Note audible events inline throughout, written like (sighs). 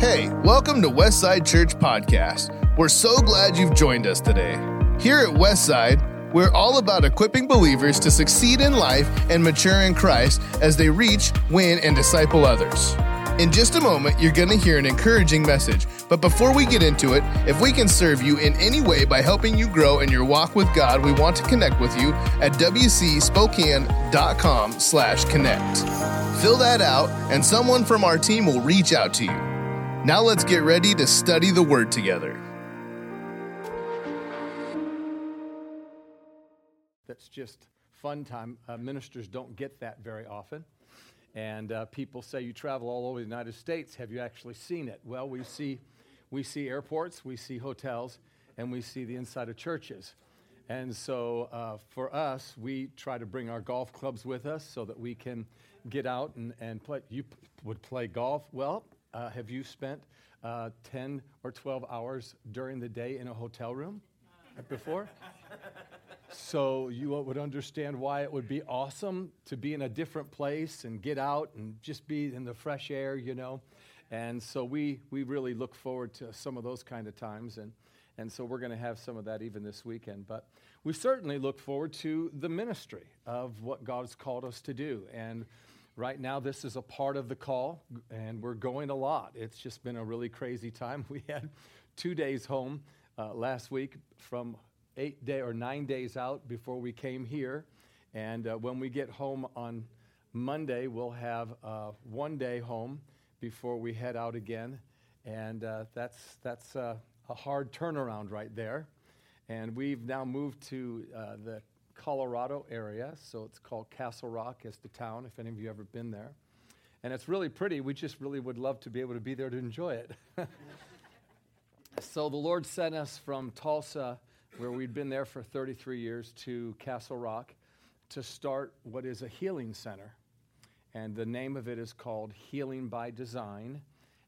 Hey, welcome to Westside Church Podcast. We're so glad you've joined us today. Here at Westside, we're all about equipping believers to succeed in life and mature in Christ as they reach, win, and disciple others. In just a moment, you're going to hear an encouraging message. But before we get into it, if we can serve you in any way by helping you grow in your walk with God, we want to connect with you at wcspokane.com slash connect. Fill that out, and someone from our team will reach out to you. Now let's get ready to study the Word together. That's just fun time. Uh, ministers don't get that very often. And uh, people say you travel all over the United States. Have you actually seen it? Well, we see, we see airports, we see hotels, and we see the inside of churches. And so uh, for us, we try to bring our golf clubs with us so that we can get out and, and play. You p- would play golf. Well, uh, have you spent uh, 10 or 12 hours during the day in a hotel room before? so you would understand why it would be awesome to be in a different place and get out and just be in the fresh air, you know. And so we, we really look forward to some of those kind of times. And, and so we're going to have some of that even this weekend. But we certainly look forward to the ministry of what God's called us to do. And Right now, this is a part of the call, and we're going a lot. It's just been a really crazy time. (laughs) We had two days home uh, last week from eight day or nine days out before we came here. And uh, when we get home on Monday, we'll have uh, one day home before we head out again. And uh, that's, that's uh, a hard turnaround right there. And we've now moved to uh, the Colorado area, so it's called Castle Rock as the town, if any of you ever been there. And it's really pretty. We just really would love to be able to be there to enjoy it. (laughs) so the Lord sent us from Tulsa, where we'd been there for 33 years, to Castle Rock to start what is a healing center. And the name of it is called Healing by Design.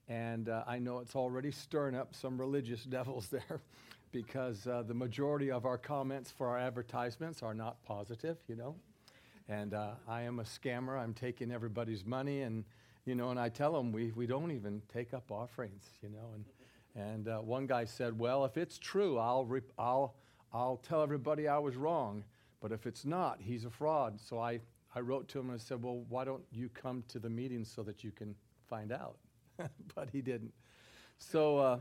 And uh, I know it's already stirring up some religious (laughs) devils there because uh, the majority of our comments for our advertisements are not positive, you know. And uh, I am a scammer. I'm taking everybody's money, and you know, and I tell them we, we don't even take up offerings, you know. And and uh, one guy said, "Well, if it's true, I'll rep- I'll I'll tell everybody I was wrong. But if it's not, he's a fraud." So I I wrote to him and I said, "Well, why don't you come to the meeting so that you can find out?" (laughs) but he didn't. So uh,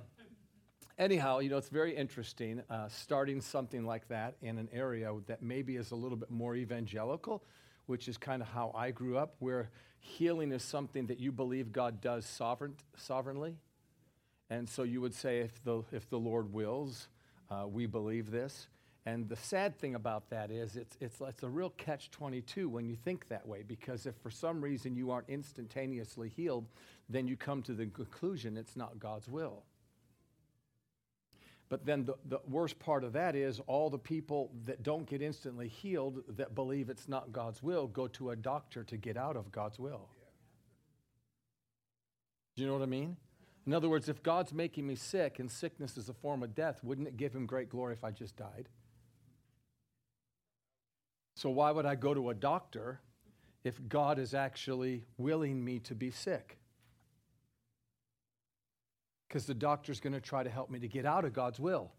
anyhow, you know, it's very interesting uh, starting something like that in an area that maybe is a little bit more evangelical, which is kind of how I grew up, where healing is something that you believe God does sovereign, sovereignly. And so you would say, if the, if the Lord wills, uh, we believe this. And the sad thing about that is it's, it's, it's a real catch 22 when you think that way, because if for some reason you aren't instantaneously healed, then you come to the conclusion it's not God's will. But then the, the worst part of that is all the people that don't get instantly healed that believe it's not God's will go to a doctor to get out of God's will. Do you know what I mean? In other words, if God's making me sick and sickness is a form of death, wouldn't it give him great glory if I just died? So why would I go to a doctor if God is actually willing me to be sick? Because the doctor's going to try to help me to get out of God's will.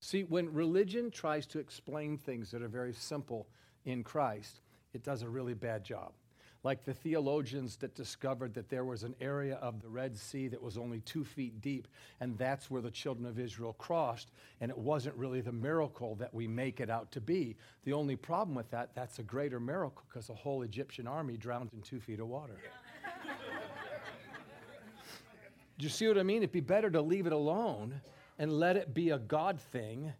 See, when religion tries to explain things that are very simple in Christ, it does a really bad job. Like the theologians that discovered that there was an area of the Red Sea that was only two feet deep, and that's where the children of Israel crossed, and it wasn't really the miracle that we make it out to be. The only problem with that, that's a greater miracle because the whole Egyptian army drowned in two feet of water. Do you see what I mean? It'd be better to leave it alone and let it be a God thing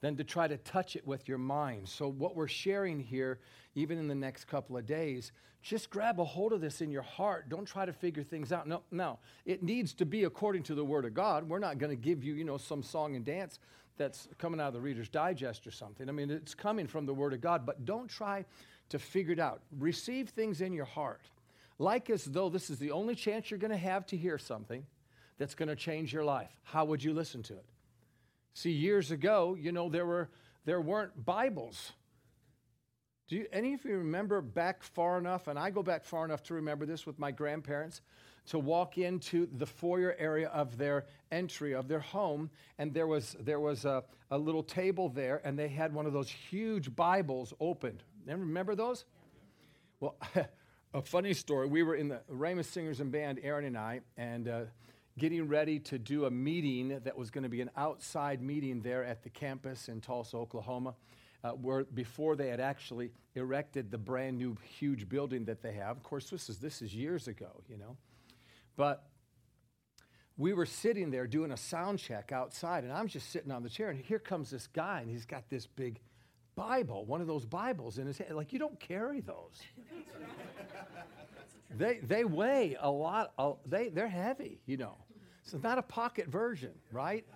than to try to touch it with your mind. So, what we're sharing here, even in the next couple of days, just grab a hold of this in your heart. Don't try to figure things out. No, no. It needs to be according to the Word of God. We're not going to give you, you know, some song and dance that's coming out of the Reader's Digest or something. I mean, it's coming from the Word of God, but don't try to figure it out. Receive things in your heart like as though this is the only chance you're going to have to hear something that's going to change your life. How would you listen to it? See, years ago, you know, there, were, there weren't Bibles. Do you, any of you remember back far enough, and I go back far enough to remember this with my grandparents? to walk into the foyer area of their entry of their home, and there was, there was a, a little table there, and they had one of those huge Bibles opened. Remember those? Well, (laughs) a funny story. We were in the Rhema Singers and Band, Erin and I, and uh, getting ready to do a meeting that was going to be an outside meeting there at the campus in Tulsa, Oklahoma, uh, where before they had actually erected the brand new huge building that they have. Of course, this is this is years ago, you know, but we were sitting there doing a sound check outside, and I'm just sitting on the chair, and here comes this guy, and he's got this big Bible, one of those Bibles in his hand. Like, you don't carry those. (laughs) they, they weigh a lot, uh, they, they're heavy, you know. So it's not a pocket version, right?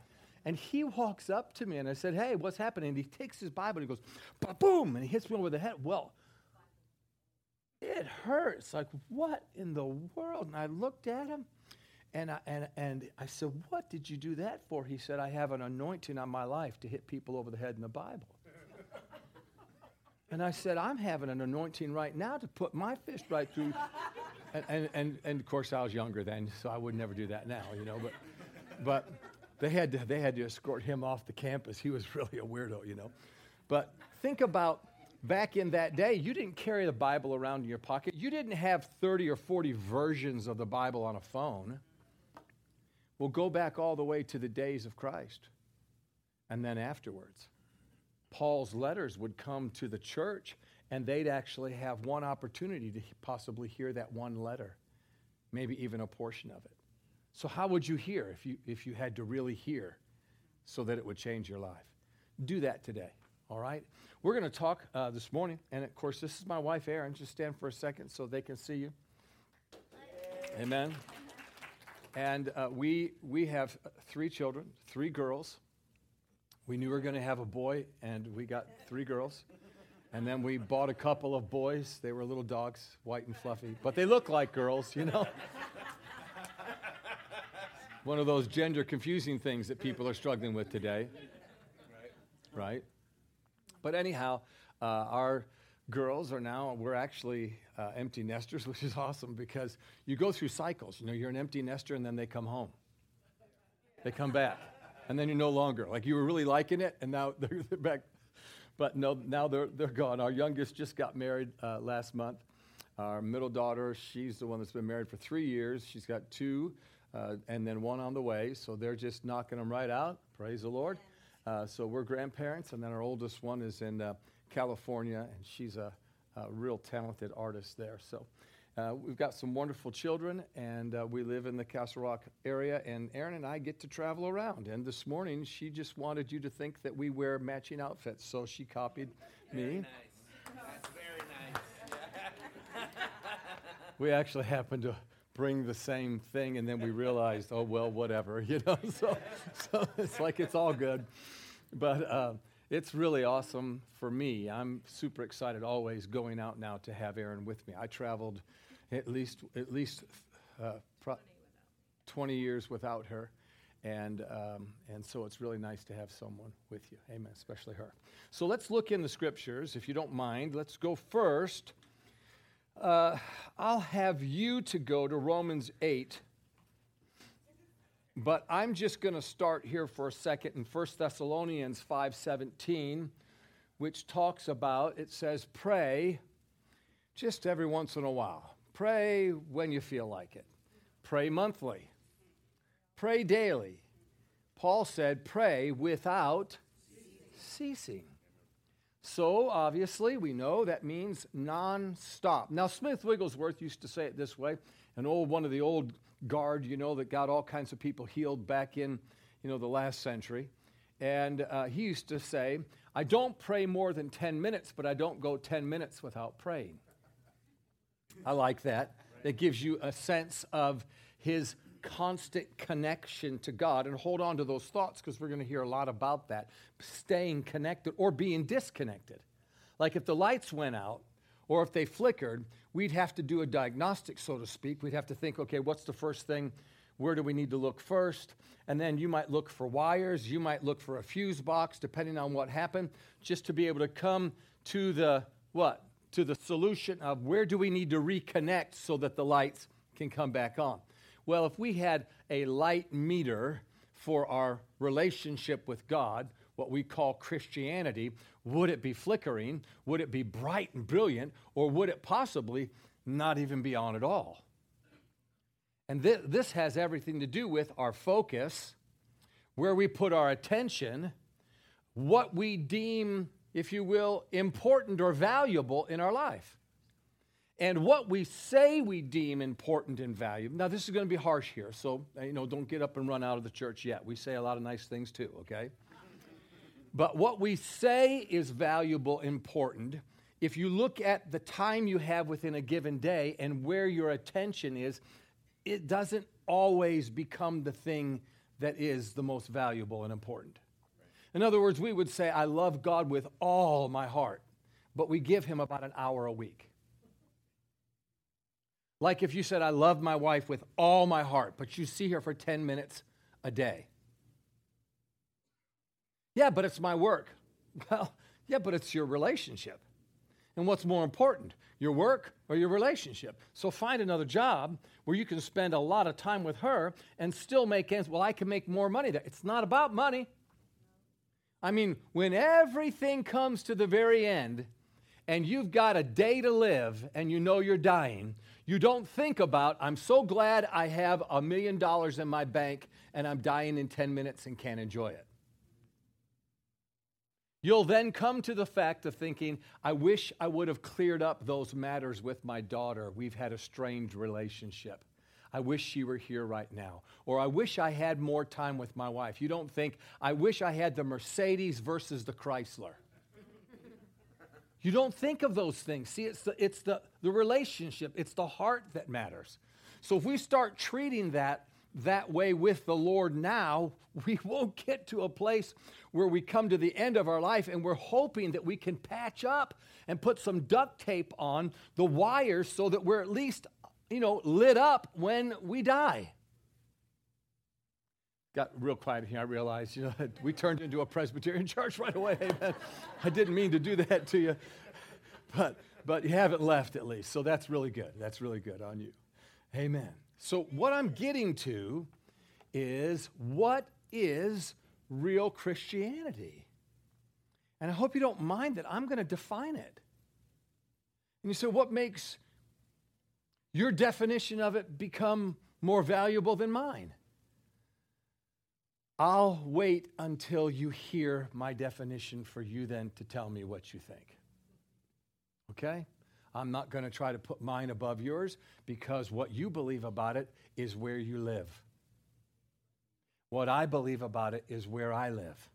And he walks up to me and I said, Hey, what's happening? And he takes his Bible and he goes, boom, and he hits me over the head. Well, it hurts. Like, what in the world? And I looked at him and I, and, and I said, What did you do that for? He said, I have an anointing on my life to hit people over the head in the Bible. And I said, I'm having an anointing right now to put my fist right through. And, and, and, and, of course, I was younger then, so I would never do that now, you know. But, but they, had to, they had to escort him off the campus. He was (laughs) really a weirdo, you know. But think about back in that day, you didn't carry the Bible around in your pocket. You didn't have 30 or 40 versions of the Bible on a phone. We'll go back all the way to the days of Christ and then afterwards. Paul's letters would come to the church and they'd actually have one opportunity to possibly hear that one letter, maybe even a portion of it. So, how would you hear if you, if you had to really hear so that it would change your life? Do that today, all right? We're going to talk uh, this morning, and of course, this is my wife, Erin. Just stand for a second so they can see you. Amen. And uh, we, we have three children, three girls. We knew we were going to have a boy, and we got three girls. And then we bought a couple of boys. They were little dogs, white and fluffy, but they look like girls, you know? (laughs) One of those gender confusing things that people are struggling with today. Right? But anyhow, uh, our girls are now, we're actually uh, empty nesters, (laughs) which is awesome because you go through cycles. You know, you're an empty nester and then they come home, they come back and then you're no longer. Like you were really liking it, and now (laughs) they're, they're back. But no, now they're, they're gone. Our youngest just got married uh, last month. Our middle daughter, she's the one that's been married for three years. She's got two, uh, and then one on the way. So they're just knocking them right out. Praise the Lord. Uh, so we're grandparents, and then our oldest one is in uh, California, and she's a, a real talented artist there. So we've got some wonderful children, and uh, we live in the Castle Rock area. And Erin and I get to travel around. And this morning, she just wanted you to think that we wear matching outfits, so she copied very me. Nice. That's very nice. (laughs) we actually happened to bring the same thing, and then we realized, oh well, whatever, (laughs) you know. So, so it's like it's all good, but. Uh, it's really awesome for me. I'm super excited always going out now to have Erin with me. I traveled at least at least uh, pro- 20 years without her. And, um, and so it's really nice to have someone with you. Amen, especially her. So let's look in the scriptures, if you don't mind. Let's go first. Uh, I'll have you to go to Romans 8. But I'm just going to start here for a second in 1 Thessalonians 5:17, which talks about it says pray just every once in a while. Pray when you feel like it. Pray monthly. Pray daily. Paul said, pray without ceasing. So, obviously, we know that means non-stop. Now, Smith Wigglesworth used to say it this way, an old one of the old guard, you know, that got all kinds of people healed back in, you know, the last century. And uh, he used to say, I don't pray more than 10 minutes, but I don't go 10 minutes without praying. I like that. That gives you a sense of his constant connection to God. And hold on to those thoughts because we're going to hear a lot about that. Staying connected or being disconnected. Like if the lights went out or if they flickered, we'd have to do a diagnostic, so to speak. We'd have to think, okay, what's the first thing? Where do we need to look first? And then you might look for wires, you might look for a fuse box, depending on what happened, just to be able to come to the what? To the solution of where do we need to reconnect so that the lights can come back on. Well, if we had a light meter for our relationship with God, what we call Christianity, would it be flickering? Would it be bright and brilliant? Or would it possibly not even be on at all? And th- this has everything to do with our focus, where we put our attention, what we deem, if you will, important or valuable in our life. And what we say we deem important and valuable. Now, this is going to be harsh here, so uh, you know, don't get up and run out of the church yet. We say a lot of nice things too, okay? But what we say is valuable, important. If you look at the time you have within a given day and where your attention is, it doesn't always become the thing that is the most valuable and important. In other words, we would say, I love God with all my heart, but we give him about an hour a week. Like if you said, I love my wife with all my heart, but you see her for 10 minutes a day. Yeah, but it's my work. (laughs) Well, yeah, but it's your relationship. And what's more important, your work or your relationship? So find another job where you can spend a lot of time with her and still make ends. Well, I can make more money there. It's not about money. I mean, when everything comes to the very end and you've got a day to live and you know you're dying, you don't think about, I'm so glad I have a million dollars in my bank and I'm dying in 10 minutes and can't enjoy it. You'll then come to the fact of thinking, I wish I would have cleared up those matters with my daughter. We've had a strained relationship. I wish she were here right now. Or I wish I had more time with my wife. You don't think, I wish I had the Mercedes versus the Chrysler. you don't think of those things. See, it's, the, it's the, the relationship, it's the heart that matters. So if we start treating that that way with the Lord now, (laughs) we won't get to a place where we come to the end of our life and we're hoping that we can patch up and put some duct tape on the wires so that we're at least, you know, lit up when we die. Got real quiet here. I realized, you know, (laughs) we turned into a Presbyterian (laughs) church right away. Amen. I didn't mean to do that to you, but but you haven't left at least, so that's really good. That's really good on you. Amen. So, what I'm getting to is what is real Christianity? And I hope you don't mind that I'm going to define it. And you say, what makes your definition of it become more valuable than mine? I'll wait until you hear my definition for you then to tell me what you think. Okay? I'm not going to try to put mine above yours because what you believe about it is where you live. What I believe about it is where I live.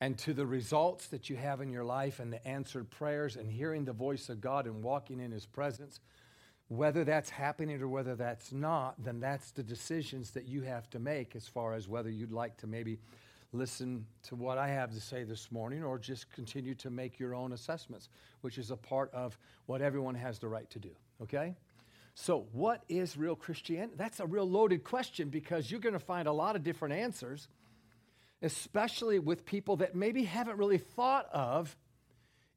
And to the results that you have in your life and the answered prayers and hearing the voice of God and walking in His presence, whether that's happening or whether that's not, then that's the decisions that you have to make as far as whether you'd like to maybe listen to what I have to say this morning or just continue to make your own assessments, which is a part of what everyone has the right to do, okay? So, what is real Christianity? That's a real loaded question because you're going to find a lot of different answers, especially with people that maybe haven't really thought of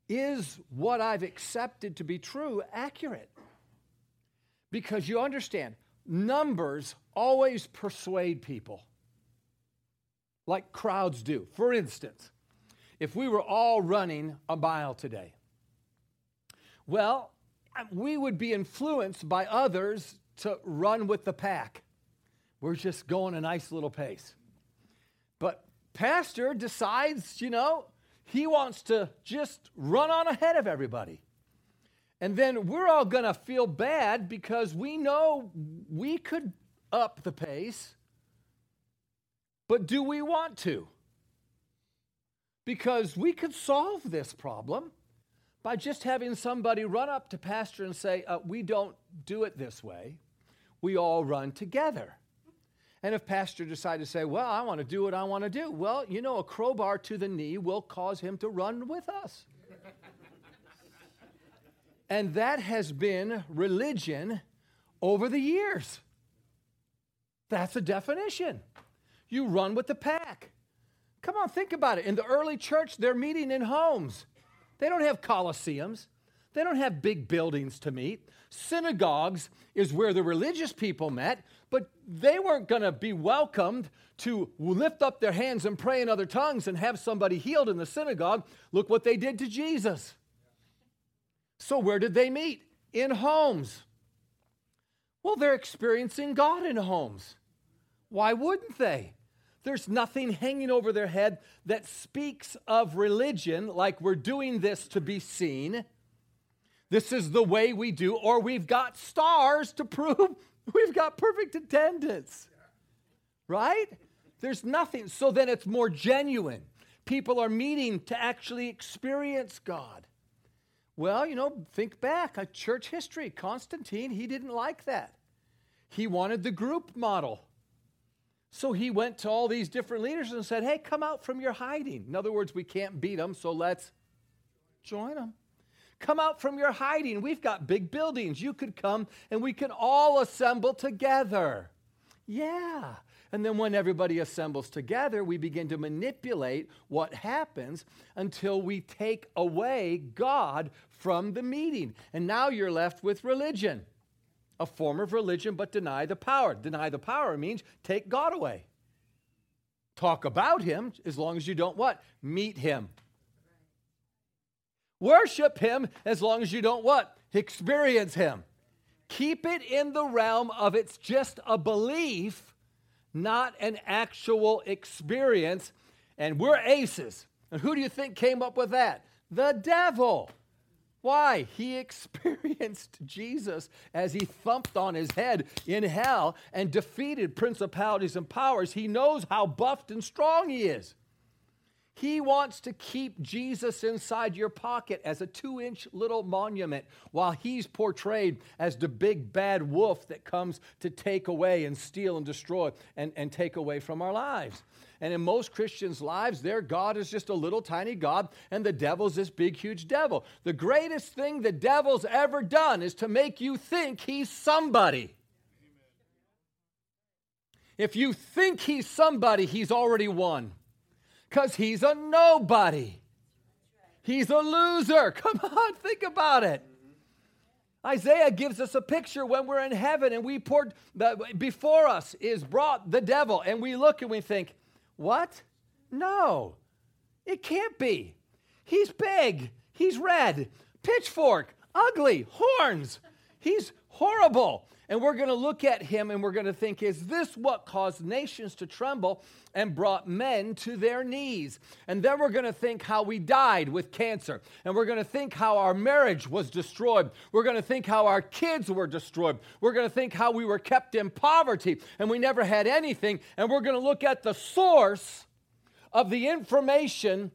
is what I've accepted to be true accurate? Because you understand, numbers always persuade people like crowds do. For instance, if we were all running a mile today, well, we would be influenced by others to run with the pack. We're just going a nice little pace. But pastor decides, you know, he wants to just run on ahead of everybody. And then we're all going to feel bad because we know we could up the pace but do we want to? Because we could solve this problem by just having somebody run up to pastor and say, uh, We don't do it this way. We all run together. And if pastor decided to say, Well, I want to do what I want to do, well, you know, a crowbar to the knee will cause him to run with us. And that has been religion over the years. That's a definition. You run with the pack. Come on, think about it. In the early church, they're meeting in homes. They don't have coliseums. They don't have big buildings to meet. Synagogues is where the religious people met, but they weren't going to be welcomed to lift up their hands and pray in other tongues and have somebody healed in the synagogue. Look what they did to Jesus. So, where did they meet? In homes. Well, they're experiencing God in homes. Why wouldn't they? There's nothing hanging over their head that speaks of religion like we're doing this to be seen. This is the way we do, or we've got stars to prove (laughs) we've got perfect attendance. Right? There's nothing. So then it's more genuine. People are meeting to actually experience God. Well, you know, think back a church history. Constantine, he didn't like that. He wanted the group model. So he went to all these different leaders and said, Hey, come out from your hiding. In other words, we can't beat them, so let's join them. Come out from your hiding. We've got big buildings. You could come and we can all assemble together. Yeah. And then when everybody assembles together, we begin to manipulate what happens until we take away God from the meeting. And now you're left with religion, a form of religion, but deny the power. Deny the power means take God away. Talk about Him as long as you don't what? Meet Him. Worship Him as long as you don't what? Experience Him. Keep it in the realm of it's just a belief not an actual experience. And we're aces. And who do you think came up with that? The devil. Why? He (laughs) experienced Jesus as he thumped on his head in hell and defeated principalities and powers. He knows how buffed and strong he is. He wants to keep Jesus inside your pocket as a two inch little monument while he's portrayed as the big bad wolf that comes to take away and steal and destroy and, and take away from our lives. And in most Christians' lives, their God is just a little tiny God, and the devil's this big, huge devil. The greatest thing the devil's ever done is to make you think he's somebody. If you think he's somebody, he's already won because he's a nobody. He's a loser. (laughs) Come on, think about it. Isaiah gives us a picture when we're in heaven and we poured before us is brought the devil, and we look and we think, what? No, it can't be. He's big, he's red, pitchfork, ugly, horns. He's horrible. And we're going to look at him and we're going to think, is this what caused nations to tremble and brought men to their knees? And then we're going to think how we died with cancer. And we're going to think how our marriage was destroyed. We're going to think how our kids were destroyed. We're going to think how we were kept in poverty and we never had anything. And we're going to look at the source of the information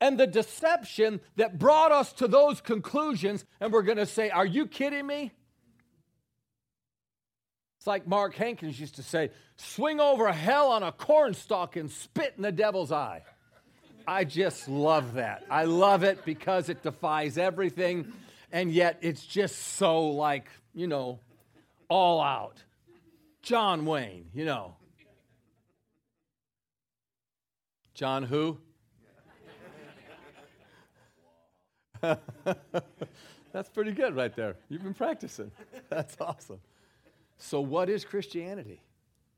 and the deception that brought us to those conclusions. And we're going to say, Are you kidding me? It's like Mark Hankins used to say swing over hell on a cornstalk and spit in the devil's eye. I just love that. I love it because it defies everything, and yet it's just so like, you know, all out. John Wayne, you know. John who? (laughs) That's pretty good right there. You've been practicing. That's awesome. So, what is Christianity?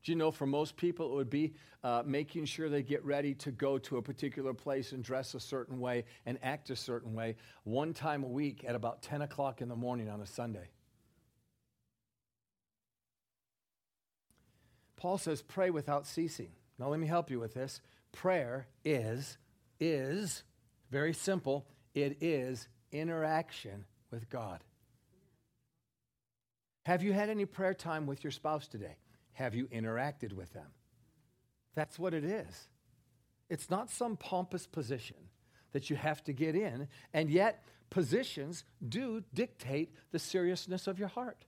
Do you know for most people it would be uh, making sure they get ready to go to a particular place and dress a certain way and act a certain way one time a week at about 10 o'clock in the morning on a Sunday? Paul says, pray without ceasing. Now, let me help you with this. Prayer is, is, very simple, it is interaction with God. Have you had any prayer time with your spouse today? Have you interacted with them? That's what it is. It's not some pompous position that you have to get in, and yet positions do dictate the seriousness of your heart.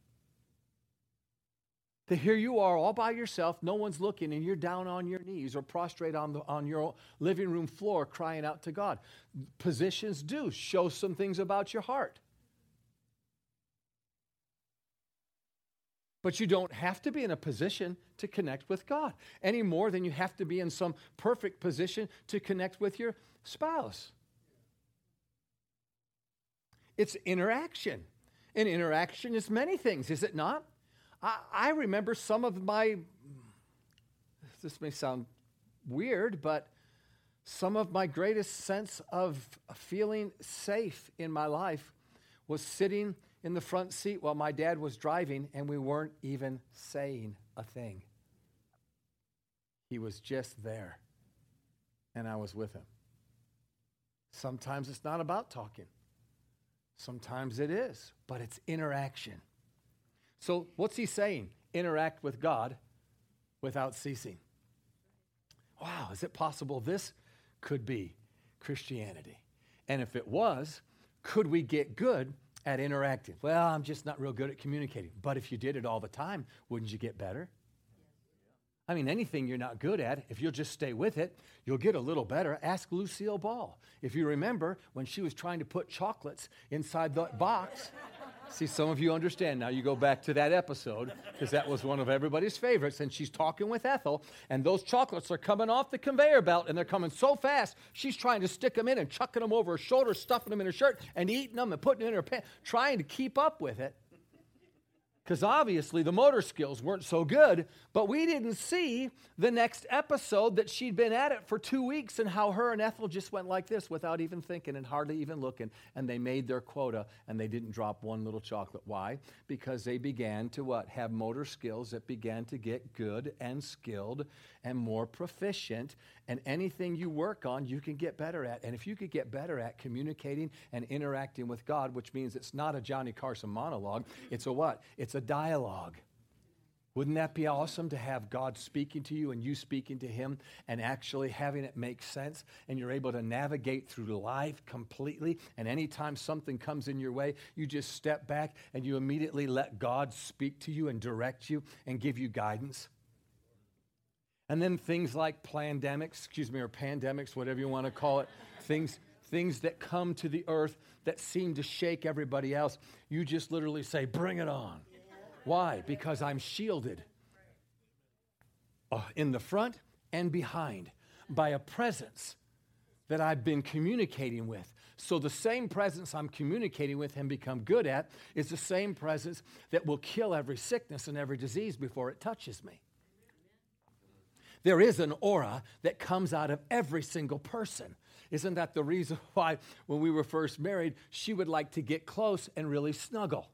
That here you are all by yourself, no one's looking, and you're down on your knees or prostrate on, the, on your living room floor crying out to God. Positions do show some things about your heart. But you don't have to be in a position to connect with God any more than you have to be in some perfect position to connect with your spouse. It's interaction. And interaction is many things, is it not? I, I remember some of my, this may sound weird, but some of my greatest sense of feeling safe in my life was sitting in the front seat while my dad was driving and we weren't even saying a thing. He was just there and I was with him. Sometimes it's not about talking, sometimes it is, but it's interaction. So, what's he saying? Interact with God without ceasing. Wow, is it possible this could be Christianity? And if it was, could we get good at interacting? Well, I'm just not real good at communicating. But if you did it all the time, wouldn't you get better? I mean, anything you're not good at, if you'll just stay with it, you'll get a little better. Ask Lucille Ball. If you remember when she was trying to put chocolates inside the box, See, some of you understand now. You go back to that episode because that was one of everybody's favorites. And she's talking with Ethel, and those chocolates are coming off the conveyor belt, and they're coming so fast. She's trying to stick them in and chucking them over her shoulder, stuffing them in her shirt, and eating them and putting them in her pants, trying to keep up with it because obviously the motor skills weren't so good, but we didn't see the next episode that she'd been at it for two weeks and how her and Ethel just went like this without even thinking and hardly even looking. And they made their quota and they didn't drop one little chocolate. Why? Because they began to what? Have motor skills that began to get good and skilled and more proficient. And anything you work on, you can get better at. And if you could get better at communicating and interacting with God, which means it's not a Johnny Carson monologue, it's a what? It's a dialogue. Wouldn't that be awesome to have God speaking to you and you speaking to Him and actually having it make sense and you're able to navigate through life completely? And anytime something comes in your way, you just step back and you immediately let God speak to you and direct you and give you guidance. And then things like pandemics, excuse me, or pandemics, whatever you want to call it, things, things that come to the earth that seem to shake everybody else, you just literally say, Bring it on. Why? Because I'm shielded uh, in the front and behind by a presence that I've been communicating with. So, the same presence I'm communicating with and become good at is the same presence that will kill every sickness and every disease before it touches me. There is an aura that comes out of every single person. Isn't that the reason (laughs) why, when we were first married, she would like to get close and really snuggle?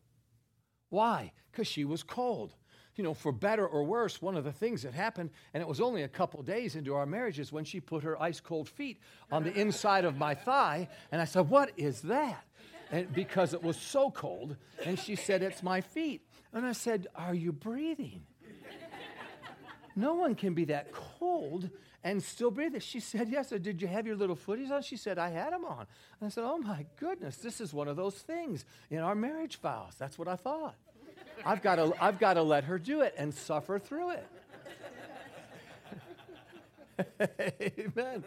Why? Because she was cold. You know, for better or worse, one of the things that happened, and it was only a couple days into our marriage, is when she put her ice cold feet on the inside of my thigh. And I said, What is that? And because it was so cold. And she said, It's my feet. And I said, Are you breathing? No one can be that cold and still breathe. She said, Yes. I Did you have your little footies on? She said, I had them on. And I said, Oh my goodness, this is one of those things in our marriage vows. That's what I thought. I've got to, I've got to let her do it and suffer through it. (laughs) Amen.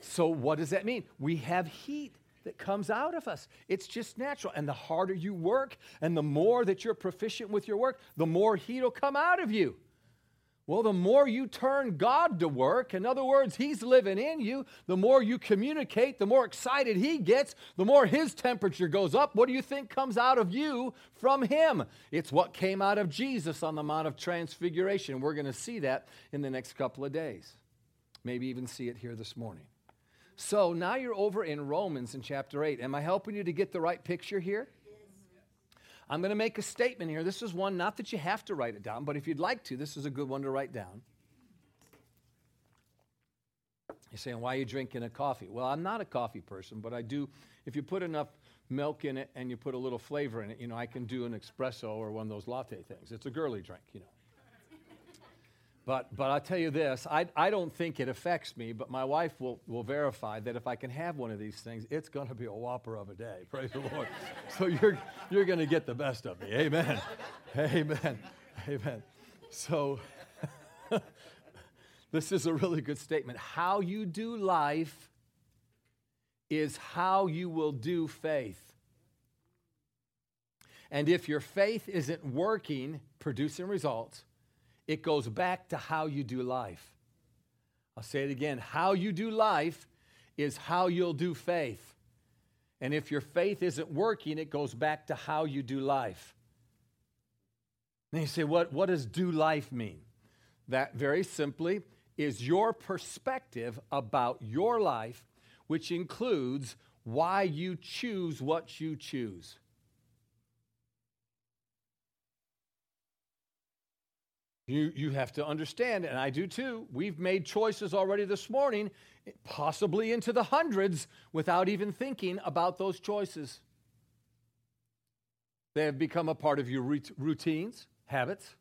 So, what does that mean? We have heat that comes out of us. It's just natural. And the harder you work and the more that you're proficient with your work, the more heat will come out of you. Well, the more you turn God to work, in other words, He's living in you, the more you communicate, the more excited He gets, the more His temperature goes up. What do you think comes out of you from Him? It's what came out of Jesus on the Mount of Transfiguration. We're going to see that in the next couple of days. Maybe even see it here this morning. So now you're over in Romans in chapter 8. Am I helping you to get the right picture here? I'm going to make a statement here. This is one, not that you have to write it down, but if you'd like to, this is a good one to write down. You're saying, why are you drinking a coffee? Well, I'm not a coffee person, but I do, if you put enough milk in it and you put a little flavor in it, you know, I can do an espresso or one of those latte things. It's a girly drink, you know. But, but I'll tell you this I, I don't think it affects me, but my wife will, will verify that if I can have one of these things, it's going to be a whopper of a day. (laughs) Praise the Lord. So you're, you're going to get the best of me. Amen. Amen. Amen. So (laughs) this is a really good statement. How you do life is how you will do faith. And if your faith isn't working, producing results, it goes back to how you do life. I'll say it again how you do life is how you'll do faith. And if your faith isn't working, it goes back to how you do life. And you say, what, what does do life mean? That very simply is your perspective about your life, which includes why you choose what you choose. You, you have to understand, and I do too, we've made choices already this morning, possibly into the hundreds, without even thinking about those choices. They have become a part of your routines, habits,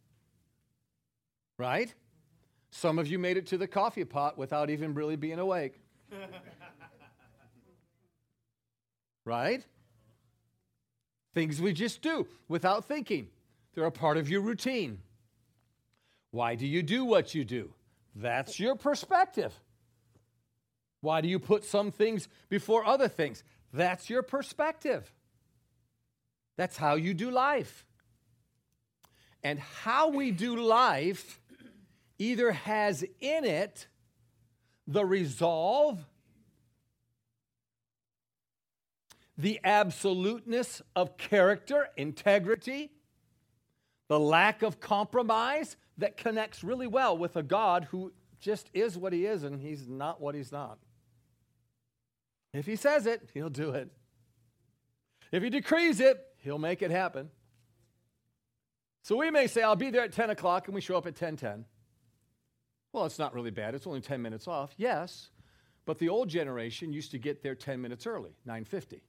right? Some of you made it to the coffee pot without even really being awake. (laughs) right? Things we just do without thinking. They're a part of your routine. Why do you do what you do? That's your perspective. Why do you put some things before other things? That's your perspective. That's how you do life. And how we do life either has in it the resolve, the absoluteness of character, integrity, the lack of compromise, that connects really well with a God who just is what he is and he's not what he's not. If he says it, he'll do it. If he decrees it, he'll make it happen. So we may say, I'll be there at 10 o'clock, and we show up at 10:10. Well, it's not really bad. It's only 10 minutes off. Yes, but the old generation used to get there 10 minutes early, 9:50,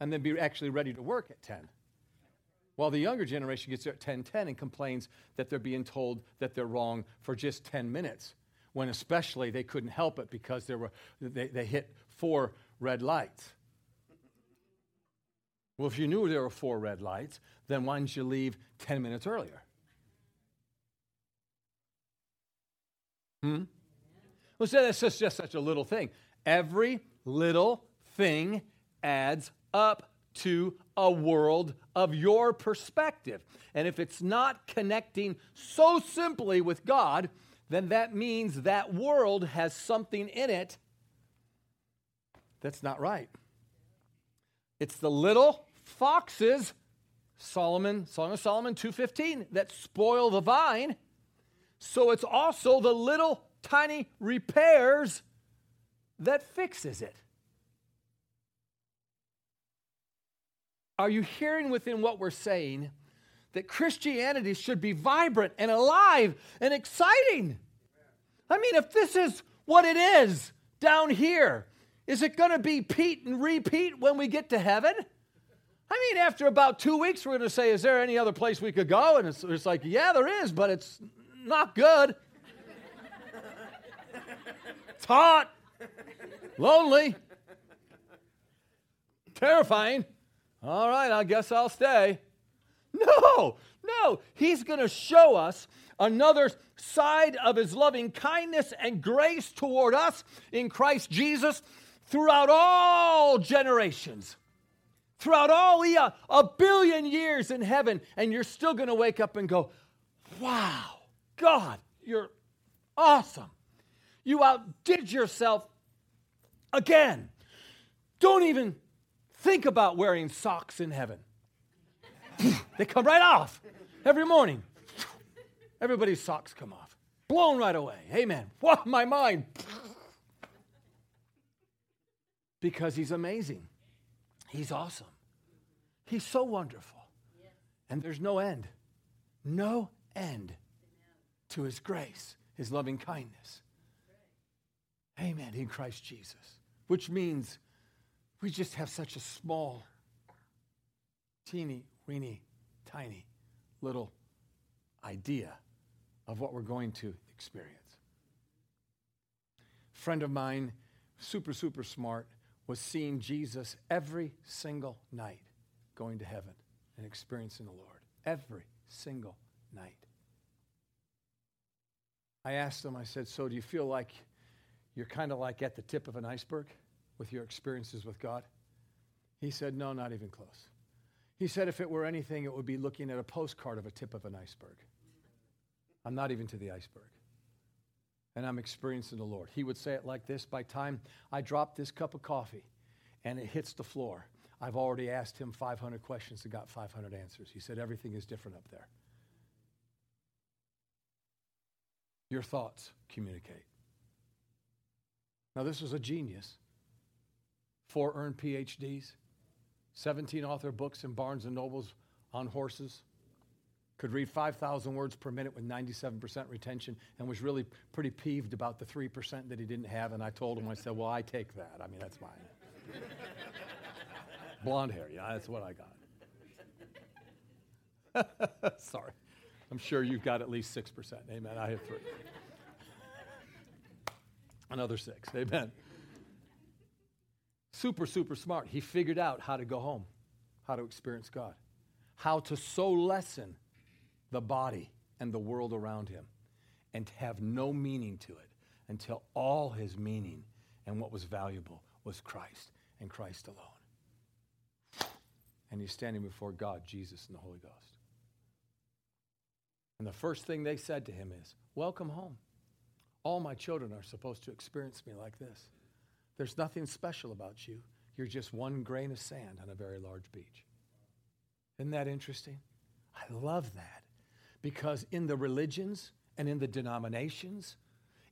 and then be actually ready to work at 10. While the younger generation gets there at 10:10 and complains that they're being told that they're wrong for just 10 minutes, when especially they couldn't help it because there were, they, they hit four red lights. Well, if you knew there were four red lights, then why didn't you leave 10 minutes earlier? Hmm? Well, so that's just, just such a little thing. Every little thing adds up to a world of your perspective. And if it's not connecting so simply with God, then that means that world has something in it that's not right. It's the little foxes, Solomon, Song of Solomon 2:15, that spoil the vine. So it's also the little tiny repairs that fixes it. Are you hearing within what we're saying that Christianity should be vibrant and alive and exciting? I mean, if this is what it is down here, is it going to be Pete and repeat when we get to heaven? I mean, after about two weeks, we're going to say, Is there any other place we could go? And it's, it's like, Yeah, there is, but it's not good. (laughs) it's hot, lonely, terrifying. All right, I guess I'll stay. No, no, he's going to show us another side of his loving kindness and grace toward us in Christ Jesus throughout all generations, throughout all a, a billion years in heaven, and you're still going to wake up and go, Wow, God, you're awesome. You outdid yourself again. Don't even Think about wearing socks in heaven. they come right off every morning. Everybody's socks come off. Blown right away. Amen. What my mind. because he's amazing. He's awesome. He's so wonderful. And there's no end. No end to his grace, his loving kindness. Amen. In Christ Jesus. Which means we just have such a small, teeny, weeny, tiny little idea of what we're going to experience. A friend of mine, super, super smart, was seeing Jesus every single night going to heaven and experiencing the Lord. Every single night. I asked him, I said, So do you feel like you're kind of like at the tip of an iceberg? With your experiences with God? He said, No, not even close. He said, If it were anything, it would be looking at a postcard of a tip of an iceberg. I'm not even to the iceberg. And I'm experiencing the Lord. He would say it like this By time I drop this cup of coffee and it hits the floor. I've already asked him 500 questions and got 500 answers. He said, Everything is different up there. Your thoughts communicate. Now, this was a genius. Four earned PhDs, 17 author books in Barnes and Nobles on horses, could read 5,000 words per minute with 97% retention, and was really pretty peeved about the 3% that he didn't have. And I told him, I said, Well, I take that. I mean, that's mine. (laughs) Blonde hair, yeah, that's what I got. (laughs) Sorry. I'm sure you've got at least 6%. Amen. I have three. Another six. Amen. Super, super smart. He figured out how to go home, how to experience God, how to so lessen the body and the world around him and have no meaning to it until all his meaning and what was valuable was Christ and Christ alone. And he's standing before God, Jesus, and the Holy Ghost. And the first thing they said to him is, Welcome home. All my children are supposed to experience me like this. There's nothing special about you. You're just one grain of sand on a very large beach. Isn't that interesting? I love that because in the religions and in the denominations,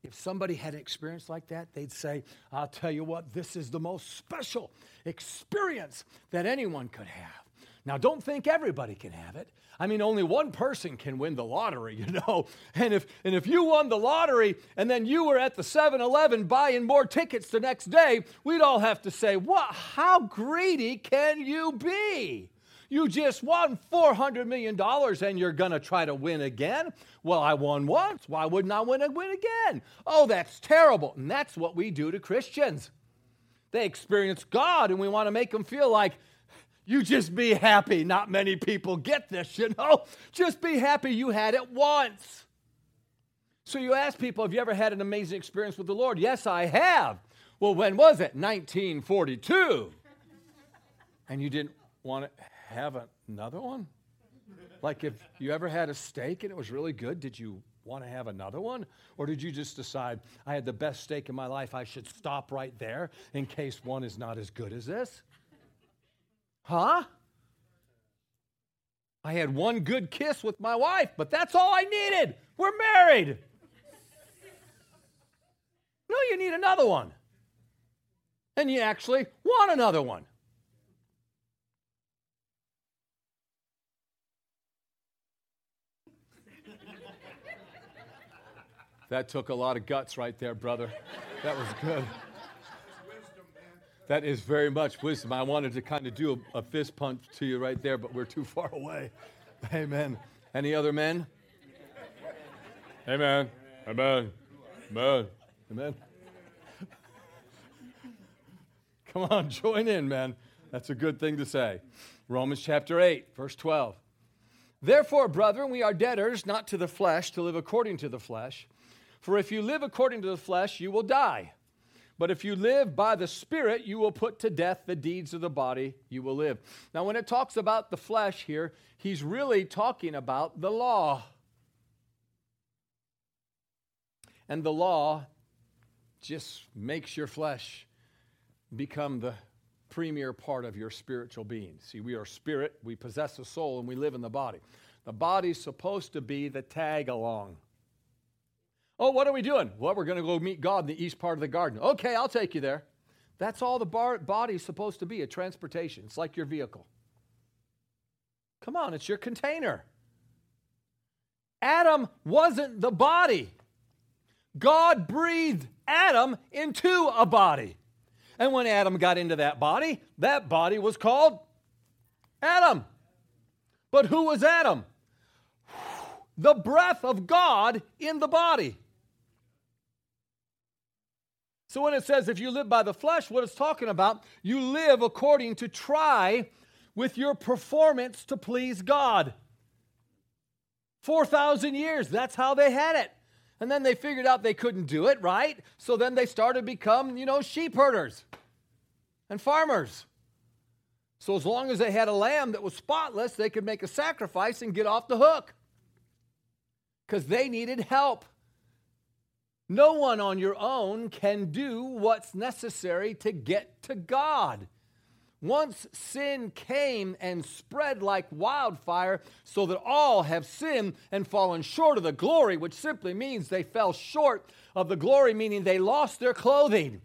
if somebody had an experience like that, they'd say, I'll tell you what, this is the most special experience that anyone could have. Now, don't think everybody can have it. I mean, only one person can win the lottery, (laughs) you know. And if, and if you won the lottery and then you were at the 7 Eleven buying more tickets the next day, we'd all have to say, what, How greedy can you be? You just won $400 million and you're going to try to win again? Well, I won once. Why wouldn't I win, and win again? Oh, that's terrible. And that's what we do to Christians. They experience God and we want to make them feel like, you just be happy. Not many people get this, you know? (laughs) Just be happy you had it once. So you ask people, have you ever had an amazing experience with the Lord? Yes, I have. Well, when was it? 1942. (laughs) And you didn't want to have another one? Like if you ever had a steak and it was really good, did you want to have another one? Or did you just decide, I had the best steak in my life, I should stop right there in case one is not as good as this? Huh? I had one good kiss with my wife, but that's all I needed. We're married. No, you need another one. And you actually want another one. That took a lot of guts right there, brother. That was good. That is very much wisdom. I wanted to kind of do a, a, fist punch to you right there, but we're too far away. Amen. Any other men? Amen. Amen. Amen. Amen. Come on, join in, man. That's a good thing to say. Romans chapter 8, verse 12. Therefore, brethren, we are debtors, not to the flesh, to live according to the flesh. For if you live according to the flesh, you will die. But if you live by the Spirit, you will put to death the deeds of the body, you will live. Now, when it talks about the flesh here, he's really talking about the law. And the law just makes your flesh become the premier part of your spiritual being. See, we are spirit, we possess a soul, and we live in the body. The body's supposed to be the tag along. Oh, what are we doing? Well, we're going to go meet God in the east part of the garden. Okay, I'll take you there. That's all the bar- body's supposed to be a transportation. It's like your vehicle. Come on, it's your container. Adam wasn't the body. God breathed Adam into a body. And when Adam got into that body, that body was called Adam. But who was Adam? The breath of God in the body. So when it says if you live by the flesh, what it's talking about, you live according to try with your performance to please God. 4,000 years, that's how they had it. And then they figured out they couldn't do it, right? So then they started to become, you know, sheep herders and farmers. So as long as they had a lamb that was spotless, they could make a sacrifice and get off the hook because they needed help. No one on your own can do what's necessary to get to God. Once sin came and spread like wildfire, so that all have sinned and fallen short of the glory, which simply means they fell short of the glory, meaning they lost their clothing.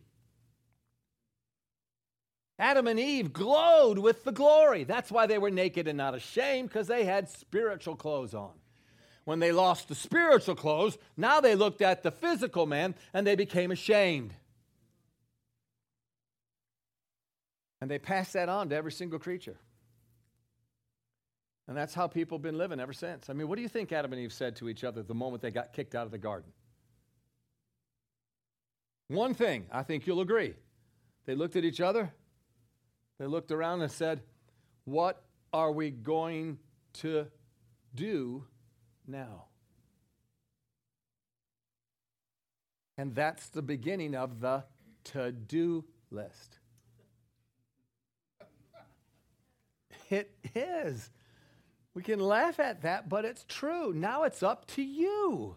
Adam and Eve glowed with the glory. That's why they were naked and not ashamed, because they had spiritual clothes on. When they lost the spiritual clothes, now they looked at the physical man and they became ashamed. And they passed that on to every single creature. And that's how people have been living ever since. I mean, what do you think Adam and Eve said to each other the moment they got kicked out of the garden? One thing, I think you'll agree. They looked at each other, they looked around and said, What are we going to do now? And that's the beginning of the to do list. It is. We can laugh at that, but it's true. Now it's up to you.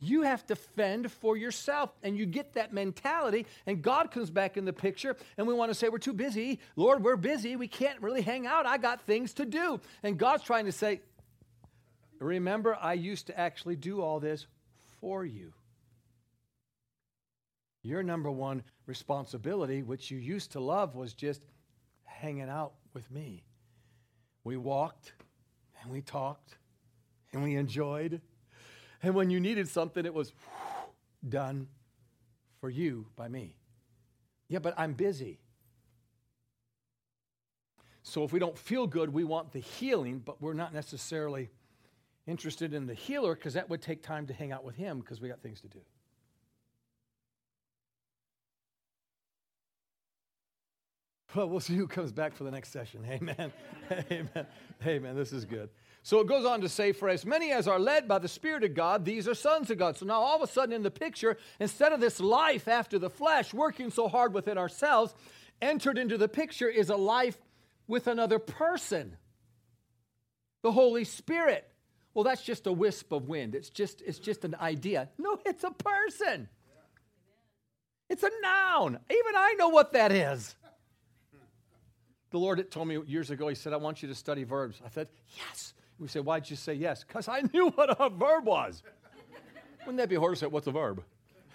You have to fend for yourself. And you get that mentality, and God comes back in the picture, and we want to say, We're too busy. Lord, we're busy. We can't really hang out. I got things to do. And God's trying to say, Remember, I used to actually do all this for you. Your number one responsibility, which you used to love, was just hanging out with me. We walked and we talked and we enjoyed. And when you needed something, it was done for you by me. Yeah, but I'm busy. So if we don't feel good, we want the healing, but we're not necessarily interested in the healer because that would take time to hang out with him because we got things to do. Well, we'll see who comes back for the next session. (laughs) Amen. (laughs) Amen. Amen. This is good. So it goes on to say, For as many as are led by the Spirit of God, these are sons of God. So now all of a sudden in the picture, instead of this life after the flesh, working so hard within ourselves, entered into the picture is a life with another person the Holy Spirit. Well, that's just a wisp of wind. It's just, it's just an idea. No, it's a person. It's a noun. Even I know what that is. The Lord told me years ago, He said, I want you to study verbs. I said, Yes. We said, Why'd you say yes? Because I knew what a verb was. Wouldn't that be horse? What's a verb?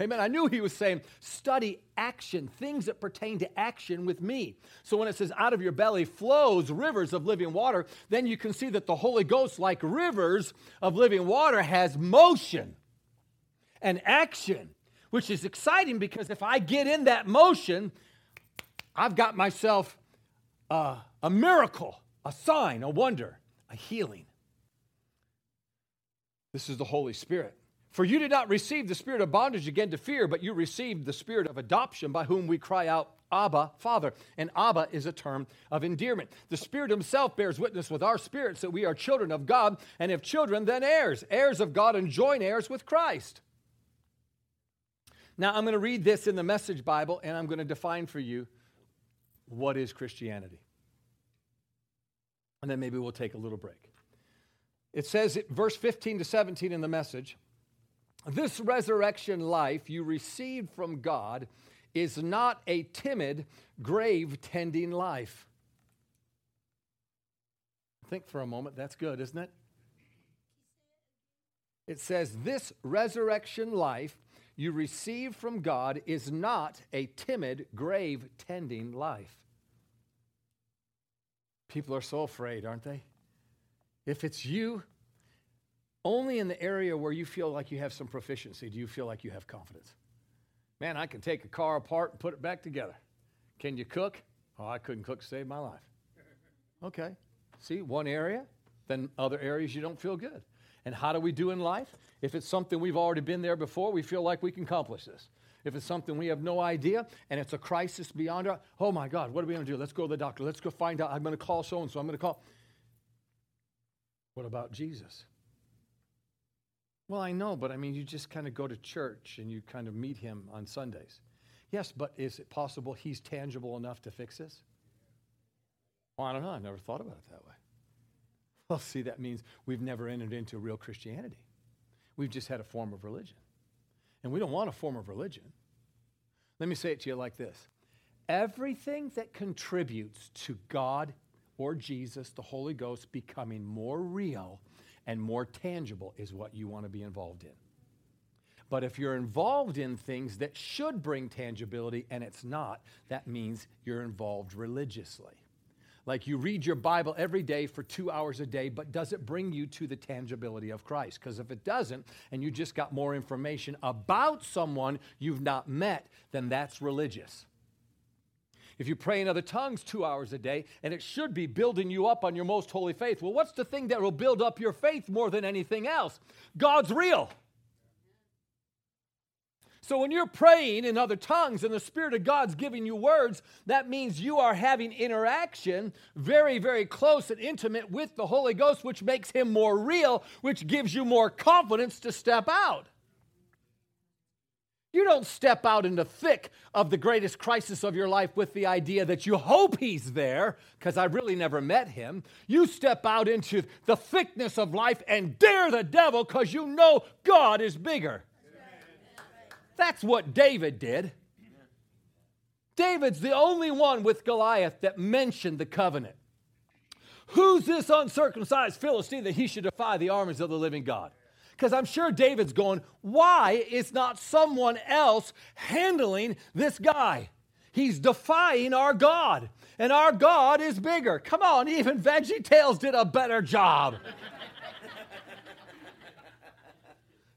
Amen. I knew he was saying, study action, things that pertain to action with me. So when it says, out of your belly flows rivers of living water, then you can see that the Holy Ghost, like rivers of living water, has motion and action, which is exciting because if I get in that motion, I've got myself a miracle, a sign, a wonder, a healing. This is the Holy Spirit. For you did not receive the spirit of bondage again to fear, but you received the spirit of adoption by whom we cry out, Abba, Father. And Abba is a term of endearment. The Spirit Himself bears witness with our spirits that we are children of God, and if children, then heirs, heirs of God and joint heirs with Christ. Now, I'm going to read this in the Message Bible, and I'm going to define for you what is Christianity. And then maybe we'll take a little break. It says, verse 15 to 17 in the Message. This resurrection life you received from God is not a timid, grave tending life. Think for a moment, that's good, isn't it? It says, This resurrection life you received from God is not a timid, grave tending life. People are so afraid, aren't they? If it's you, only in the area where you feel like you have some proficiency do you feel like you have confidence. Man, I can take a car apart and put it back together. Can you cook? Oh, I couldn't cook to save my life. (laughs) Okay. See, one area, then other areas you don't feel good. And how do we do in life? If it's something we've already been there before, we feel like we can accomplish this. If it's something we have no idea and it's a crisis beyond our, oh my God, what are we going to do? Let's go to the doctor. Let's go find out. I'm going to call so and so. I'm going to call. What about Jesus? Well, I know, but I mean, you just kind of go to church and you kind of meet him on Sundays. Yes, but is it possible he's tangible enough to fix this? Well, I don't know. I never thought about it that way. Well, see, that means we've never entered into real Christianity. We've just had a form of religion. And we don't want a form of religion. Let me say it to you like this everything that contributes to God or Jesus, the Holy Ghost, becoming more real and more tangible is what you want to be involved in. But if you're involved in things that should bring tangibility and it's not, that means you're involved religiously. Like you read your Bible every day for two hours a day, but does it bring you to the tangibility of Christ? Because if it doesn't, and you just got more information about someone you've not met, then that's religious. If you pray in other tongues two hours a day, and it should be building you up on your most holy faith, well, what's the thing that will build up your faith more than anything else? God's real. So when you're praying in other tongues and the Spirit of God's giving you words, that means you are having interaction very, very close and intimate with the Holy Ghost, which makes Him more real, which gives you more confidence to step out. You don't step out in the thick of the greatest crisis of your life with the idea that you hope he's there, because I really never met him. You step out into the thickness of life and dare the devil because you know God is bigger. That's what David did. David's the only one with Goliath that mentioned the covenant. Who's this uncircumcised Philistine that he should defy the armies of the living God? Because I'm sure David's going, why is not someone else handling this guy? He's defying our God, and our God is bigger. Come on, even Veggie Tales did a better job. (laughs)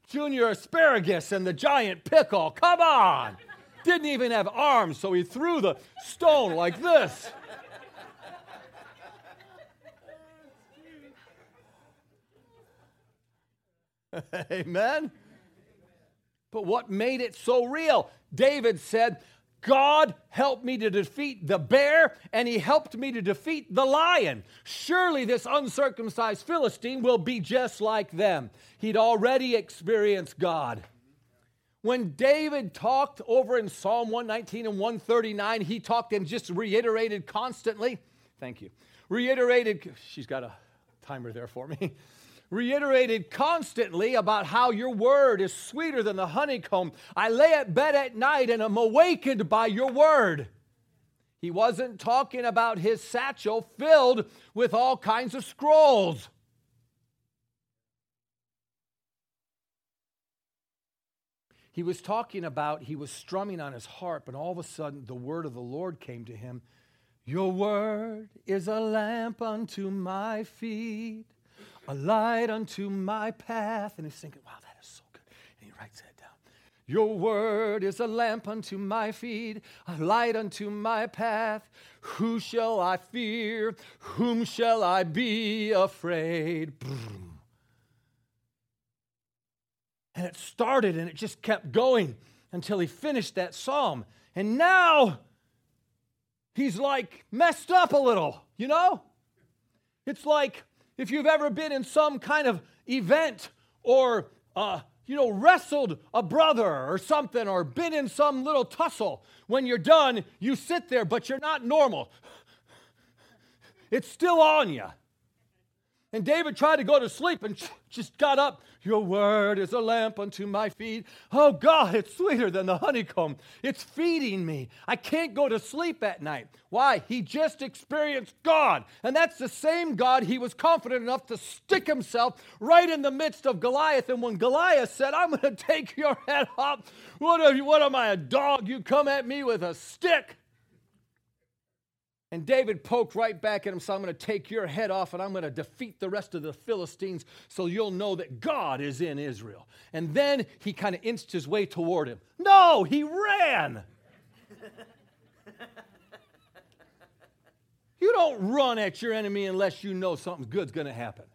Junior asparagus and the giant pickle. Come on. Didn't even have arms, so he threw the stone like this. (laughs) Amen. But what made it so real? David said, God helped me to defeat the bear, and he helped me to defeat the lion. Surely this uncircumcised Philistine will be just like them. He'd already experienced God. When David talked over in Psalm 119 and 139, he talked and just reiterated constantly. Thank you. Reiterated, she's got a timer there for me (laughs) reiterated constantly about how your word is sweeter than the honeycomb. I lay at bed at night and am awakened by your word. He wasn't talking about his satchel filled with all kinds of scrolls. He was talking about, he was strumming on his harp, and all of a sudden the word of the Lord came to him Your word is a lamp unto my feet a light unto my path. And he's thinking, wow, that is so good. And he writes that down. Your word is a lamp unto my feet, a light unto my path. Who shall I fear? Whom shall I be afraid? And it started and it just kept going until he finished that psalm. And now he's like messed up a little, you know? It's like if you've ever been in some kind of event or, uh, you know, wrestled a brother or something or been in some little tussle, when you're done, you sit there, but you're not normal. It's still on you. And David tried to go to sleep and (laughs) just got up. Your word is a lamp unto my feet. Oh God, it's sweeter than the honeycomb. It's feeding me. I can't go to sleep at night. Why? He just experienced God. And that's the same God he was confident enough to stick himself right in the midst of Goliath. And when Goliath said, I'm going (laughs) to take your head off, what, you, what am I, a dog? You come at me with a stick. And David poked right back at him, so I'm going to take your head off and I'm going to defeat the rest of the Philistines so you'll know that God is in Israel. And then he kind of inched his way toward him. No, he ran. you don't run at your enemy unless you know something good's going to happen.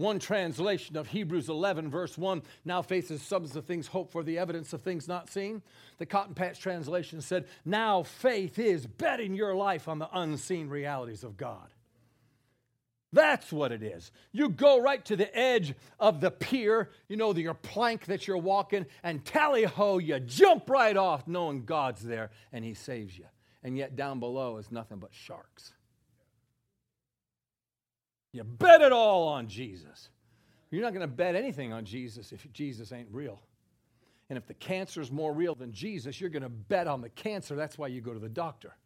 One translation of Hebrews 11, verse 1, now faith is substance of things hoped for, the evidence of things not seen. The Cotton Patch translation said, now faith is betting your life on the unseen realities of God. That's what it is. You go right to the edge of the pier, you know, your plank that you're walking, and tally ho, you jump right off knowing God's there and He saves you. And yet down below is nothing but sharks. You bet it all on Jesus. You're not going to bet anything on Jesus if Jesus ain't real. And if the cancer is more real than Jesus, you're going to bet on the cancer. That's why you go to the doctor.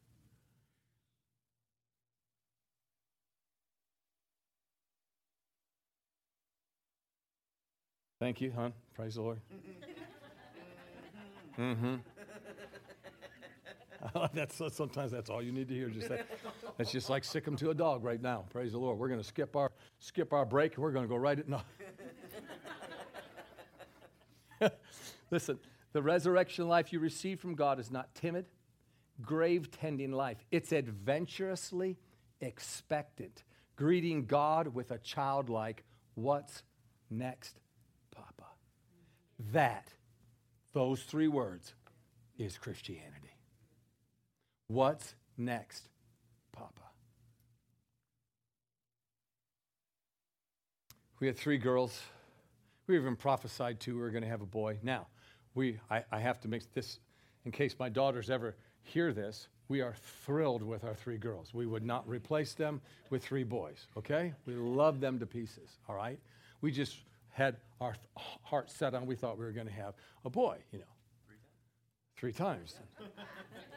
Thank you, hon. Praise the Lord. Mm-hmm. (laughs) that's sometimes that's all you need to hear. Just that. That's just like sick them to a dog right now. Praise the Lord. We're going to skip our skip our break and we're going to go right it. No. (laughs) Listen, the resurrection life you receive from God is not timid, grave tending life. It's adventurously expectant, greeting God with a childlike, "What's next, Papa?" That, those three words, is Christianity. What's next, Papa? We had three girls. We even prophesied to we were going to have a boy. Now, we, I, I have to make this, in case my daughters ever hear this, we are thrilled with our three girls. We would not replace them with three boys, okay? We love them to pieces, all right? We just had our heart set on, we thought we were going to have a boy, you know. Three times. Three times. (laughs)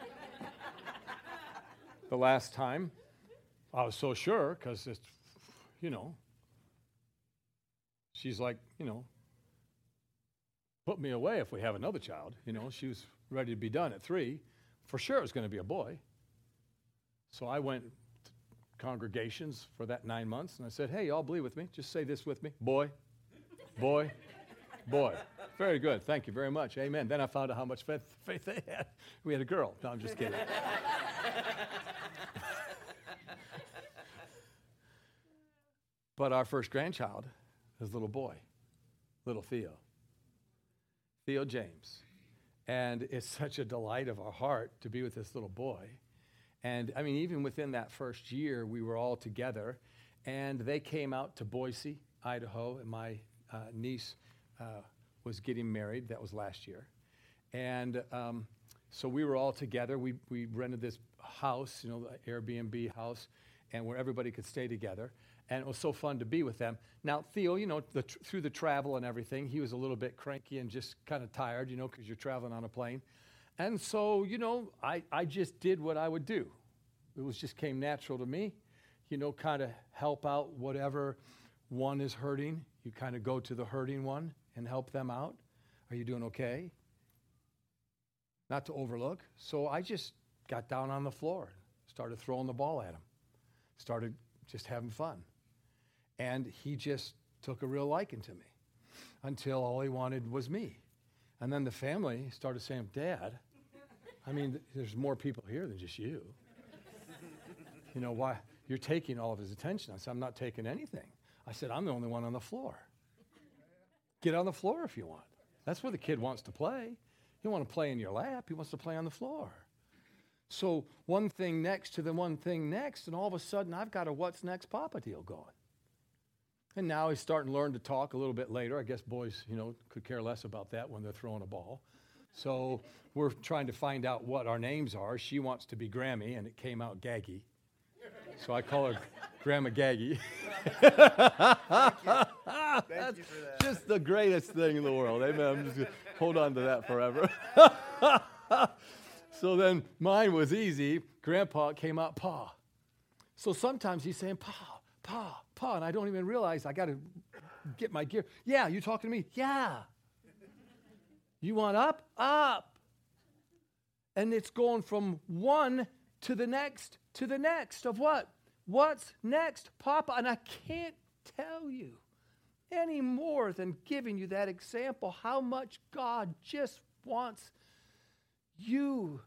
the last time. I was so sure because it's, you know, she's like, you know, put me away if we have another child. You know, she was ready to be done at three. For sure it was going to be a boy. So I went to congregations for that nine months and I said, hey, y'all believe with me. Just say this with me boy, boy, boy. Very good. Thank you very much. Amen. Then I found out how much faith, they had. We had a girl. No, I'm just kidding. But our first grandchild is little boy, little Theo, Theo James. And it's (laughs) such a delight of our heart to be with this little boy. And I mean, even within that first year, we were all together. And they came out to Boise, Idaho, and my uh, niece uh, was getting married. That was last year. And um, so we were all together. We, we rented this house, you know, the Airbnb house, and where everybody could stay together and it was so fun to be with them. Now, Theo, you know, the, through the travel and everything, he was a little bit cranky and just kind of tired, you know, because you're traveling on a plane. And so, you know, I, I just did what I would do. It was just came natural to me, you know, kind of help out whatever one is hurting. You kind of go to the hurting one and help them out. Are you doing okay? Not to overlook. So I just got down on the floor, started throwing the ball at him, started just having fun. And he just took a real liking to me until all he wanted was me. And then the family started saying, Dad, I mean, there's more people here than just you. (laughs) You know, why? You're taking all of his attention. I said, I'm not taking anything. I said, I'm the only one on the floor. Get on the floor if you want. That's where the kid wants to play. He want to play in your lap, he wants to play on the floor. So one thing next to the one thing next, and all of a sudden I've got a what's next Papa deal going. And now he's starting to learn to talk a little bit later. I guess boys, you know, could care less about that when they're throwing a ball. So we're trying to find out what our names are. She wants to be Grammy, and it came out Gaggy. So I call her Grandma Gaggy. (laughs) That's just the greatest thing in the world. Amen. I'm just going to hold on to that forever. (laughs) so then mine was easy. Grandpa came out Pa. So sometimes he's saying Pa, Pa, Pa, and I don't even realize I got to get my gear. Yeah, you talking to me? Yeah. You want up? Up. And it's going from one to the next to the next of what? What's next, Papa? And I can't tell you any more than giving you that example how much God just wants you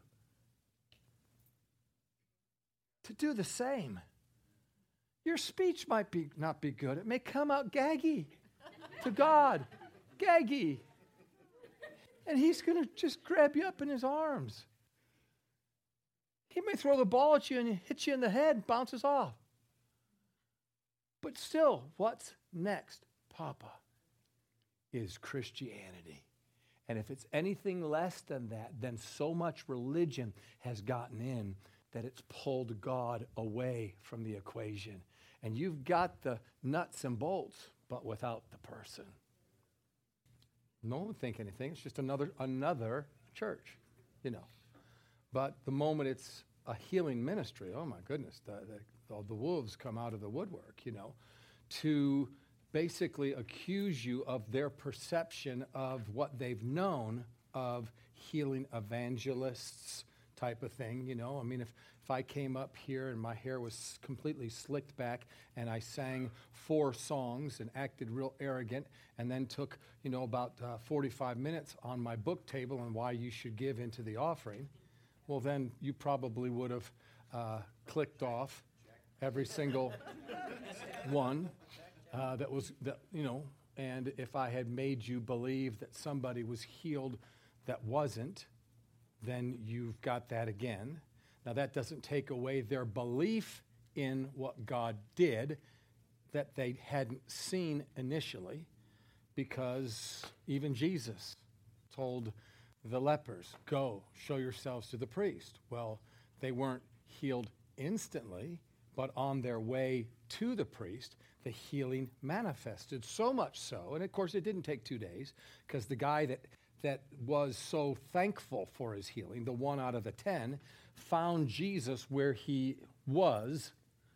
to do the same. Your speech might be, not be good. It may come out gaggy to God. Gaggy. And He's going to just grab you up in His arms. He may throw the ball at you and hit you in the head bounces off. But still, what's next, Papa, is Christianity. And if it's anything less than that, then so much religion has gotten in that it's pulled God away from the equation and you've got the nuts and bolts, but without the person. No one think anything. It's just another another church, you know. But the moment it's a healing ministry, oh my goodness, the, the, the wolves come out of the woodwork, you know, to basically accuse you of their perception of what they've known of healing evangelists type of thing, you know. I mean, if, if I came up here and my hair was completely slicked back and I sang four songs and acted real arrogant and then took, you know, about uh, 45 minutes on my book table and why you should give into the offering, well, then you probably would have uh, clicked off every single one uh, that was, that, you know, and if I had made you believe that somebody was healed that wasn't, then you've got that again. Now, that doesn't take away their belief in what God did that they hadn't seen initially, because even Jesus told the lepers, Go, show yourselves to the priest. Well, they weren't healed instantly, but on their way to the priest, the healing manifested. So much so, and of course, it didn't take two days, because the guy that, that was so thankful for his healing, the one out of the ten, found Jesus where he was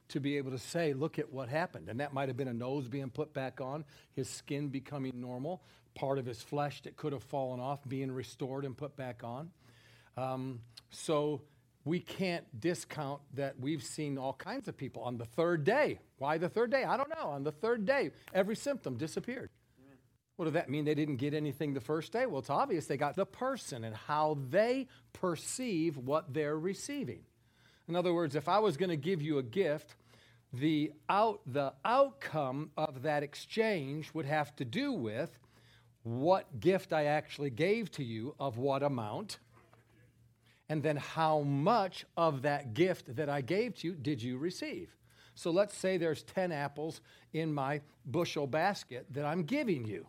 to be able to say, Look at what happened. And that might have been a nose being put back on, his skin becoming normal, part of his flesh that could have fallen off being restored and put back on. Um, so we can't discount that we've seen all kinds of people on the third day. Why the third day? I don't know. On the third day, every symptom disappeared. What does that mean? They didn't get anything the first day? Well, it's obvious they got the person and how they perceive what they're receiving. In other words, if I was going to give you a gift, the, out, the outcome of that exchange would have to do with what gift I actually gave to you, of what amount, and then how much of that gift that I gave to you did you receive. So let's say there's 10 apples in my bushel basket that I'm giving you.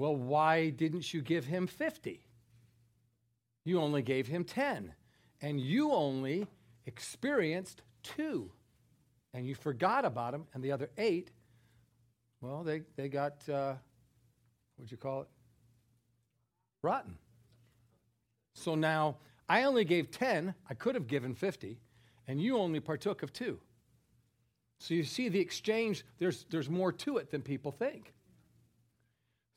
Well, why didn't you give him 50? You only gave him 10, and you only experienced two, and you forgot about him, and the other eight, well, they, they got, uh, what'd you call it? Rotten. So now I only gave 10, I could have given 50, and you only partook of two. So you see the exchange, there's, there's more to it than people think.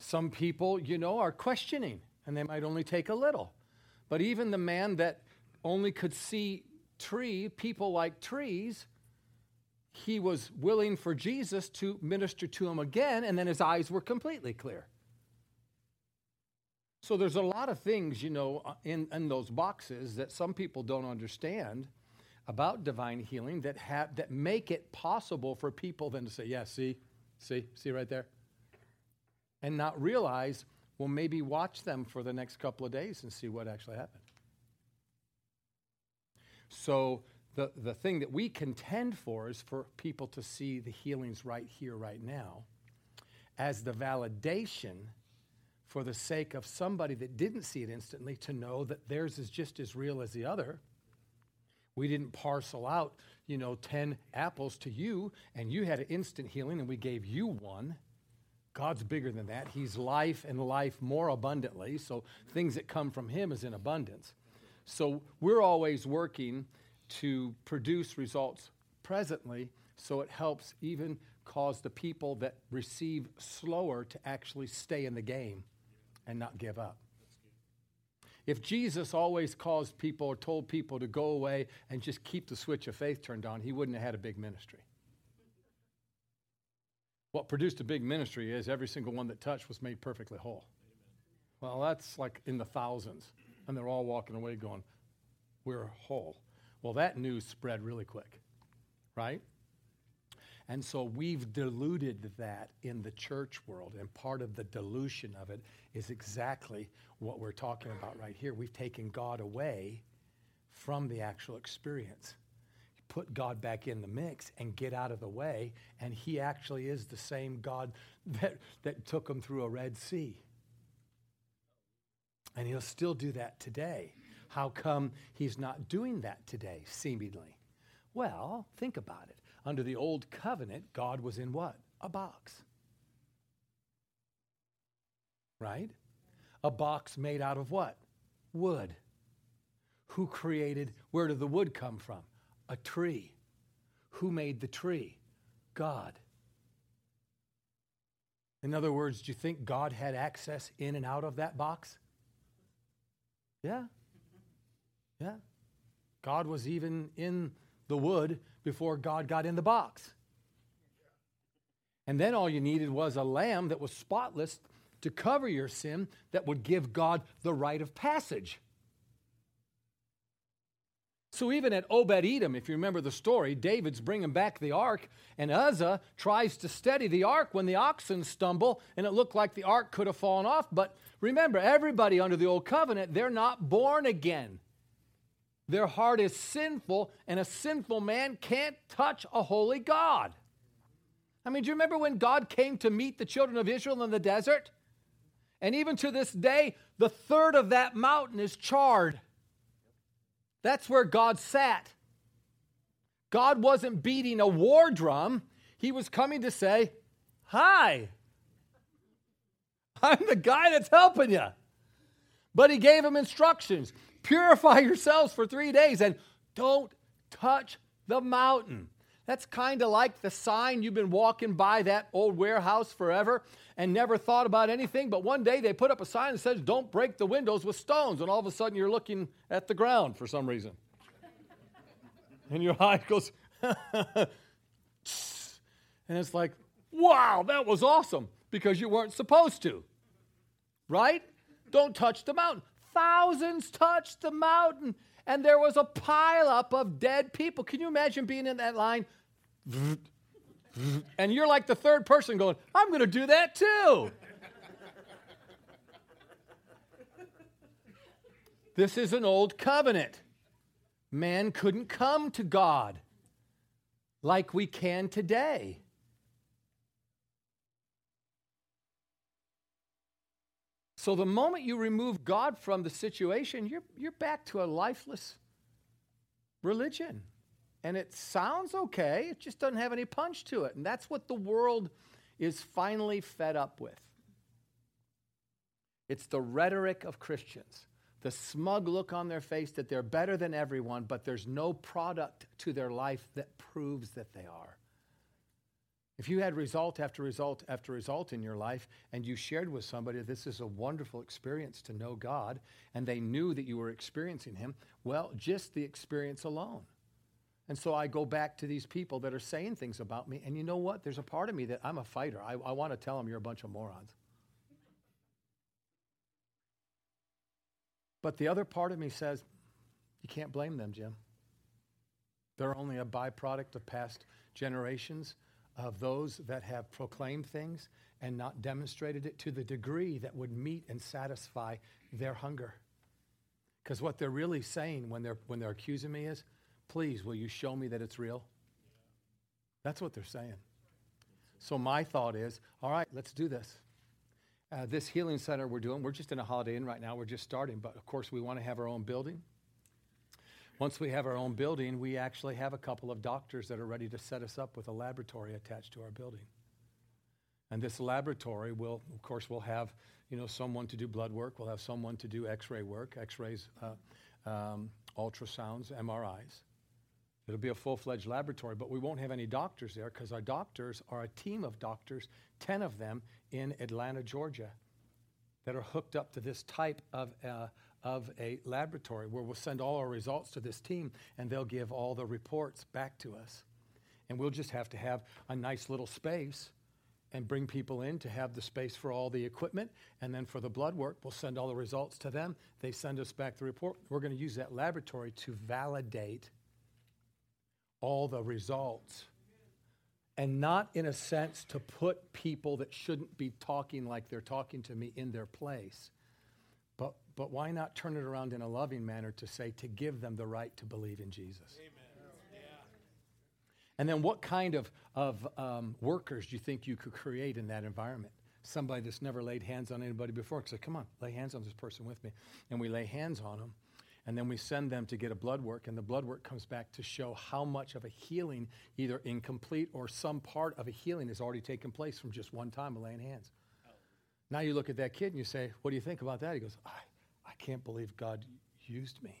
Some people, you know, are questioning and they might only take a little. But even the man that only could see tree, people like trees, he was willing for Jesus to minister to him again, and then his eyes were completely clear. So there's a lot of things, you know, uh, in, in those boxes that some people don't understand about divine healing that have that make it possible for people then to say, yeah, see, see, see right there and not realize, well, maybe watch them for the next couple of days and see what actually happened. So, the, the thing that we contend for is for people to see the healings right here, right now, as the validation for the sake of somebody that didn't see it instantly to know that theirs is just as real as the other. We didn't parcel out, you know, 10 apples to you and you had an instant healing and we gave you one. God's bigger than that. He's life and life more abundantly. So things that come from Him is in abundance. So we're always working to produce results presently so it helps even cause the people that receive slower to actually stay in the game and not give up. If Jesus always caused people or told people to go away and just keep the switch of faith turned on, he wouldn't have had a big ministry. What produced a big ministry is every single one that touched was made perfectly whole. Well, that's like in the thousands. And they're all walking away going, We're whole. Well, that news spread really quick, right? And so we've diluted that in the church world. And part of the dilution of it is exactly what we're talking about right here. We've taken God away from the actual experience put God back in the mix and get out of the way. And He actually is the same God (laughs) that, that took them through a Red Sea. And He'll still do that today. How come He's not doing that today, seemingly? Well, think about it. Under the old covenant, God was in what? A box. right? A box made out of what? Wood. Who created, where did the wood come from? A tree. Who made the tree? God. In other words, do you think God had access in and out of that box? Yeah. Yeah. God was even in the wood before God got in the box. And then all you needed was a lamb that was spotless to cover your sin that would give God the right of passage. So even at Obed Edom, if you remember the story, David's bringing back the ark, and Uzzah tries to steady the ark when the oxen stumble, and it looked like the ark could have fallen off. But remember, everybody under the old covenant, they're not born again. Their heart is sinful, and a sinful man can't touch a holy God. I mean, do you remember when God came to meet the children of Israel in the desert? And even to this day, the third of that mountain is charred. That's where God sat. God wasn't beating a war drum, He was coming to say, Hi, I'm the guy that's helping you. But He gave him instructions purify yourselves for three days and don't touch the mountain. That's kind of like the sign you've been walking by that old warehouse forever and never thought about anything. But one day they put up a sign that says, Don't break the windows with stones. And all of a sudden you're looking at the ground for some reason. and your (laughs) eye goes, (laughs) and it's like, Wow, that was awesome because you weren't supposed to. Right? Don't touch the mountain. Thousands touched the mountain and there was a pileup of dead people. Can you imagine being in that line? And you're like the third person going, I'm going to do that too. this is an old covenant. Man couldn't come to God like we can today. So the moment you remove God from the situation, you're, you're back to a lifeless religion. And it sounds okay, it just doesn't have any punch to it. And that's what the world is finally fed up with. It's the rhetoric of Christians, the smug look on their face that they're better than everyone, but there's no product to their life that proves that they are. If you had result after result after result in your life and you shared with somebody, this is a wonderful experience to know God, and they knew that you were experiencing Him, well, just the experience alone. And so I go back to these people that are saying things about me, and you know what? There's a part of me that I'm a fighter. I, I want to tell them you're a bunch of morons. But the other part of me says, you can't blame them, Jim. They're only a byproduct of past generations of those that have proclaimed things and not demonstrated it to the degree that would meet and satisfy their hunger. Because what they're really saying when they're, when they're accusing me is, please, will you show me that it's real? That's what they're saying. So my thought is, all right, let's do this. Uh, this healing center we're doing, we're just in a Holiday Inn right now. We're just starting, but of course we want to have our own building. Once we have our own building, we actually have a couple of doctors that are ready to set us up with a laboratory attached to our building. And this laboratory will, of course, we'll have, you know, someone to do blood work. We'll have someone to do X-ray work, X-rays, uh, um, ultrasounds, MRIs. It'll be a full-fledged laboratory, but we won't have any doctors there because our doctors are a team of doctors, 10 of them in Atlanta, Georgia, that are hooked up to this type of uh, of a laboratory where we'll send all our results to this team and they'll give all the reports back to us. And we'll just have to have a nice little space and bring people in to have the space for all the equipment. And then for the blood work, we'll send all the results to them. They send us back the report. We're going to use that laboratory to validate all the results. And not in a sense to put people that shouldn't be talking like they're talking to me in their place but but why not turn it around in a loving manner to say, to give them the right to believe in Jesus? Amen. Yeah. And then what kind of, of um, workers do you think you could create in that environment? Somebody that's never laid hands on anybody before. Say, come on, lay hands on this person with me. And we lay hands on them. And then we send them to get a blood work, and the blood work comes back to show how much of a healing, either incomplete or some part of a healing, has already taken place from just one time of laying hands. Now you look at that kid and you say, What do you think about that? He goes, I, I can't believe God used me.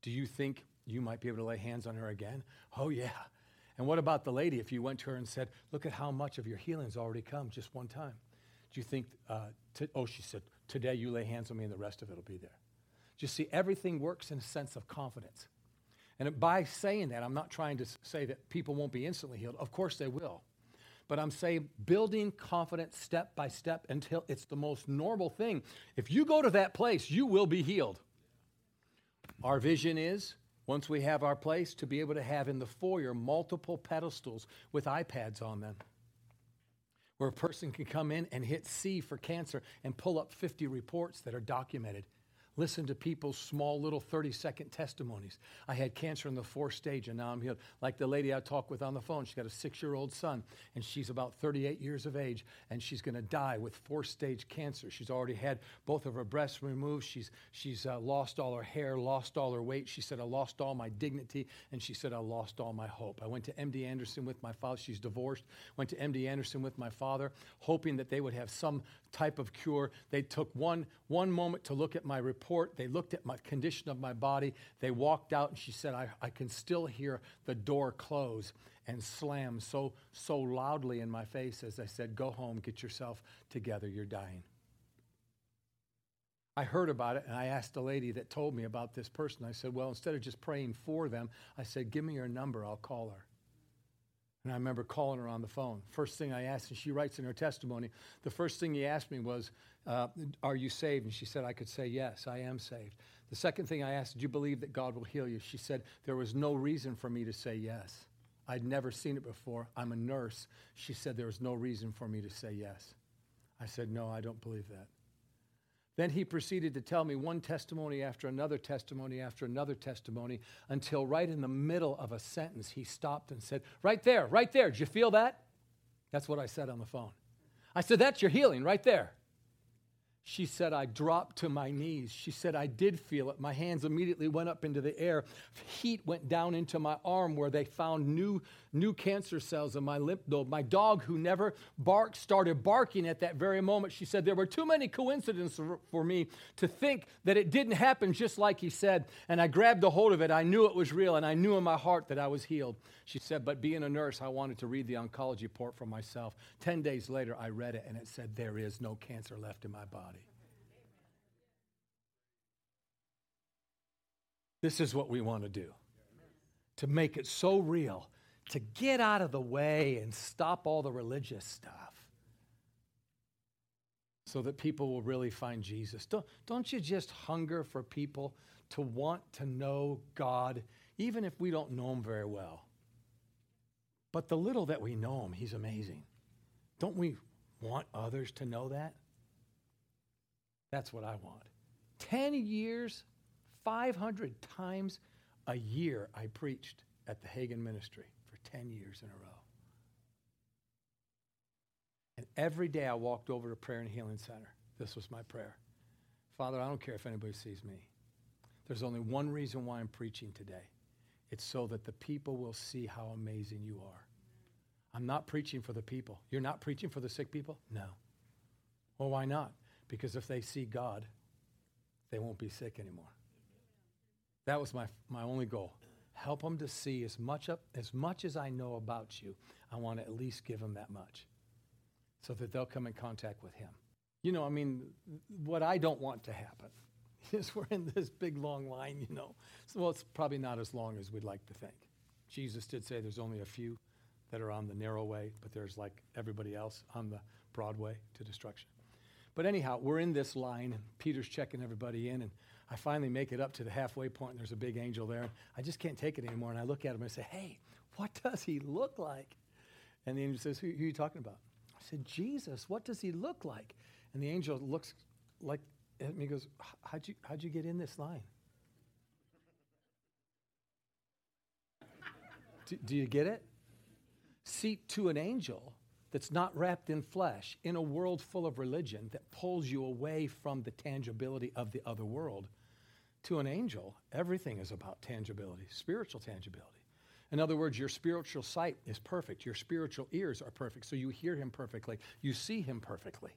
Do you think you might be able to lay hands on her again? Oh, yeah. And what about the lady if you went to her and said, Look at how much of your healing's already come just one time? Do you think, uh, to, oh, she said, Today you lay hands on me and the rest of it will be there. You see, everything works in a sense of confidence. And by saying that, I'm not trying to say that people won't be instantly healed. Of course they will. But I'm saying building confidence step by step until it's the most normal thing. If you go to that place, you will be healed. Our vision is once we have our place, to be able to have in the foyer multiple pedestals with iPads on them, where a person can come in and hit C for cancer and pull up 50 reports that are documented Listen to people's small little 30 second testimonies. I had cancer in the fourth stage and now I'm healed. Like the lady I talked with on the phone, she's got a six year old son and she's about 38 years of age and she's going to die with fourth stage cancer. She's already had both of her breasts removed. She's, she's uh, lost all her hair, lost all her weight. She said, I lost all my dignity. And she said, I lost all my hope. I went to MD Anderson with my father. She's divorced. Went to MD Anderson with my father, hoping that they would have some type of cure. They took one, one moment to look at my report. They looked at my condition of my body. They walked out, and she said, I, I can still hear the door close and slam so, so loudly in my face as I said, Go home, get yourself together, you're dying. I heard about it and I asked the lady that told me about this person. I said, Well, instead of just praying for them, I said, Give me your number, I'll call her. And I remember calling her on the phone. First thing I asked, and she writes in her testimony, the first thing he asked me was, uh, Are you saved? And she said, I could say, Yes, I am saved. The second thing I asked, Do you believe that God will heal you? She said, There was no reason for me to say yes. I'd never seen it before. I'm a nurse. She said, There was no reason for me to say yes. I said, No, I don't believe that. Then he proceeded to tell me one testimony after another testimony after another testimony until right in the middle of a sentence he stopped and said, Right there, right there, did you feel that? That's what I said on the phone. I said, That's your healing right there. She said, I dropped to my knees. She said, I did feel it. My hands immediately went up into the air. Heat went down into my arm where they found new, new cancer cells in my lymph node. My dog, who never barked, started barking at that very moment. She said, There were too many coincidences for me to think that it didn't happen just like he said. And I grabbed a hold of it. I knew it was real, and I knew in my heart that I was healed. She said, But being a nurse, I wanted to read the oncology report for myself. Ten days later, I read it, and it said, There is no cancer left in my body. This is what we want to do to make it so real, to get out of the way and stop all the religious stuff so that people will really find Jesus. Don't, don't you just hunger for people to want to know God, even if we don't know Him very well? But the little that we know Him, He's amazing. Don't we want others to know that? That's what I want. 10 years 500 times a year I preached at the Hagin Ministry for 10 years in a row. And every day I walked over to Prayer and Healing Center. This was my prayer. Father, I don't care if anybody sees me. There's only one reason why I'm preaching today. It's so that the people will see how amazing you are. I'm not preaching for the people. You're not preaching for the sick people? No. Well, why not? Because if they see God, they won't be sick anymore. That was my, my only goal. Help them to see as much, up, as much as I know about you. I want to at least give them that much so that they'll come in contact with Him. You know, I mean, what I don't want to happen (laughs) is we're in this big long line, you know. So, well, it's probably not as long as we'd like to think. Jesus did say there's only a few that are on the narrow way, but there's like everybody else on the broad way to destruction. But anyhow, we're in this line, and Peter's checking everybody in, and I finally make it up to the halfway point, and there's a big angel there. I just can't take it anymore. And I look at him and I say, Hey, what does he look like? And the angel says, Who, who are you talking about? I said, Jesus, what does he look like? And the angel looks like at me goes, How'd you, how'd you get in this line? (laughs) do, do you get it? See, to an angel, that's not wrapped in flesh, in a world full of religion that pulls you away from the tangibility of the other world, to an angel, everything is about tangibility, spiritual tangibility. In other words, your spiritual sight is perfect. Your spiritual ears are perfect. So you hear him perfectly. You see him perfectly.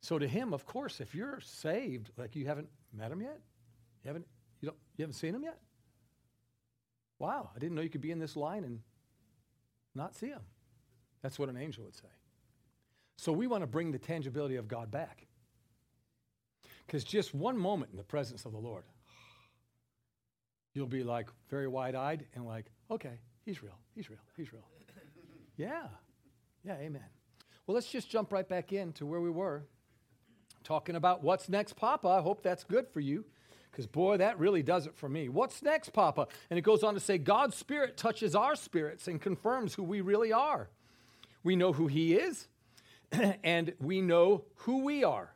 So to him, of course, if you're saved, like you haven't met him yet, you haven't, you don't, you haven't seen him yet. Wow, I didn't know you could be in this line and not see him. That's what an angel would say. So we want to bring the tangibility of God back. Because just one moment in the presence of the Lord, you'll be like very wide eyed and like, okay, he's real, he's real, he's real. (laughs) yeah, yeah, amen. Well, let's just jump right back in to where we were talking about what's next, Papa. I hope that's good for you. Because, boy, that really does it for me. What's next, Papa? And it goes on to say, God's Spirit touches our spirits and confirms who we really are. We know who He is, (clears throat) and we know who we are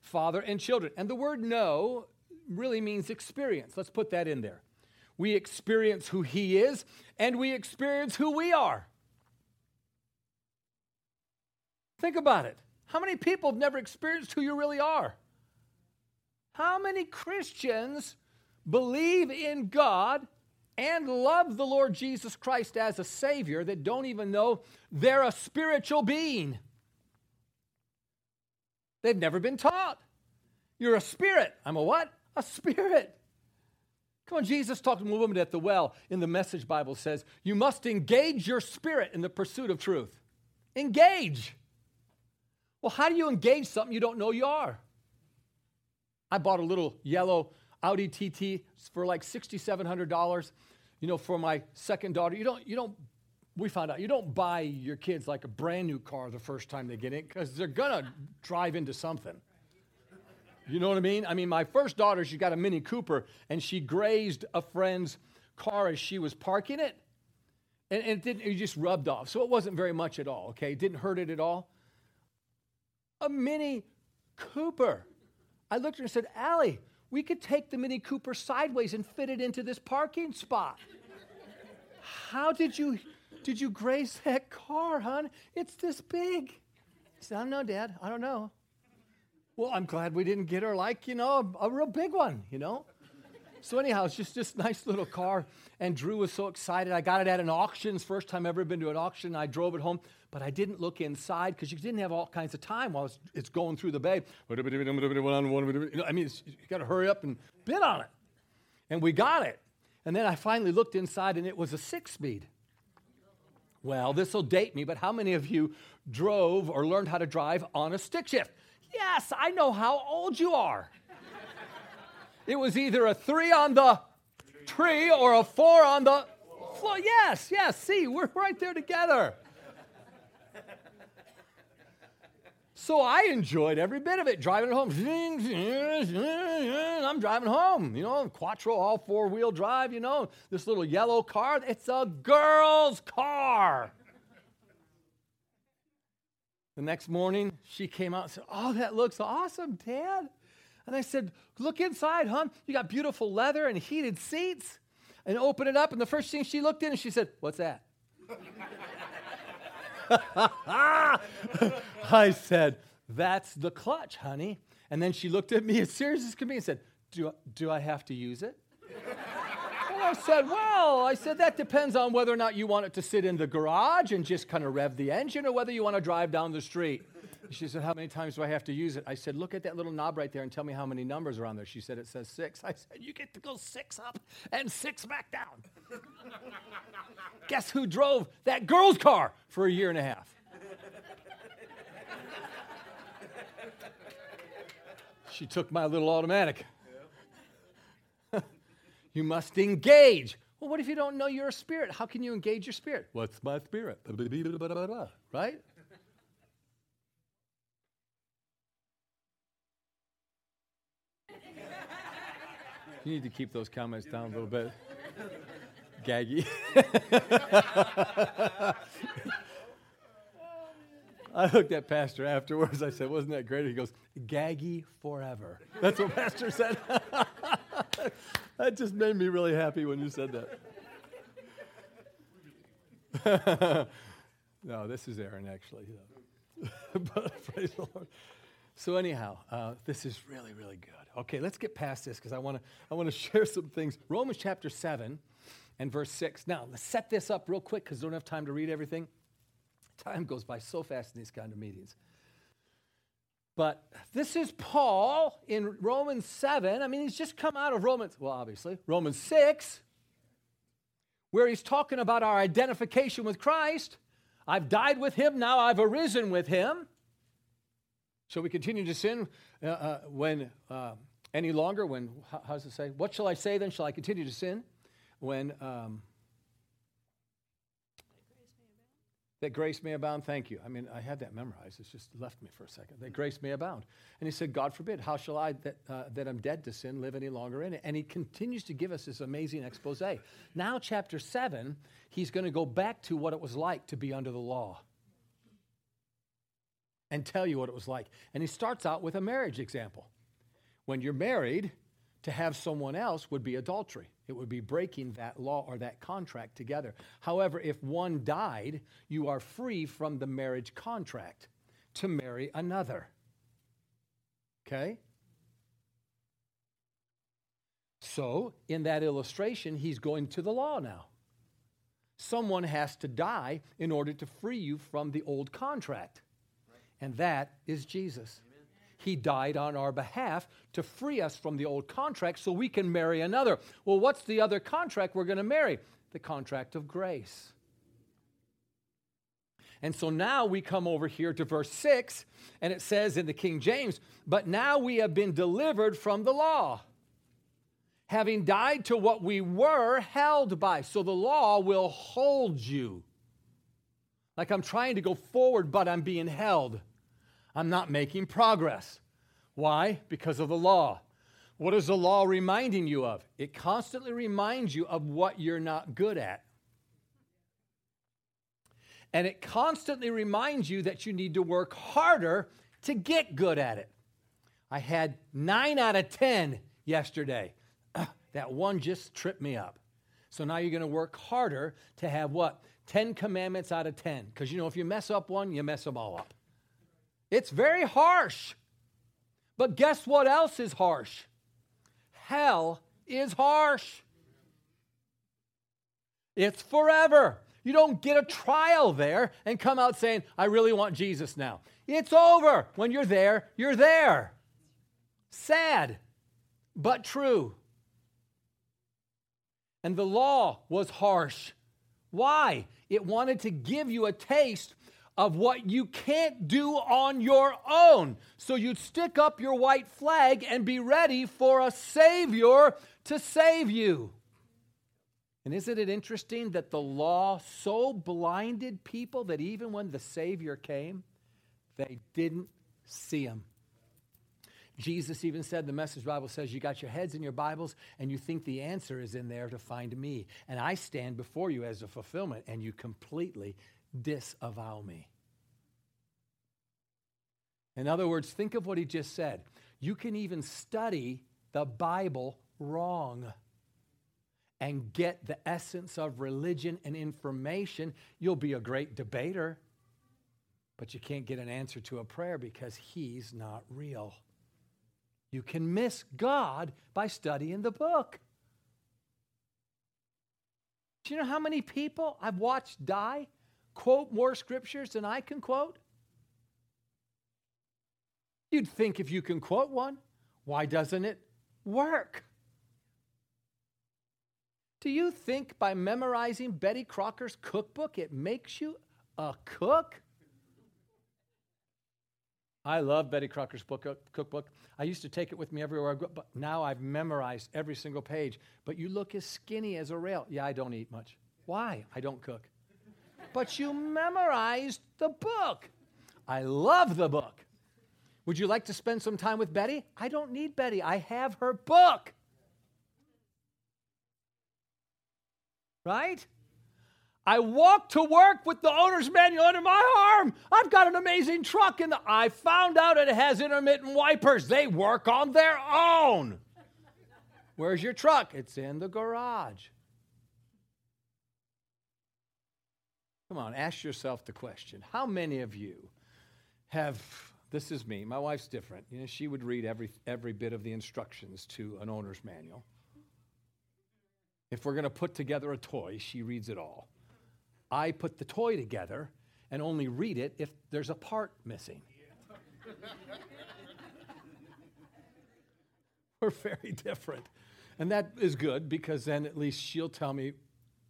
father and children. And the word know really means experience. Let's put that in there. We experience who He is, and we experience who we are. Think about it. How many people have never experienced who you really are? How many Christians believe in God and love the Lord Jesus Christ as a Savior that don't even know they're a spiritual being? They've never been taught. You're a spirit. I'm a what? A spirit. Come on, Jesus talked to a woman at the well in the Message Bible says, You must engage your spirit in the pursuit of truth. Engage. Well, how do you engage something you don't know you are? I bought a little yellow Audi TT for like $6,700, you know, for my second daughter. You don't, you don't, we found out, you don't buy your kids like a brand new car the first time they get in because they're going to drive into something. You know what I mean? I mean, my first daughter, she got a Mini Cooper and she grazed a friend's car as she was parking it. And, and it, didn't, it just rubbed off. So it wasn't very much at all, okay? It didn't hurt it at all. A Mini Cooper. I looked at her and said, Allie, we could take the Mini Cooper sideways and fit it into this parking spot. How did you did you grace that car, hon? It's this big. I said, I don't know, Dad. I don't know. Well, I'm glad we didn't get her like, you know, a, a real big one, you know? So anyhow, it's just this nice little car, and Drew was so excited. I got it at an auction. First time I've ever been to an auction. I drove it home, but I didn't look inside because you didn't have all kinds of time while it's, it's going through the bay. You know, I mean, you got to hurry up and bid on it. And we got it. And then I finally looked inside, and it was a six-speed. Well, this will date me, but how many of you drove or learned how to drive on a stick shift? Yes, I know how old you are. It was either a three on the tree or a four on the floor. Yes, yes, see, we're right there together. So I enjoyed every bit of it, driving home. I'm driving home, you know, Quattro, all four wheel drive, you know, this little yellow car. It's a girl's car. The next morning, she came out and said, Oh, that looks awesome, Dad. And I said, Look inside, hon. You got beautiful leather and heated seats. And open it up, and the first thing she looked in, and she said, What's that? (laughs) I said, That's the clutch, honey. And then she looked at me as serious as could be and said, Do, do I have to use it? and I said, Well, I said, that depends on whether or not you want it to sit in the garage and just kind of rev the engine or whether you want to drive down the street. She said, How many times do I have to use it? I said, Look at that little knob right there and tell me how many numbers are on there. She said, It says six. I said, You get to go six up and six back down. (laughs) Guess who drove that girl's car for a year and a half? (laughs) she took my little automatic. (laughs) you must engage. Well, what if you don't know you're a spirit? How can you engage your spirit? What's my spirit? Right? You need to keep those comments down a little bit. Gaggy. (laughs) I looked at Pastor afterwards. I said, Wasn't that great? He goes, Gaggy forever. That's what Pastor said. (laughs) that just made me really happy when you said that. (laughs) no, this is Erin, actually. but praise the Lord. So anyhow, uh, this is really, really good. Okay, let's get past this because I want to I want to (laughs) share some things. Romans chapter seven and verse six. Now let's set this up real quick because don't have time to read everything. Time goes by so fast in these kind of meetings. But this is Paul in Romans 7. I mean, he's just come out of Romans, well, obviously, Romans 6, where he's talking about our identification with Christ. I've died with him, now I've arisen with him. Shall we continue to sin uh, uh, when uh, any longer? When how, how, does it say? What shall I say then? Shall I continue to sin when um, that grace may abound? Thank you. I mean, I had that memorized. It's just left me for a second. That grace may abound. And he said, God forbid. How shall I that uh, that I'm dead to sin live any longer in it? And he continues to give us this amazing expose. Now, chapter seven, he's going to go back to what it was like to be under the law and tell you what it was like. And he starts out with a marriage example. When you're married, to have someone else would be adultery. It would be breaking that law or that contract together. However, if one died, you are free from the marriage contract to marry another. Okay? So, in that illustration, he's going to the law now. Someone has to die in order to free you from the old contract and that is Jesus. Amen. He died on our behalf to free us from the old contract so we can marry another. Well, what's the other contract we're going to marry? The contract of grace. And so now we come over here to verse 6, and it says in the King James, But now we have been delivered from the law, having died to what we were held by. So the law will hold you. Like I'm trying to go forward, but I'm being held. I'm not making progress. Why? Because of the law. What is the law reminding you of? It constantly reminds you of what you're not good at. And it constantly reminds you that you need to work harder to get good at it. I had nine out of 10 yesterday. (clears throat) that one just tripped me up. So now you're going to work harder to have what? 10 commandments out of 10. Because you know, if you mess up one, you mess them all up. It's very harsh. But guess what else is harsh? Hell is harsh. It's forever. You don't get a trial there and come out saying, I really want Jesus now. It's over. When you're there, you're there. Sad, but true. And the law was harsh. Why? It wanted to give you a taste of what you can't do on your own. So you'd stick up your white flag and be ready for a Savior to save you. And isn't it interesting that the law so blinded people that even when the Savior came, they didn't see him? Jesus even said, the Message Bible says, You got your heads in your Bibles and you think the answer is in there to find me. And I stand before you as a fulfillment, and you completely disavow me. In other words, think of what he just said. You can even study the Bible wrong and get the essence of religion and information. You'll be a great debater, but you can't get an answer to a prayer because he's not real. You can miss God by studying the book. Do you know how many people I've watched die quote more scriptures than I can quote? You'd think if you can quote one, why doesn't it work? Do you think by memorizing Betty Crocker's cookbook it makes you a cook? I love Betty Crocker's book, uh, cookbook. I used to take it with me everywhere I go, but now I've memorized every single page. But you look as skinny as a rail. Yeah, I don't eat much. Why? I don't cook but you memorized the book. I love the book. Would you like to spend some time with Betty? I don't need Betty, I have her book. Right? I walk to work with the owner's manual under my arm. I've got an amazing truck, and I found out it has intermittent wipers. They work on their own. Where's your truck? It's in the garage. Come on, ask yourself the question how many of you have, this is me, my wife's different. You know, she would read every, every bit of the instructions to an owner's manual. If we're going to put together a toy, she reads it all. I put the toy together and only read it if there's a part missing. (laughs) We're very different. And that is good because then at least she'll tell me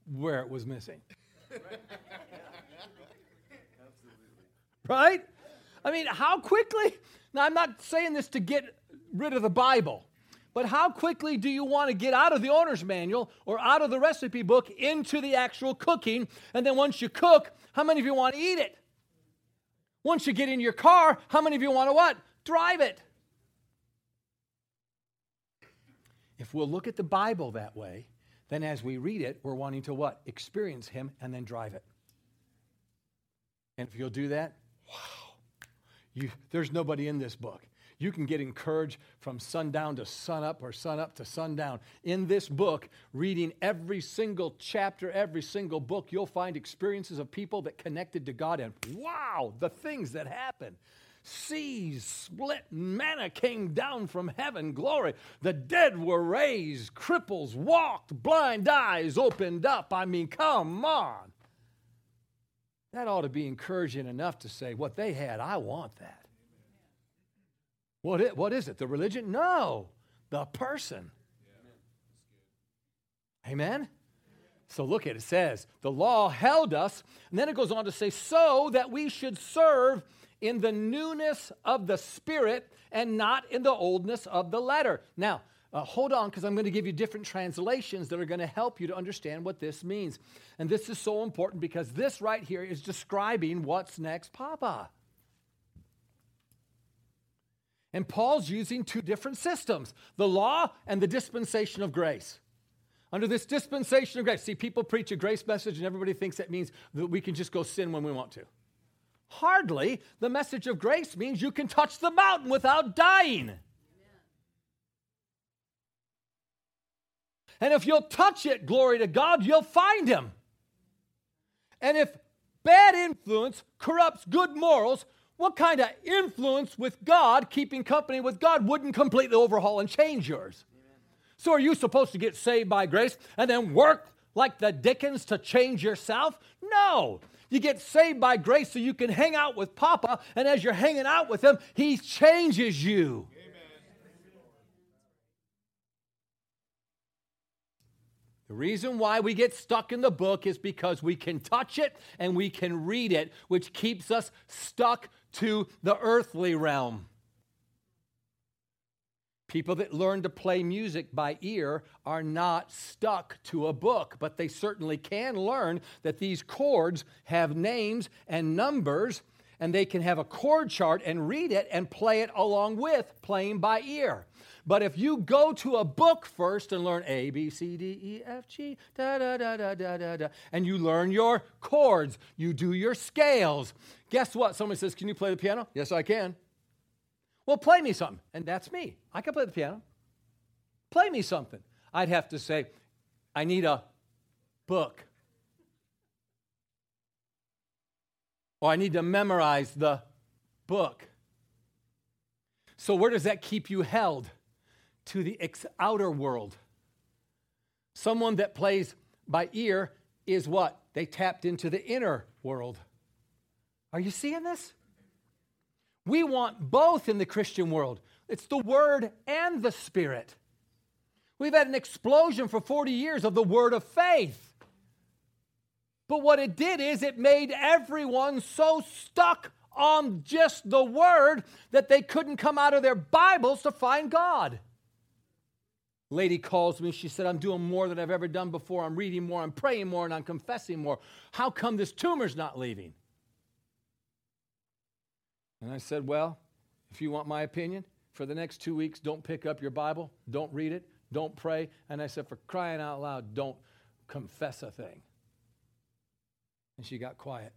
where it was missing. (laughs) right? I mean, how quickly? Now, I'm not saying this to get rid of the Bible, but how quickly do you want to get out of the owner's manual or out of the recipe book into the actual cooking? And then once you cook, how many of you want to eat it? Once you get in your car, how many of you want to what? Drive it. If we'll look at the Bible that way, then as we read it, we're wanting to what? Experience Him and then drive it. And if you'll do that, wow, you, there's nobody in this book. You can get encouraged from sundown to sunup or sunup to sundown. In this book, reading every single chapter, every single book, you'll find experiences of people that connected to God and wow, the things that happen. Seas split, manna came down from heaven, glory. The dead were raised, cripples walked, blind eyes opened up. I mean, come on. That ought to be encouraging enough to say, what they had, I want that. What is, what is it? The religion? No, the person. Amen? So look at it. It says, the law held us. And then it goes on to say, so that we should serve in the newness of the Spirit and not in the oldness of the letter. Now, uh, hold on, because I'm going to give you different translations that are going to help you to understand what this means. And this is so important because this right here is describing what's next, Papa. And Paul's using two different systems the law and the dispensation of grace. Under this dispensation of grace, see, people preach a grace message and everybody thinks that means that we can just go sin when we want to. Hardly. The message of grace means you can touch the mountain without dying. And if you'll touch it, glory to God, you'll find him. And if bad influence corrupts good morals, what kind of influence with God, keeping company with God, wouldn't completely overhaul and change yours? Amen. So, are you supposed to get saved by grace and then work like the Dickens to change yourself? No. You get saved by grace so you can hang out with Papa, and as you're hanging out with him, he changes you. The reason why we get stuck in the book is because we can touch it and we can read it, which keeps us stuck to the earthly realm. People that learn to play music by ear are not stuck to a book, but they certainly can learn that these chords have names and numbers, and they can have a chord chart and read it and play it along with playing by ear. But if you go to a book first and learn A, B, C, D, E, F, G, da, da, da, da, da, da, da, and you learn your chords, you do your scales, guess what? Somebody says, Can you play the piano? Yes, I can. Well, play me something. And that's me. I can play the piano. Play me something. I'd have to say, I need a book. Or I need to memorize the book. So, where does that keep you held? To the ex- outer world. Someone that plays by ear is what? They tapped into the inner world. Are you seeing this? We want both in the Christian world. It's the Word and the Spirit. We've had an explosion for 40 years of the Word of faith. But what it did is it made everyone so stuck on just the Word that they couldn't come out of their Bibles to find God lady calls me. She said, I'm doing more than I've ever done before. I'm reading more, I'm praying more, and I'm confessing more. How come this tumor's not leaving? And I said, Well, if you want my opinion, for the next two weeks, don't pick up your Bible, don't read it, don't pray. And I said, For crying out loud, don't confess a thing. And she got quiet.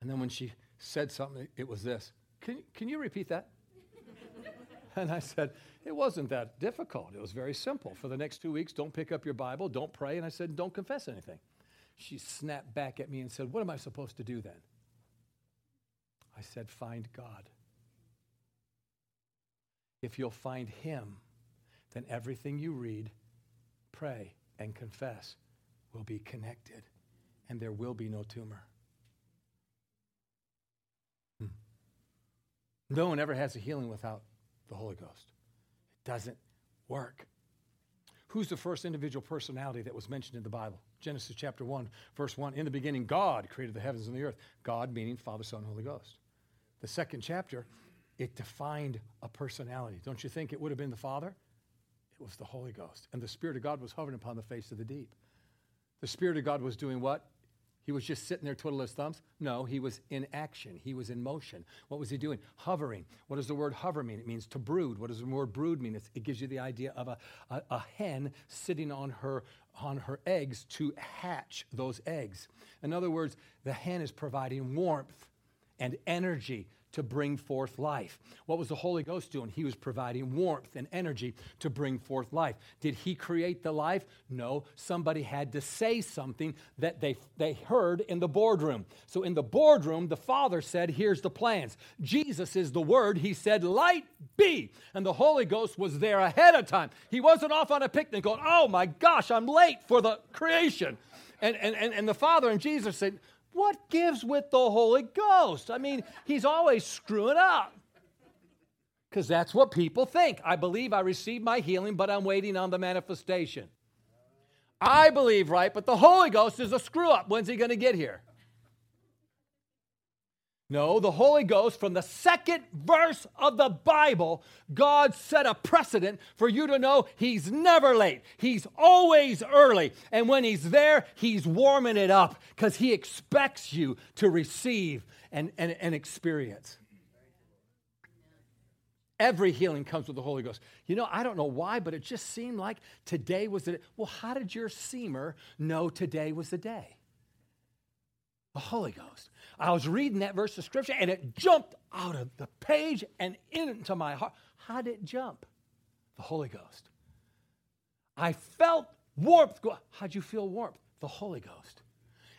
And then when she said something, it was this Can, can you repeat that? (laughs) and I said, it wasn't that difficult. It was very simple. For the next two weeks, don't pick up your Bible, don't pray. And I said, don't confess anything. She snapped back at me and said, What am I supposed to do then? I said, Find God. If you'll find Him, then everything you read, pray, and confess will be connected, and there will be no tumor. Hmm. No one ever has a healing without the Holy Ghost doesn't work. Who's the first individual personality that was mentioned in the Bible? Genesis chapter 1, verse 1. In the beginning, God created the heavens and the earth. God meaning Father, Son, Holy Ghost. The second chapter, it defined a personality. Don't you think it would have been the Father? It was the Holy Ghost. And the Spirit of God was hovering upon the face of the deep. The Spirit of God was doing what? He was just sitting there twiddling his thumbs? No, he was in action. He was in motion. What was he doing? Hovering. What does the word hover mean? It means to brood. What does the word brood mean? It's, it gives you the idea of a, a, a hen sitting on her, on her eggs to hatch those eggs. In other words, the hen is providing warmth and energy to bring forth life. What was the Holy Ghost doing? He was providing warmth and energy to bring forth life. Did he create the life? No. Somebody had to say something that they, they heard in the boardroom. So in the boardroom, the Father said, Here's the plans. Jesus is the Word. He said, Light be. And the Holy Ghost was there ahead of time. He wasn't off on a picnic going, Oh my gosh, I'm late for the creation. And, and, and, and the Father and Jesus said, what gives with the Holy Ghost? I mean, he's always screwing up. Because that's what people think. I believe I received my healing, but I'm waiting on the manifestation. I believe right, but the Holy Ghost is a screw up. When's he going to get here? No, the Holy Ghost, from the second verse of the Bible, God set a precedent for you to know He's never late. He's always early. And when He's there, He's warming it up because He expects you to receive and, and, and experience. Every healing comes with the Holy Ghost. You know, I don't know why, but it just seemed like today was the day. Well, how did your seamer know today was the day? The Holy Ghost. I was reading that verse of scripture and it jumped out of the page and into my heart. How did it jump? The Holy Ghost. I felt warmth. How'd you feel warmth? The Holy Ghost.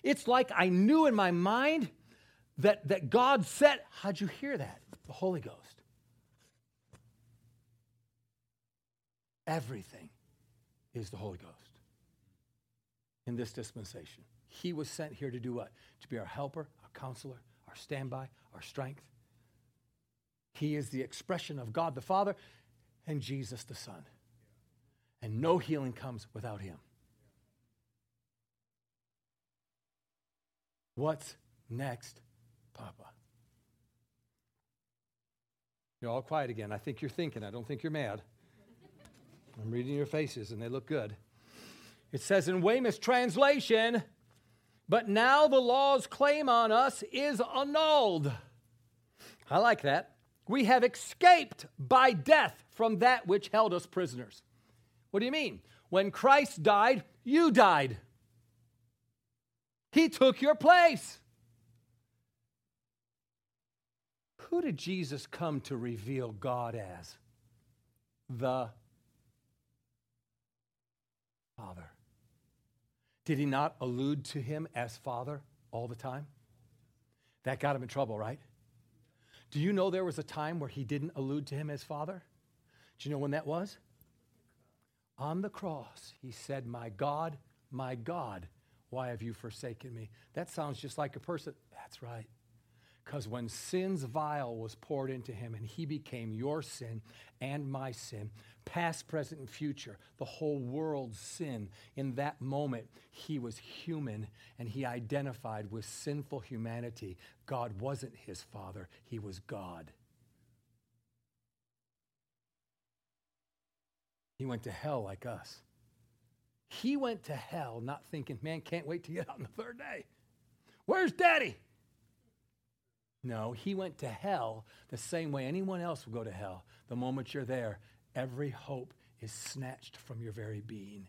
It's like I knew in my mind that, that God said, How'd you hear that? The Holy Ghost. Everything is the Holy Ghost in this dispensation. He was sent here to do what? To be our helper, counselor, our standby, our strength. He is the expression of God the Father and Jesus the Son. And no healing comes without him. What's next, Papa? You're all quiet again. I think you're thinking. I don't think you're mad. I'm reading your faces and they look good. It says in Weymouth's translation, but now the law's claim on us is annulled. I like that. We have escaped by death from that which held us prisoners. What do you mean? When Christ died, you died. He took your place. Who did Jesus come to reveal God as? The Father. Did he not allude to him as Father all the time? That got him in trouble, right? Do you know there was a time where he didn't allude to him as Father? Do you know when that was? On the cross, he said, My God, my God, why have you forsaken me? That sounds just like a person. That's right. Because when sin's vial was poured into him and he became your sin and my sin, past, present, and future, the whole world's sin, in that moment, he was human and he identified with sinful humanity. God wasn't his father, he was God. He went to hell like us. He went to hell not thinking, man, can't wait to get out on the third day. Where's daddy? No, he went to hell the same way anyone else will go to hell. The moment you're there, every hope is snatched from your very being.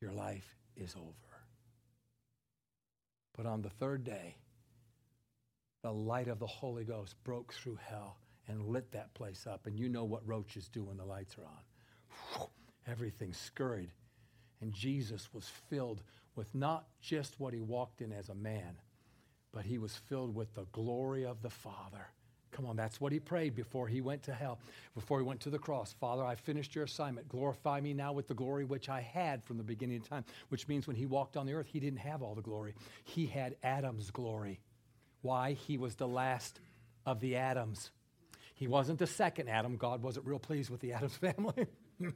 Your life is over. But on the third day, the light of the Holy Ghost broke through hell and lit that place up. And you know what roaches do when the lights are on. Everything scurried. And Jesus was filled with not just what he walked in as a man, but he was filled with the glory of the Father. Come on, that's what he prayed before he went to hell, before he went to the cross. Father, I finished your assignment. Glorify me now with the glory which I had from the beginning of time, which means when he walked on the earth, he didn't have all the glory. He had Adam's glory. Why? He was the last of the Adams. He wasn't the second Adam. God wasn't real pleased with the Adams (laughs) family. (laughs)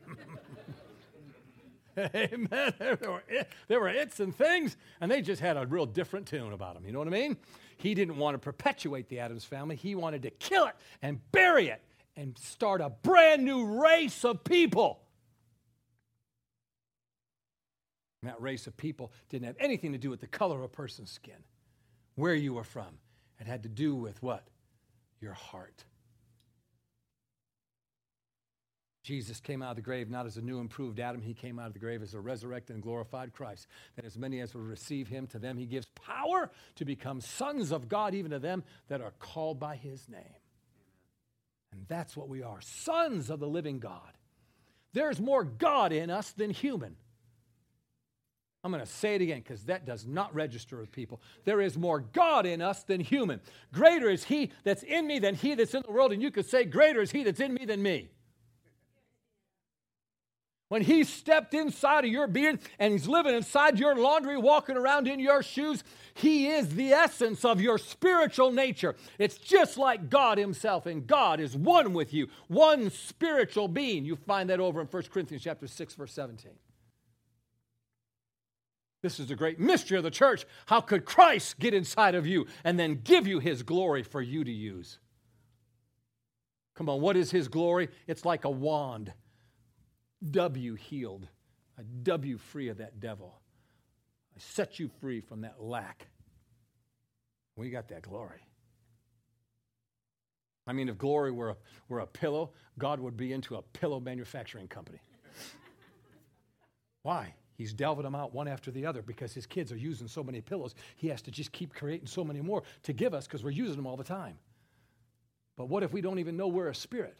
(laughs) Amen. There were, there were its and things, and they just had a real different tune about them. You know what I mean? He didn't want to perpetuate the Adams family. He wanted to kill it and bury it and start a brand new race of people. And that race of people didn't have anything to do with the color of a person's skin, where you were from. It had to do with what? Your heart. Jesus came out of the grave not as a new improved Adam, he came out of the grave as a resurrected and glorified Christ. That as many as will receive him, to them he gives power to become sons of God, even to them that are called by his name. And that's what we are sons of the living God. There's more God in us than human. I'm going to say it again because that does not register with people. There is more God in us than human. Greater is He that's in me than He that's in the world. And you could say, Greater is He that's in me than me. When He stepped inside of your being and He's living inside your laundry, walking around in your shoes, He is the essence of your spiritual nature. It's just like God Himself, and God is one with you, one spiritual being. You find that over in 1 Corinthians chapter 6, verse 17. This is the great mystery of the church. How could Christ get inside of you and then give you his glory for you to use? Come on, what is his glory? It's like a wand. W healed, a W free of that devil. I set you free from that lack. We got that glory. I mean, if glory were a, were a pillow, God would be into a pillow manufacturing company. (laughs) Why? He's delving them out one after the other because his kids are using so many pillows. He has to just keep creating so many more to give us because we're using them all the time. But what if we don't even know we're a spirit?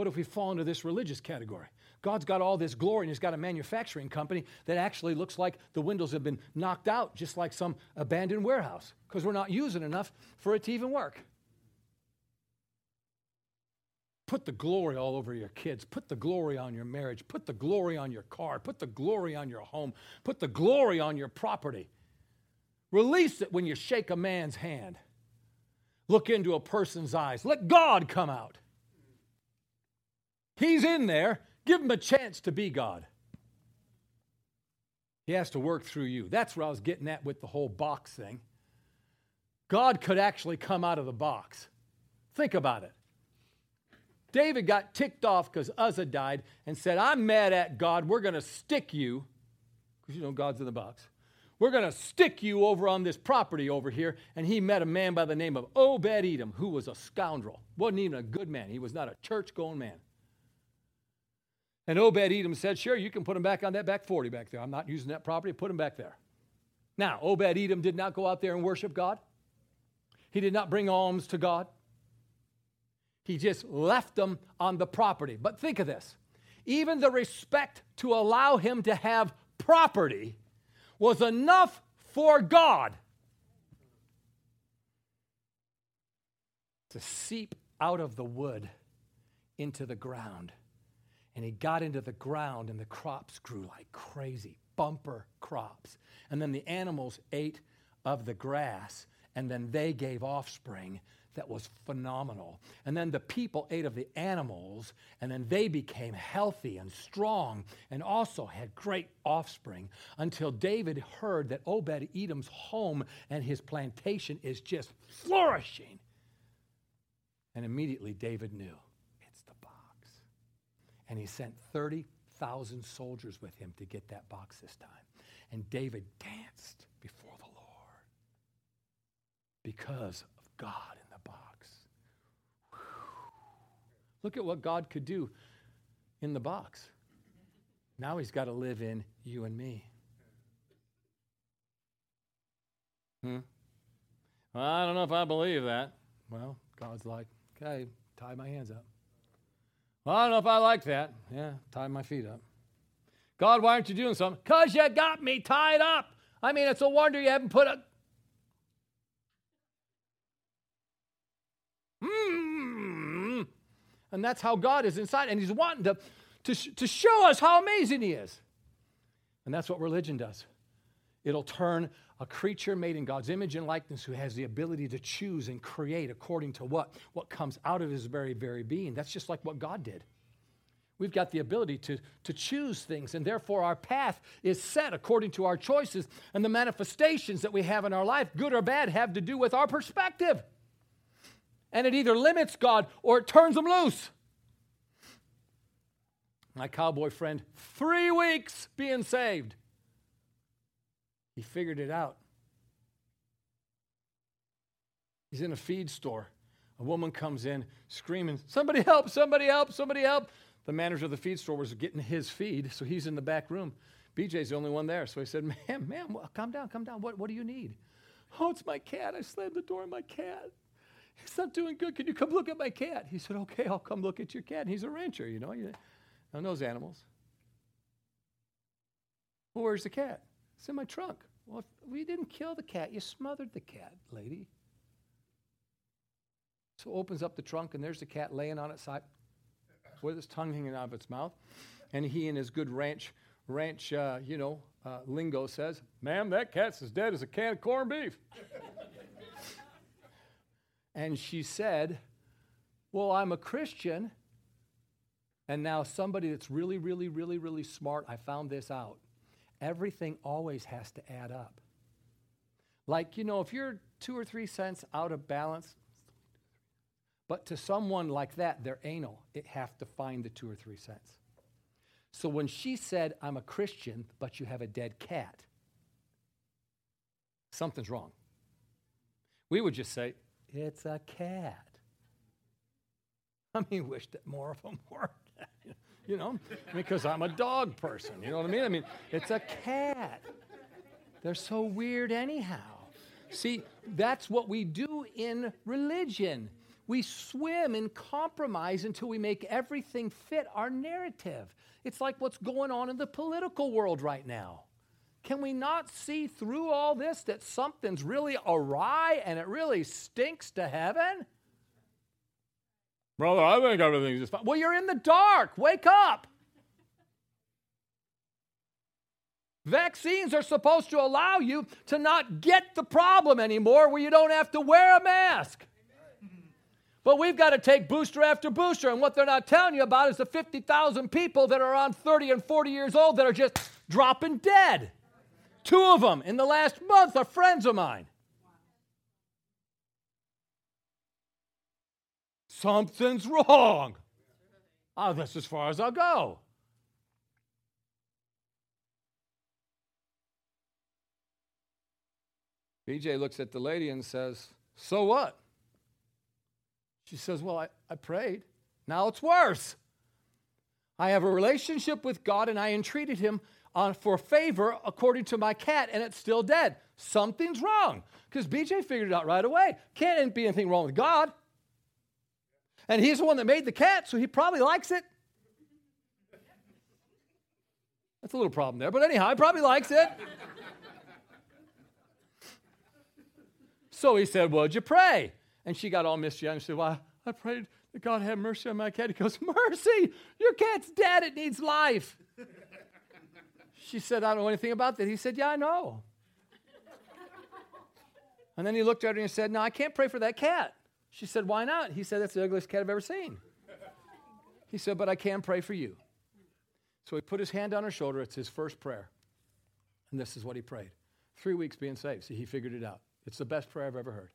What if we fall into this religious category? God's got all this glory and he's got a manufacturing company that actually looks like the windows have been knocked out, just like some abandoned warehouse, because we're not using enough for it to even work. Put the glory all over your kids. Put the glory on your marriage. Put the glory on your car. Put the glory on your home. Put the glory on your property. Release it when you shake a man's hand. Look into a person's eyes. Let God come out. He's in there. Give him a chance to be God. He has to work through you. That's where I was getting at with the whole box thing. God could actually come out of the box. Think about it. David got ticked off because Uzzah died and said, I'm mad at God. We're going to stick you, because you know God's in the box. We're going to stick you over on this property over here. And he met a man by the name of Obed Edom, who was a scoundrel. Wasn't even a good man. He was not a church going man. And Obed Edom said, Sure, you can put him back on that back 40 back there. I'm not using that property. Put him back there. Now, Obed Edom did not go out there and worship God, he did not bring alms to God. He just left them on the property. But think of this even the respect to allow him to have property was enough for God to seep out of the wood into the ground. And he got into the ground, and the crops grew like crazy, bumper crops. And then the animals ate of the grass, and then they gave offspring that was phenomenal. And then the people ate of the animals, and then they became healthy and strong and also had great offspring until David heard that Obed Edom's home and his plantation is just flourishing. And immediately David knew. And he sent 30,000 soldiers with him to get that box this time. And David danced before the Lord because of God in the box. Whew. Look at what God could do in the box. Now he's got to live in you and me. Hmm? Well, I don't know if I believe that. Well, God's like, okay, tie my hands up. Well, I don't know if I like that. Yeah, tie my feet up. God, why aren't you doing something? Because you got me tied up. I mean, it's a wonder you haven't put a. Hmm. And that's how God is inside. And He's wanting to, to, to show us how amazing He is. And that's what religion does it'll turn a creature made in God's image and likeness who has the ability to choose and create according to what? What comes out of his very, very being. That's just like what God did. We've got the ability to, to choose things, and therefore our path is set according to our choices. And the manifestations that we have in our life, good or bad, have to do with our perspective. And it either limits God or it turns him loose. My cowboy friend, three weeks being saved. He figured it out. He's in a feed store. A woman comes in screaming, Somebody help, somebody help, somebody help. The manager of the feed store was getting his feed, so he's in the back room. BJ's the only one there. So he said, Ma'am, ma'am, calm down, calm down. What, what do you need? Oh, it's my cat. I slammed the door on my cat. He's not doing good. Can you come look at my cat? He said, Okay, I'll come look at your cat. And he's a rancher, you know. He knows animals. Well, where's the cat? It's in my trunk. Well, we didn't kill the cat. You smothered the cat, lady. So opens up the trunk, and there's the cat laying on its side with its tongue hanging out of its mouth. And he, in his good ranch, ranch, uh, you know, uh, lingo says, Ma'am, that cat's as dead as a can of corned beef. (laughs) and she said, Well, I'm a Christian. And now somebody that's really, really, really, really smart, I found this out everything always has to add up. Like, you know, if you're two or three cents out of balance, but to someone like that, they're anal. It have to find the two or three cents. So when she said, I'm a Christian, but you have a dead cat, something's wrong. We would just say, it's a cat. (laughs) I mean, wish that more of them (laughs) were you know, because I'm a dog person. You know what I mean? I mean, it's a cat. They're so weird, anyhow. See, that's what we do in religion. We swim in compromise until we make everything fit our narrative. It's like what's going on in the political world right now. Can we not see through all this that something's really awry and it really stinks to heaven? Brother, I think everything's just fine. Well, you're in the dark. Wake up. Vaccines are supposed to allow you to not get the problem anymore where you don't have to wear a mask. But we've got to take booster after booster, and what they're not telling you about is the 50,000 people that are on 30 and 40 years old that are just dropping dead. Two of them in the last month are friends of mine. Something's wrong. Oh, that's as far as I'll go. BJ looks at the lady and says, So what? She says, Well, I, I prayed. Now it's worse. I have a relationship with God and I entreated him on, for favor according to my cat and it's still dead. Something's wrong. Because BJ figured it out right away. Can't be anything wrong with God. And he's the one that made the cat, so he probably likes it. That's a little problem there, but anyhow, he probably likes it. so he said, What'd you pray? And she got all misty and said, Well, I prayed that God have mercy on my cat. He goes, Mercy! Your cat's dead. It needs life. She said, I don't know anything about that. He said, Yeah, I know. And then he looked at her and said, No, I can't pray for that cat. She said, Why not? He said, That's the ugliest cat I've ever seen. He said, But I can pray for you. So he put his hand on her shoulder. It's his first prayer. And this is what he prayed. Three weeks being saved. See, he figured it out. It's the best prayer I've ever heard.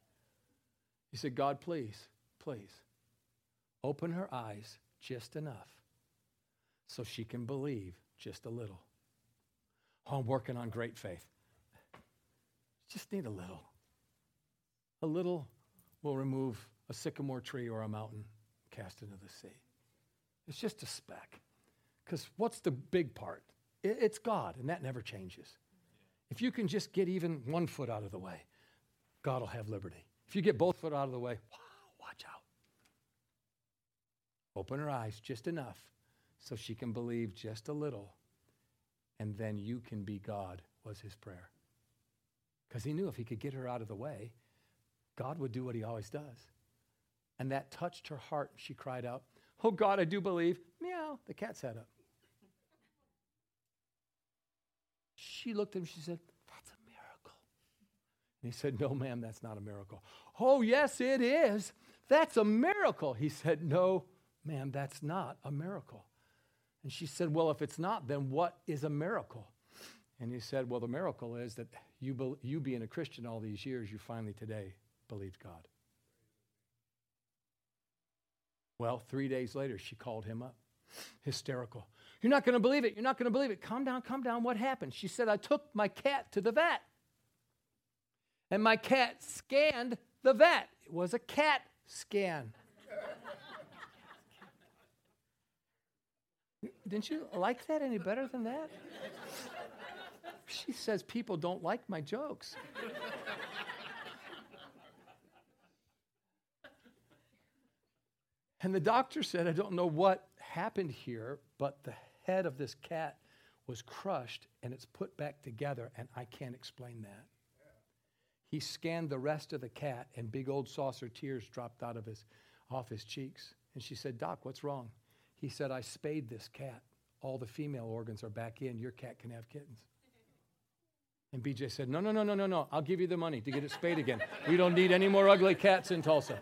He said, God, please, please, open her eyes just enough so she can believe just a little. Oh, I'm working on great faith. Just need a little. A little will remove a sycamore tree or a mountain cast into the sea. It's just a speck. Because what's the big part? It's God, and that never changes. If you can just get even one foot out of the way, God will have liberty. If you get both foot out of the way, wow, watch out. Open her eyes just enough so she can believe just a little, and then you can be God, was his prayer. Because he knew if he could get her out of the way, God would do what he always does. And that touched her heart. She cried out, Oh God, I do believe. Meow. The cat sat up. She looked at him. She said, That's a miracle. he said, No, ma'am, that's not a miracle. Oh, yes, it is. That's a miracle. He said, No, ma'am, that's not a miracle. And she said, Well, if it's not, then what is a miracle? And he said, Well, the miracle is that you, you being a Christian all these years, you finally today believed God. Well, three days later, she called him up, hysterical. You're not going to believe it. You're not going to believe it. Calm down, calm down. What happened? She said, I took my cat to the vet. And my cat scanned the vet. It was a cat scan. Didn't you like that any better than that? She says people don't like my jokes. And the doctor said, I don't know what happened here, but the head of this cat was crushed and it's put back together, and I can't explain that. He scanned the rest of the cat, and big old saucer tears dropped out of his, off his cheeks. And she said, Doc, what's wrong? He said, I spayed this cat. All the female organs are back in. Your cat can have kittens. And BJ said, No, no, no, no, no, no. I'll give you the money to get it spayed again. We don't need any more ugly cats in Tulsa.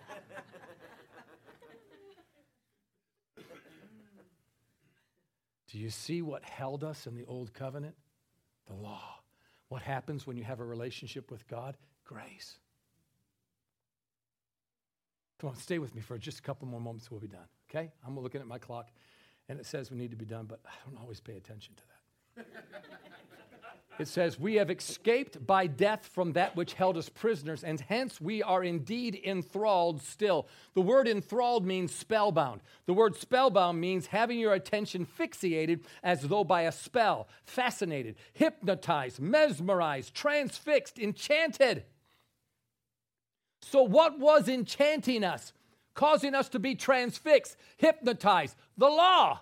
Do you see what held us in the old covenant? The law. What happens when you have a relationship with God? Grace. Come on, stay with me for just a couple more moments. We'll be done. Okay? I'm looking at my clock, and it says we need to be done, but I don't always pay attention to that. (laughs) It says, We have escaped by death from that which held us prisoners, and hence we are indeed enthralled still. The word enthralled means spellbound. The word spellbound means having your attention fixated as though by a spell, fascinated, hypnotized, mesmerized, transfixed, enchanted. So, what was enchanting us, causing us to be transfixed, hypnotized? The law.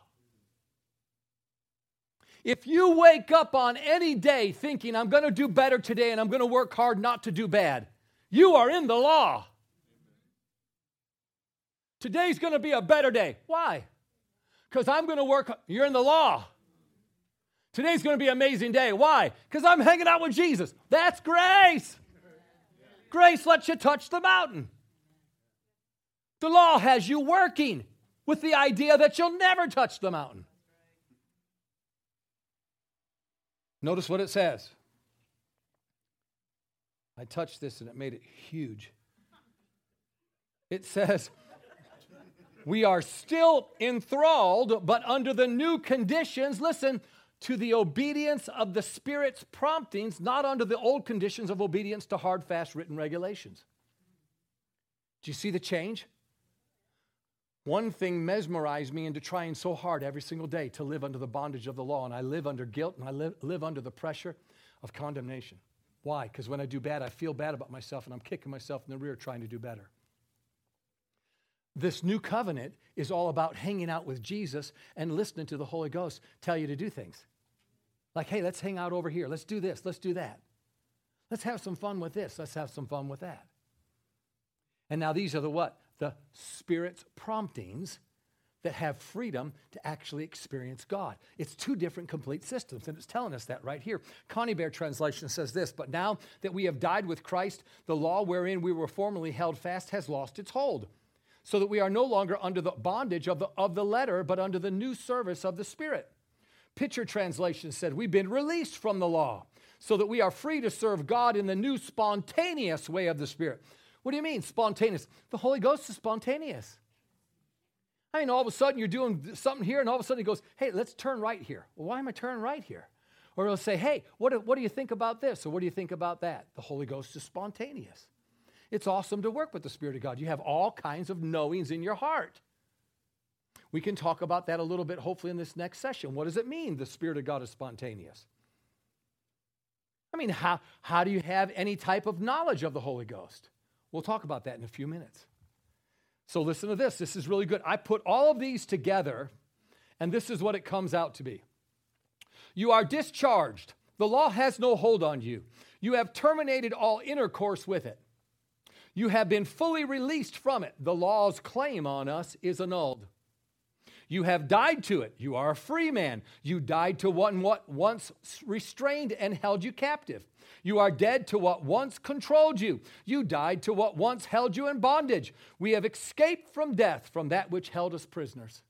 If you wake up on any day thinking, I'm going to do better today and I'm going to work hard not to do bad, you are in the law. Today's going to be a better day. Why? Because I'm going to work, you're in the law. Today's going to be an amazing day. Why? Because I'm hanging out with Jesus. That's grace. Grace lets you touch the mountain. The law has you working with the idea that you'll never touch the mountain. Notice what it says. I touched this and it made it huge. It says, We are still enthralled, but under the new conditions, listen, to the obedience of the Spirit's promptings, not under the old conditions of obedience to hard, fast written regulations. Do you see the change? One thing mesmerized me into trying so hard every single day to live under the bondage of the law, and I live under guilt and I live, live under the pressure of condemnation. Why? Because when I do bad, I feel bad about myself and I'm kicking myself in the rear trying to do better. This new covenant is all about hanging out with Jesus and listening to the Holy Ghost tell you to do things. Like, hey, let's hang out over here. Let's do this. Let's do that. Let's have some fun with this. Let's have some fun with that. And now these are the what? The Spirit's promptings that have freedom to actually experience God. It's two different complete systems, and it's telling us that right here. Conybeare translation says this But now that we have died with Christ, the law wherein we were formerly held fast has lost its hold, so that we are no longer under the bondage of the, of the letter, but under the new service of the Spirit. Pitcher translation said, We've been released from the law, so that we are free to serve God in the new spontaneous way of the Spirit. What do you mean, spontaneous? The Holy Ghost is spontaneous. I mean, all of a sudden you're doing something here, and all of a sudden he goes, Hey, let's turn right here. Well, why am I turning right here? Or he'll say, Hey, what do, what do you think about this? Or what do you think about that? The Holy Ghost is spontaneous. It's awesome to work with the Spirit of God. You have all kinds of knowings in your heart. We can talk about that a little bit, hopefully, in this next session. What does it mean the Spirit of God is spontaneous? I mean, how, how do you have any type of knowledge of the Holy Ghost? We'll talk about that in a few minutes. So, listen to this. This is really good. I put all of these together, and this is what it comes out to be. You are discharged. The law has no hold on you. You have terminated all intercourse with it. You have been fully released from it. The law's claim on us is annulled. You have died to it. You are a free man. You died to what, what once restrained and held you captive. You are dead to what once controlled you. You died to what once held you in bondage. We have escaped from death, from that which held us prisoners.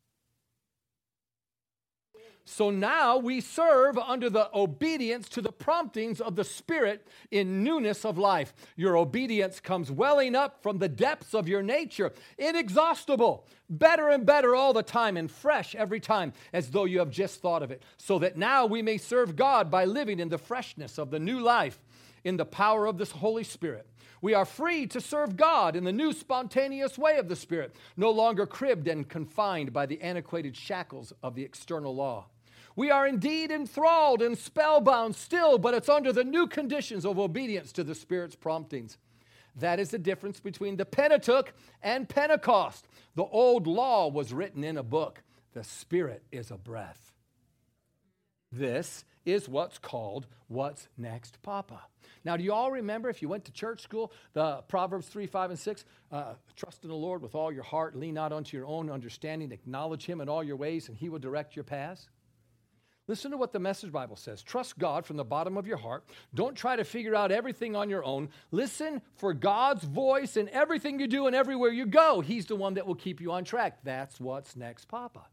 So now we serve under the obedience to the promptings of the Spirit in newness of life. Your obedience comes welling up from the depths of your nature, inexhaustible, better and better all the time, and fresh every time, as though you have just thought of it. So that now we may serve God by living in the freshness of the new life, in the power of this Holy Spirit. We are free to serve God in the new spontaneous way of the Spirit, no longer cribbed and confined by the antiquated shackles of the external law. We are indeed enthralled and spellbound still, but it's under the new conditions of obedience to the Spirit's promptings. That is the difference between the Pentateuch and Pentecost. The old law was written in a book, the Spirit is a breath. This is what's called What's Next, Papa. Now, do you all remember if you went to church school, the Proverbs 3, 5, and 6? Uh, Trust in the Lord with all your heart, lean not unto your own understanding, acknowledge Him in all your ways, and He will direct your paths. Listen to what the Message Bible says. Trust God from the bottom of your heart. Don't try to figure out everything on your own. Listen for God's voice in everything you do and everywhere you go. He's the one that will keep you on track. That's what's next, Papa.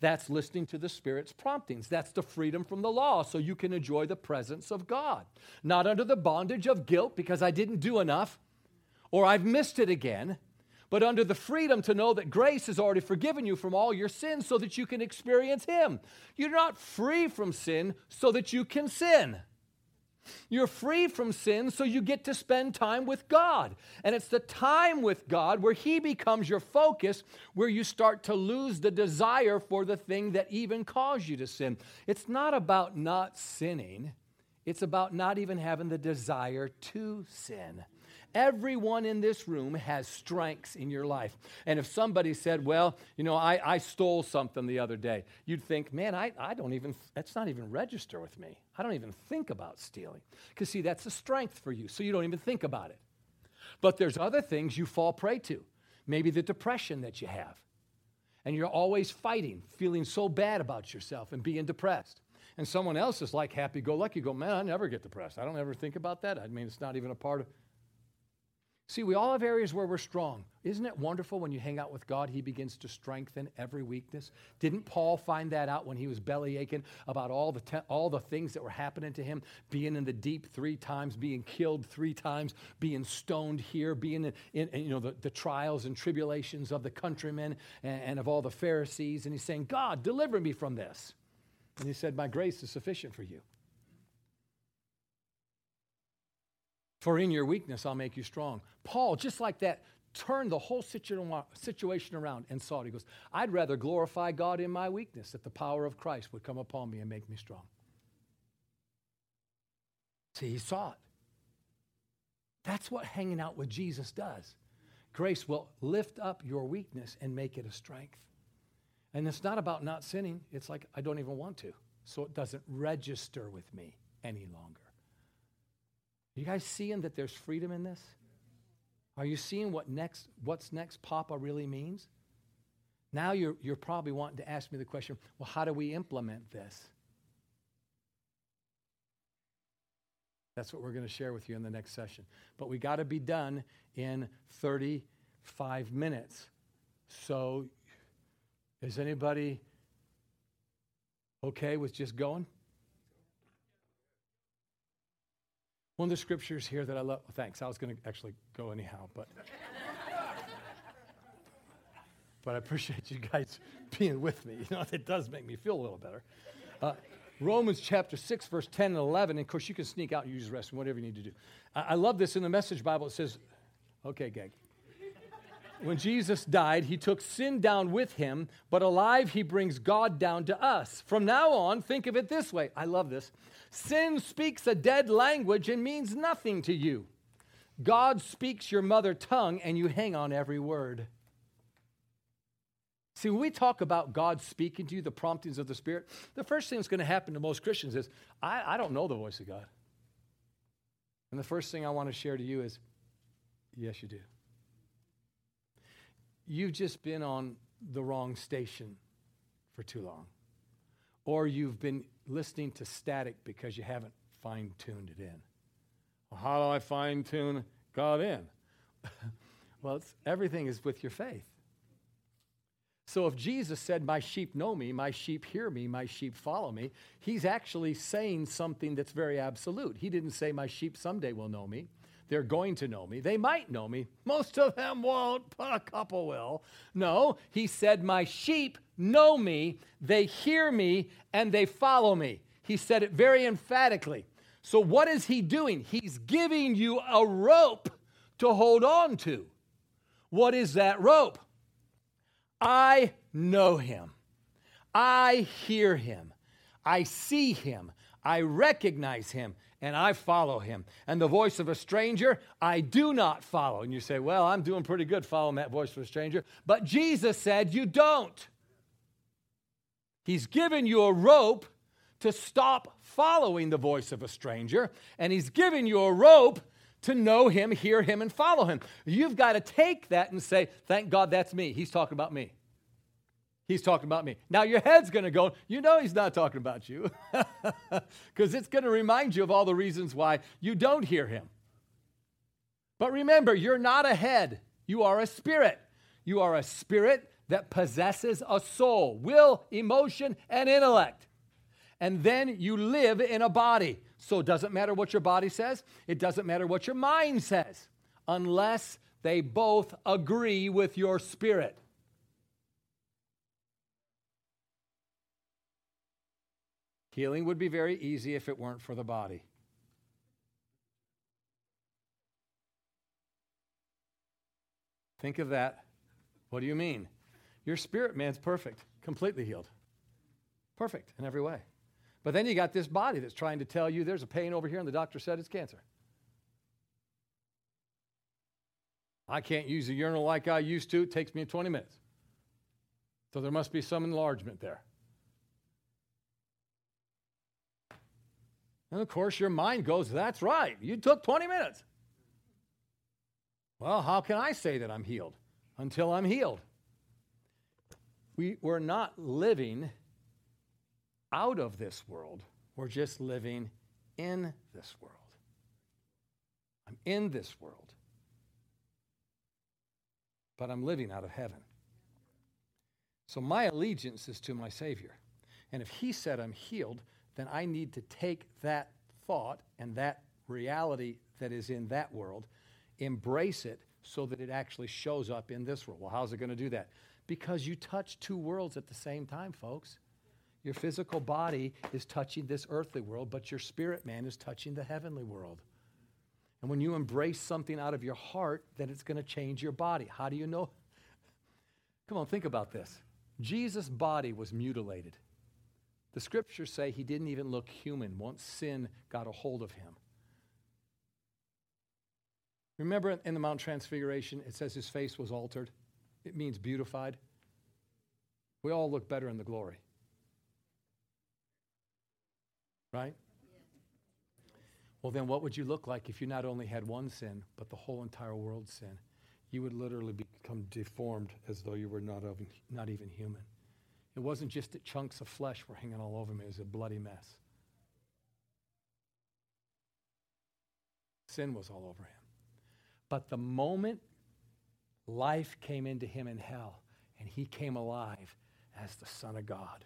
That's listening to the Spirit's promptings. That's the freedom from the law so you can enjoy the presence of God. Not under the bondage of guilt because I didn't do enough or I've missed it again but under the freedom to know that grace has already forgiven you from all your sins so that you can experience Him. You're not free from sin so that you can sin. You're free from sin so you get to spend time with God. And it's the time with God where He becomes your focus, where you start to lose the desire for the thing that even caused you to sin. It's not about not sinning, it's about not even having the desire to sin. Everyone in this room has strengths in your life. And if somebody said, Well, you know, I, I stole something the other day, you'd think, Man, I, I don't even, that's not even register with me. I don't even think about stealing. Because, see, that's a strength for you, so you don't even think about it. But there's other things you fall prey to. Maybe the depression that you have. And you're always fighting, feeling so bad about yourself and being depressed. And someone else is like happy go lucky, go, man, I never get depressed. I don't ever think about that. I mean, it's not even a part of See, we all have areas where we're strong. Isn't it wonderful when you hang out with God, He begins to strengthen every weakness? Didn't Paul find that out when he was belly aching about all the, te- all the things that were happening to him? Being in the deep three times, being killed three times, being stoned here, being in, in, you know, the, the trials and tribulations of the countrymen and, and of all the Pharisees. And he's saying, God, deliver me from this. And he said, My grace is sufficient for you. For in your weakness, I'll make you strong. Paul, just like that, turned the whole situation around and saw it. He goes, I'd rather glorify God in my weakness, that the power of Christ would come upon me and make me strong. See, he saw it. That's what hanging out with Jesus does. Grace will lift up your weakness and make it a strength. And it's not about not sinning, it's like I don't even want to. So it doesn't register with me any longer. You guys seeing that there's freedom in this? Are you seeing what next, what's next Papa really means? Now you're, you're probably wanting to ask me the question well, how do we implement this? That's what we're going to share with you in the next session. But we got to be done in 35 minutes. So, is anybody okay with just going? One of the scriptures here that I love, thanks, I was going to actually go anyhow, but. but I appreciate you guys being with me. You know, it does make me feel a little better. Uh, Romans chapter 6, verse 10 and 11. And of course, you can sneak out and use the restroom, whatever you need to do. I, I love this in the Message Bible. It says, okay, Gag. When Jesus died, he took sin down with him, but alive, he brings God down to us. From now on, think of it this way. I love this. Sin speaks a dead language and means nothing to you. God speaks your mother tongue and you hang on every word. See, when we talk about God speaking to you, the promptings of the Spirit, the first thing that's going to happen to most Christians is, I, I don't know the voice of God. And the first thing I want to share to you is, yes, you do. You've just been on the wrong station for too long. Or you've been listening to static because you haven't fine tuned it in. Well, how do I fine tune God in? (laughs) well, everything is with your faith. So if Jesus said, My sheep know me, my sheep hear me, my sheep follow me, he's actually saying something that's very absolute. He didn't say, My sheep someday will know me. They're going to know me. They might know me. Most of them won't, but a couple will. No, he said, My sheep know me, they hear me, and they follow me. He said it very emphatically. So, what is he doing? He's giving you a rope to hold on to. What is that rope? I know him. I hear him. I see him. I recognize him and I follow him. And the voice of a stranger, I do not follow. And you say, Well, I'm doing pretty good following that voice of a stranger. But Jesus said, You don't. He's given you a rope to stop following the voice of a stranger, and He's given you a rope to know Him, hear Him, and follow Him. You've got to take that and say, Thank God that's me. He's talking about me. He's talking about me. Now your head's going to go, you know, he's not talking about you. (laughs) Because it's going to remind you of all the reasons why you don't hear him. But remember, you're not a head, you are a spirit. You are a spirit that possesses a soul, will, emotion, and intellect. And then you live in a body. So it doesn't matter what your body says, it doesn't matter what your mind says, unless they both agree with your spirit. Healing would be very easy if it weren't for the body. Think of that. What do you mean? Your spirit man's perfect, completely healed. Perfect in every way. But then you got this body that's trying to tell you there's a pain over here and the doctor said it's cancer. I can't use a urinal like I used to. It takes me 20 minutes. So there must be some enlargement there. And of course, your mind goes, That's right. You took 20 minutes. Well, how can I say that I'm healed? Until I'm healed. We, we're not living out of this world, we're just living in this world. I'm in this world, but I'm living out of heaven. So my allegiance is to my Savior. And if He said I'm healed, then I need to take that thought and that reality that is in that world, embrace it so that it actually shows up in this world. Well, how's it going to do that? Because you touch two worlds at the same time, folks. Your physical body is touching this earthly world, but your spirit man is touching the heavenly world. And when you embrace something out of your heart, then it's going to change your body. How do you know? (laughs) Come on, think about this. Jesus' body was mutilated. The scriptures say he didn't even look human once sin got a hold of him. Remember in the Mount Transfiguration, it says his face was altered. It means beautified. We all look better in the glory. Right? Well, then what would you look like if you not only had one sin, but the whole entire world's sin? You would literally become deformed as though you were not, even, not even human. It wasn't just that chunks of flesh were hanging all over me, it was a bloody mess. Sin was all over him. But the moment life came into him in hell and he came alive as the Son of God,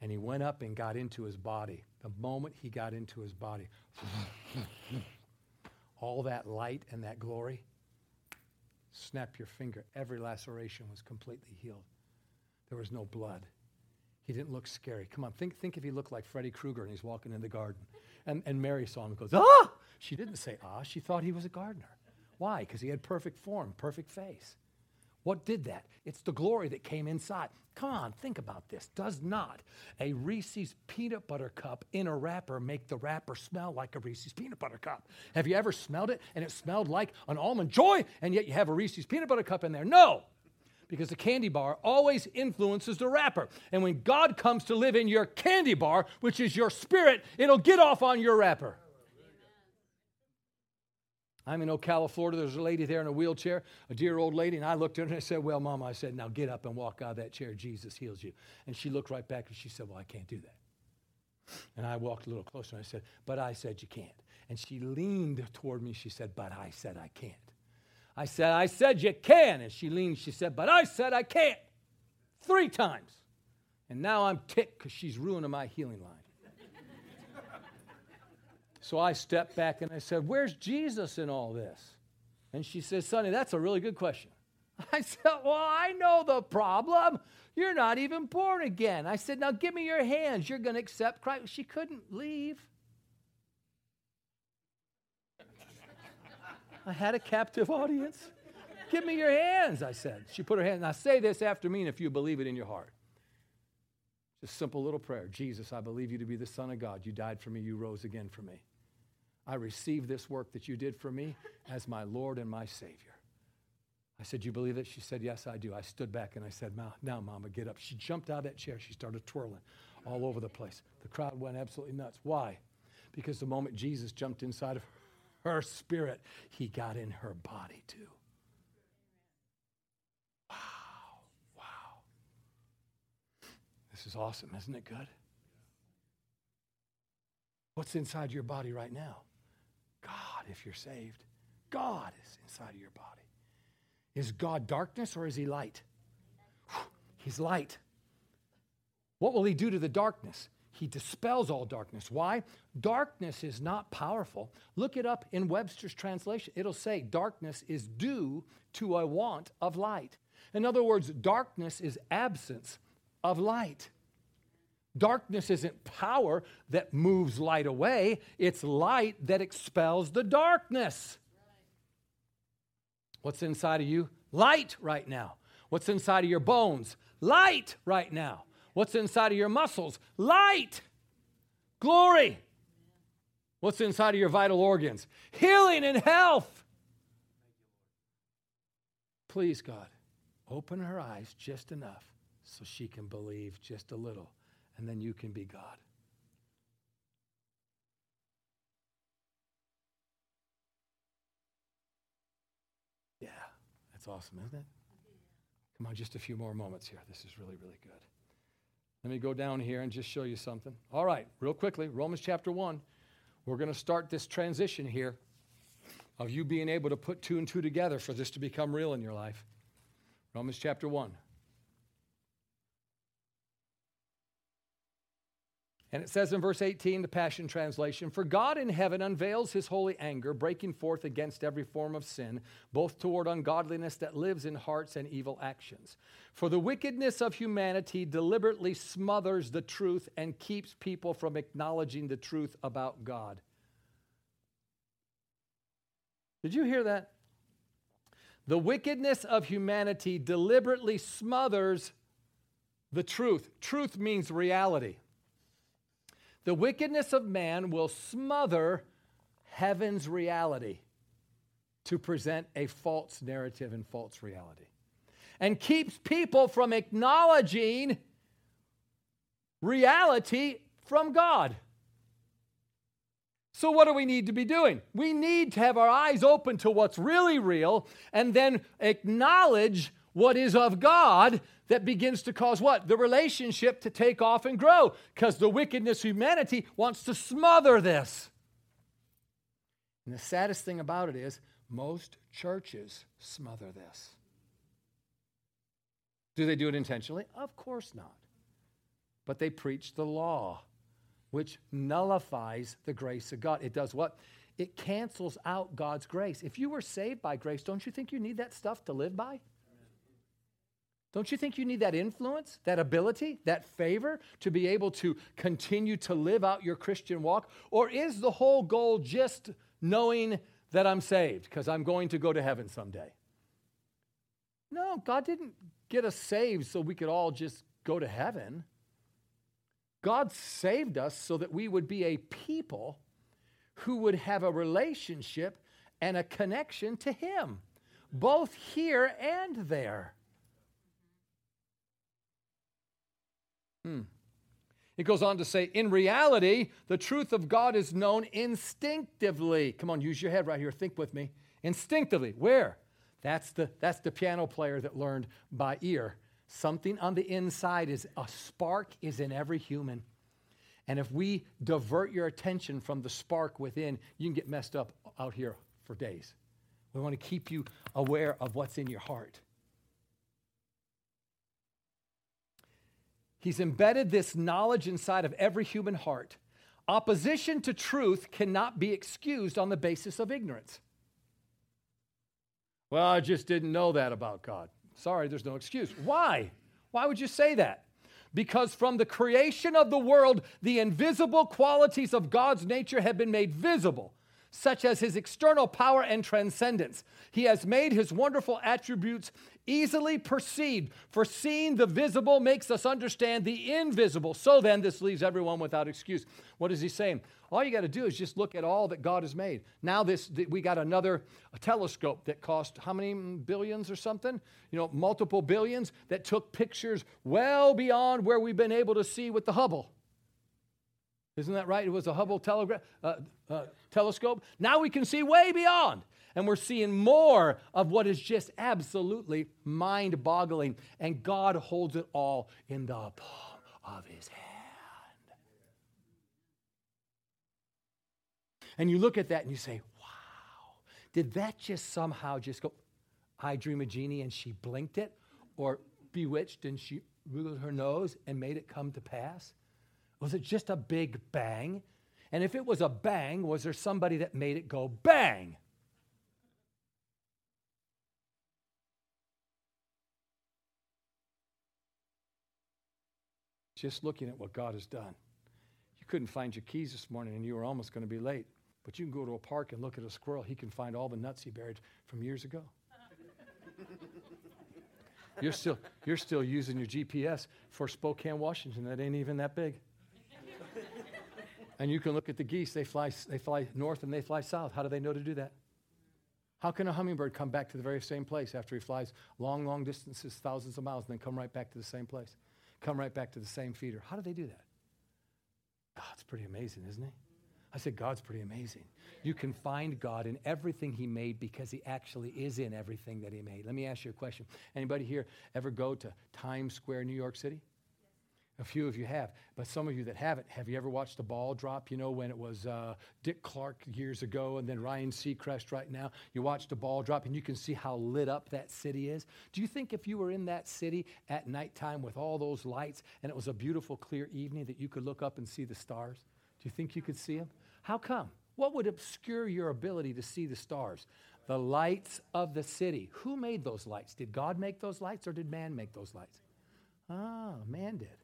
and he went up and got into his body, the moment he got into his body, all that light and that glory, snap your finger, every laceration was completely healed. There was no blood. He didn't look scary. Come on, think, think if he looked like Freddy Krueger and he's walking in the garden. And, and Mary saw him and goes, Ah! She didn't say ah, she thought he was a gardener. Why? Because he had perfect form, perfect face. What did that? It's the glory that came inside. Come on, think about this. Does not a Reese's peanut butter cup in a wrapper make the wrapper smell like a Reese's peanut butter cup? Have you ever smelled it and it smelled like an almond joy and yet you have a Reese's peanut butter cup in there? No because the candy bar always influences the wrapper. And when God comes to live in your candy bar, which is your spirit, it'll get off on your wrapper. I'm in Ocala, Florida. There's a lady there in a wheelchair, a dear old lady, and I looked at her and I said, Well, Mama, I said, now get up and walk out of that chair. Jesus heals you. And she looked right back and she said, Well, I can't do that. And I walked a little closer and I said, But I said, You can't. And she leaned toward me. She said, But I said, I can't. I said, I said, You can. And she leaned. She said, But I said, I can't. Three times. And now I'm ticked because she's ruining my healing line. (laughs) So I stepped back and I said, Where's Jesus in all this? And she says, Sonny, that's a really good question. (laughs) I said, Well, I know the problem. You're not even born again. I said, Now give me your hands. You're going to accept Christ. She couldn't leave. I had a captive audience. Give me your hands, I said. She put her hand. Now say this after me, and if you believe it in your heart. Just simple little prayer. Jesus, I believe you to be the Son of God. You died for me, you rose again for me. I receive this work that you did for me as my Lord and my Savior. I said, You believe it? She said, Yes, I do. I stood back and I said, Now, Mama, get up. She jumped out of that chair. She started twirling all over the place. The crowd went absolutely nuts. Why? Because the moment Jesus jumped inside of her spirit, he got in her body too. Wow. Wow. This is awesome, isn't it good? What's inside your body right now? God, if you're saved. God is inside of your body. Is God darkness or is he light? He's light. What will he do to the darkness? He dispels all darkness. Why? Darkness is not powerful. Look it up in Webster's translation. It'll say darkness is due to a want of light. In other words, darkness is absence of light. Darkness isn't power that moves light away, it's light that expels the darkness. What's inside of you? Light right now. What's inside of your bones? Light right now. What's inside of your muscles? Light. Glory. What's inside of your vital organs? Healing and health. Please, God, open her eyes just enough so she can believe just a little and then you can be God. Yeah, that's awesome, isn't it? Come on, just a few more moments here. This is really, really good. Let me go down here and just show you something. All right, real quickly, Romans chapter 1. We're going to start this transition here of you being able to put two and two together for this to become real in your life. Romans chapter 1. And it says in verse 18, the Passion Translation For God in heaven unveils his holy anger, breaking forth against every form of sin, both toward ungodliness that lives in hearts and evil actions. For the wickedness of humanity deliberately smothers the truth and keeps people from acknowledging the truth about God. Did you hear that? The wickedness of humanity deliberately smothers the truth. Truth means reality. The wickedness of man will smother heaven's reality to present a false narrative and false reality and keeps people from acknowledging reality from God. So, what do we need to be doing? We need to have our eyes open to what's really real and then acknowledge what is of God that begins to cause what? The relationship to take off and grow because the wickedness of humanity wants to smother this. And the saddest thing about it is most churches smother this. Do they do it intentionally? Of course not. But they preach the law, which nullifies the grace of God. It does what? It cancels out God's grace. If you were saved by grace, don't you think you need that stuff to live by? Don't you think you need that influence, that ability, that favor to be able to continue to live out your Christian walk? Or is the whole goal just knowing that I'm saved because I'm going to go to heaven someday? No, God didn't get us saved so we could all just go to heaven. God saved us so that we would be a people who would have a relationship and a connection to Him, both here and there. Hmm. It goes on to say, in reality, the truth of God is known instinctively. Come on, use your head right here. Think with me. Instinctively. Where? That's the, that's the piano player that learned by ear. Something on the inside is a spark is in every human. And if we divert your attention from the spark within, you can get messed up out here for days. We want to keep you aware of what's in your heart. He's embedded this knowledge inside of every human heart. Opposition to truth cannot be excused on the basis of ignorance. Well, I just didn't know that about God. Sorry, there's no excuse. Why? Why would you say that? Because from the creation of the world, the invisible qualities of God's nature have been made visible such as his external power and transcendence. He has made his wonderful attributes easily perceived, for seeing the visible makes us understand the invisible. So then, this leaves everyone without excuse. What is he saying? All you got to do is just look at all that God has made. Now, this we got another telescope that cost how many billions or something? You know, multiple billions that took pictures well beyond where we've been able to see with the Hubble. Isn't that right? It was a Hubble telegraph, uh, uh, telescope. Now we can see way beyond. And we're seeing more of what is just absolutely mind boggling. And God holds it all in the palm of his hand. And you look at that and you say, wow, did that just somehow just go, I dream a genie and she blinked it? Or bewitched and she wiggled her nose and made it come to pass? Was it just a big bang? And if it was a bang, was there somebody that made it go bang? Just looking at what God has done. You couldn't find your keys this morning and you were almost going to be late. But you can go to a park and look at a squirrel. He can find all the nuts he buried from years ago. (laughs) you're, still, you're still using your GPS for Spokane, Washington. That ain't even that big. And you can look at the geese, they fly, they fly north and they fly south. How do they know to do that? How can a hummingbird come back to the very same place after he flies long, long distances, thousands of miles, and then come right back to the same place? Come right back to the same feeder. How do they do that? Ah, God's pretty amazing, isn't he? I said, God's pretty amazing. You can find God in everything he made because he actually is in everything that he made. Let me ask you a question. Anybody here ever go to Times Square, New York City? A few of you have, but some of you that haven't, have you ever watched the ball drop? You know, when it was uh, Dick Clark years ago and then Ryan Seacrest right now, you watch the ball drop and you can see how lit up that city is. Do you think if you were in that city at nighttime with all those lights and it was a beautiful, clear evening that you could look up and see the stars? Do you think you could see them? How come? What would obscure your ability to see the stars? The lights of the city. Who made those lights? Did God make those lights or did man make those lights? Ah, man did.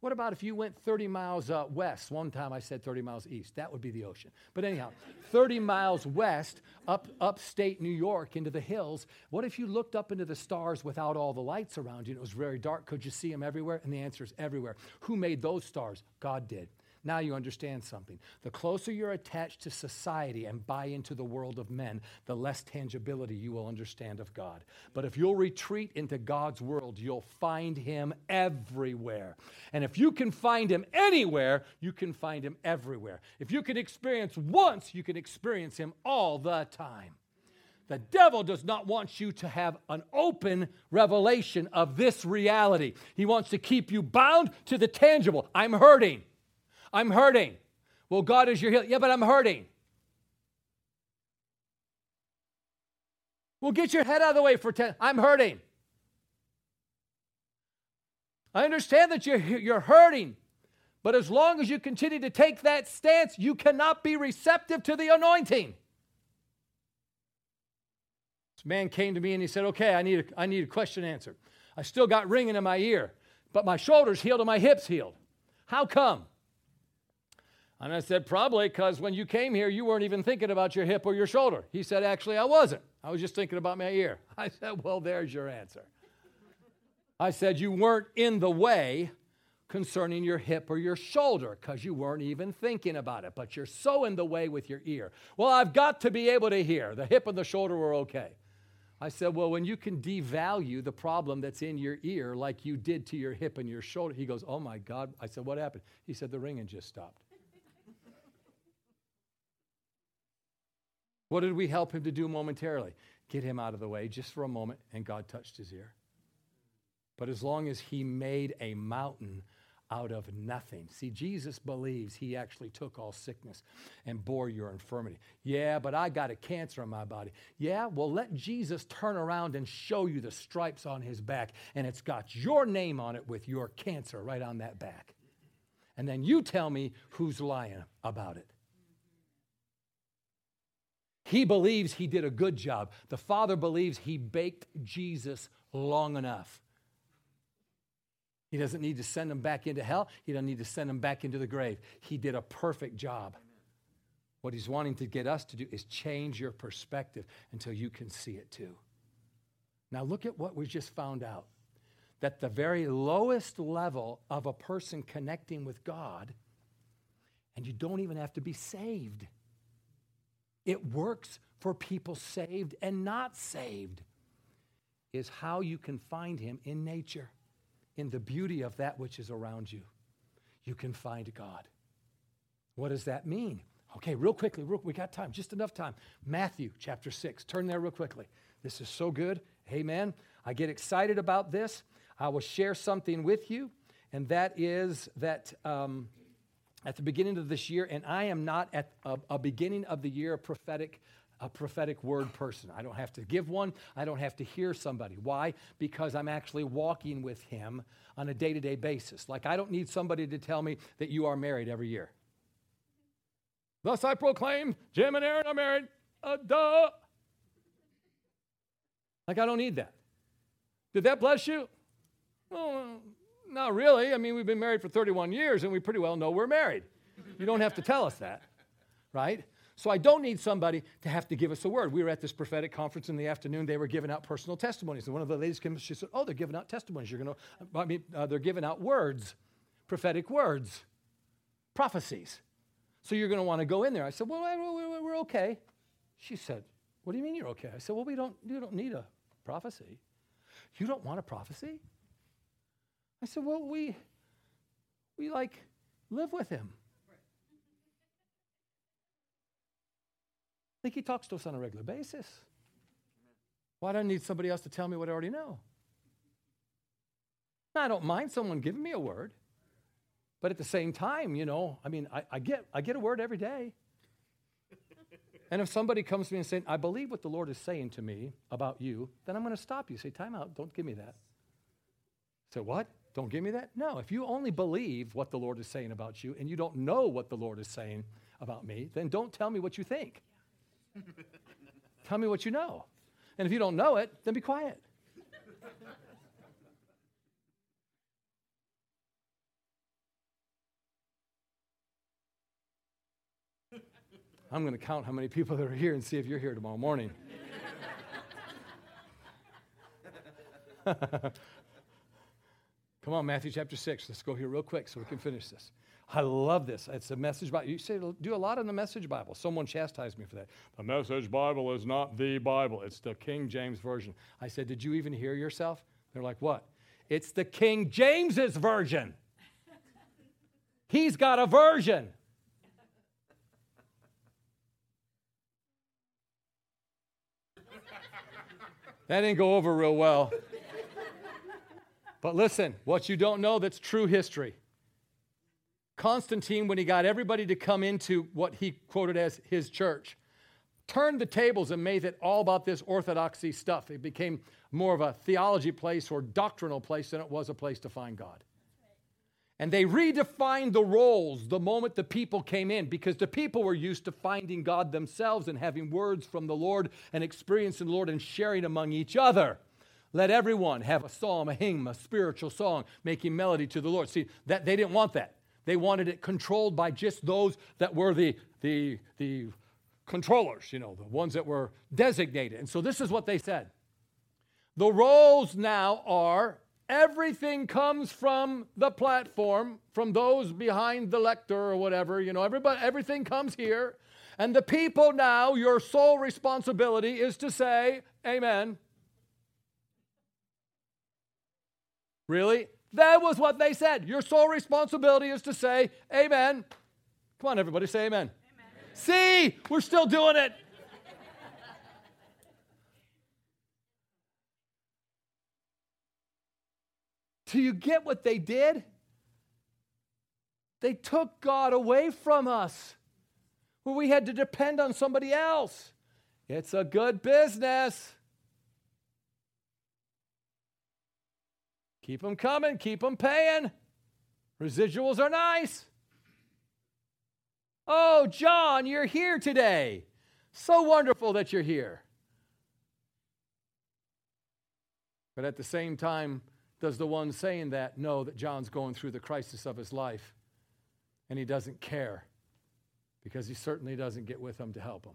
What about if you went 30 miles uh, west? One time I said 30 miles east. That would be the ocean. But anyhow, 30 miles west, up upstate New York into the hills. What if you looked up into the stars without all the lights around you and it was very dark? Could you see them everywhere? And the answer is everywhere. Who made those stars? God did. Now you understand something. The closer you're attached to society and buy into the world of men, the less tangibility you will understand of God. But if you'll retreat into God's world, you'll find Him everywhere. And if you can find Him anywhere, you can find Him everywhere. If you can experience once, you can experience Him all the time. The devil does not want you to have an open revelation of this reality. He wants to keep you bound to the tangible. I'm hurting. I'm hurting. Well, God is your healer. Yeah, but I'm hurting. Well, get your head out of the way for 10. I'm hurting. I understand that you're, you're hurting, but as long as you continue to take that stance, you cannot be receptive to the anointing. This man came to me and he said, Okay, I need a, I need a question answered. I still got ringing in my ear, but my shoulders healed and my hips healed. How come? And I said, Probably because when you came here, you weren't even thinking about your hip or your shoulder. He said, Actually, I wasn't. I was just thinking about my ear. (laughs) I said, Well, there's your answer. I said, You weren't in the way concerning your hip or your shoulder because you weren't even thinking about it, but you're so in the way with your ear. Well, I've got to be able to hear. The hip and the shoulder were okay. I said, Well, when you can devalue the problem that's in your ear like you did to your hip and your shoulder, he goes, Oh my God. I said, What happened? He said, The ringing just stopped. What did we help him to do momentarily? Get him out of the way just for a moment, and God touched his ear. But as long as he made a mountain out of nothing. See, Jesus believes he actually took all sickness and bore your infirmity. Yeah, but I got a cancer in my body. Yeah, well, let Jesus turn around and show you the stripes on his back, and it's got your name on it with your cancer right on that back. And then you tell me who's lying about it. He believes he did a good job. The Father believes he baked Jesus long enough he doesn't need to send him back into hell. He doesn't need to send him back into the grave. He did a perfect job. What he's wanting to get us to do is change your perspective until you can see it too. Now, look at what we just found out that the very lowest level of a person connecting with God, and you don't even have to be saved, it works for people saved and not saved, is how you can find Him in nature in the beauty of that which is around you, you can find God. What does that mean? Okay, real quickly, real, we got time, just enough time. Matthew chapter 6. Turn there real quickly. This is so good. Amen. I get excited about this. I will share something with you, and that is that um, at the beginning of this year, and I am not at a, a beginning of the year prophetic a prophetic word person. I don't have to give one, I don't have to hear somebody. Why? Because I'm actually walking with Him on a day to day basis. Like, I don't need somebody to tell me that you are married every year. Thus I proclaim, Jim and Erin are married. Uh, duh. Like, I don't need that. Did that bless you? Well, not really. I mean, we've been married for 31 years and we pretty well know we're married. You don't have to tell us that, right? So I don't need somebody to have to give us a word. We were at this prophetic conference in the afternoon. They were giving out personal testimonies. And one of the ladies came, she said, Oh, they're giving out testimonies. You're going to, I mean, uh, they're giving out words, prophetic words, prophecies. So you're going to want to go in there. I said, Well, we're okay. She said, What do you mean you're okay? I said, Well, we don't, you don't need a prophecy. You don't want a prophecy? I said, Well, we, we like live with him. I think he talks to us on a regular basis. Why do I need somebody else to tell me what I already know? Now, I don't mind someone giving me a word, but at the same time, you know, I mean, I, I get, I get a word every day. And if somebody comes to me and saying, I believe what the Lord is saying to me about you, then I'm going to stop you. Say, time out. Don't give me that. Say, what? Don't give me that? No. If you only believe what the Lord is saying about you and you don't know what the Lord is saying about me, then don't tell me what you think. (laughs) Tell me what you know. And if you don't know it, then be quiet. (laughs) I'm going to count how many people that are here and see if you're here tomorrow morning. (laughs) Come on, Matthew chapter 6. Let's go here real quick so we can finish this. I love this. It's a message Bible. You say do a lot in the message Bible. Someone chastised me for that. The message Bible is not the Bible. It's the King James version. I said, "Did you even hear yourself?" They're like, "What?" It's the King James's version. (laughs) He's got a version. (laughs) That didn't go over real well. But listen, what you don't know that's true history. Constantine, when he got everybody to come into what he quoted as his church, turned the tables and made it all about this orthodoxy stuff. It became more of a theology place or doctrinal place than it was a place to find God. And they redefined the roles the moment the people came in because the people were used to finding God themselves and having words from the Lord and experiencing the Lord and sharing among each other. Let everyone have a psalm, a hymn, a spiritual song, making melody to the Lord. See, that they didn't want that. They wanted it controlled by just those that were the, the, the controllers, you know, the ones that were designated. And so this is what they said The roles now are everything comes from the platform, from those behind the lector or whatever, you know, everybody, everything comes here. And the people now, your sole responsibility is to say, Amen. Really? That was what they said. Your sole responsibility is to say, Amen. Come on, everybody, say amen. amen. See, we're still doing it. Do you get what they did? They took God away from us where we had to depend on somebody else. It's a good business. Keep them coming, keep them paying. Residuals are nice. Oh, John, you're here today. So wonderful that you're here. But at the same time, does the one saying that know that John's going through the crisis of his life and he doesn't care because he certainly doesn't get with him to help him?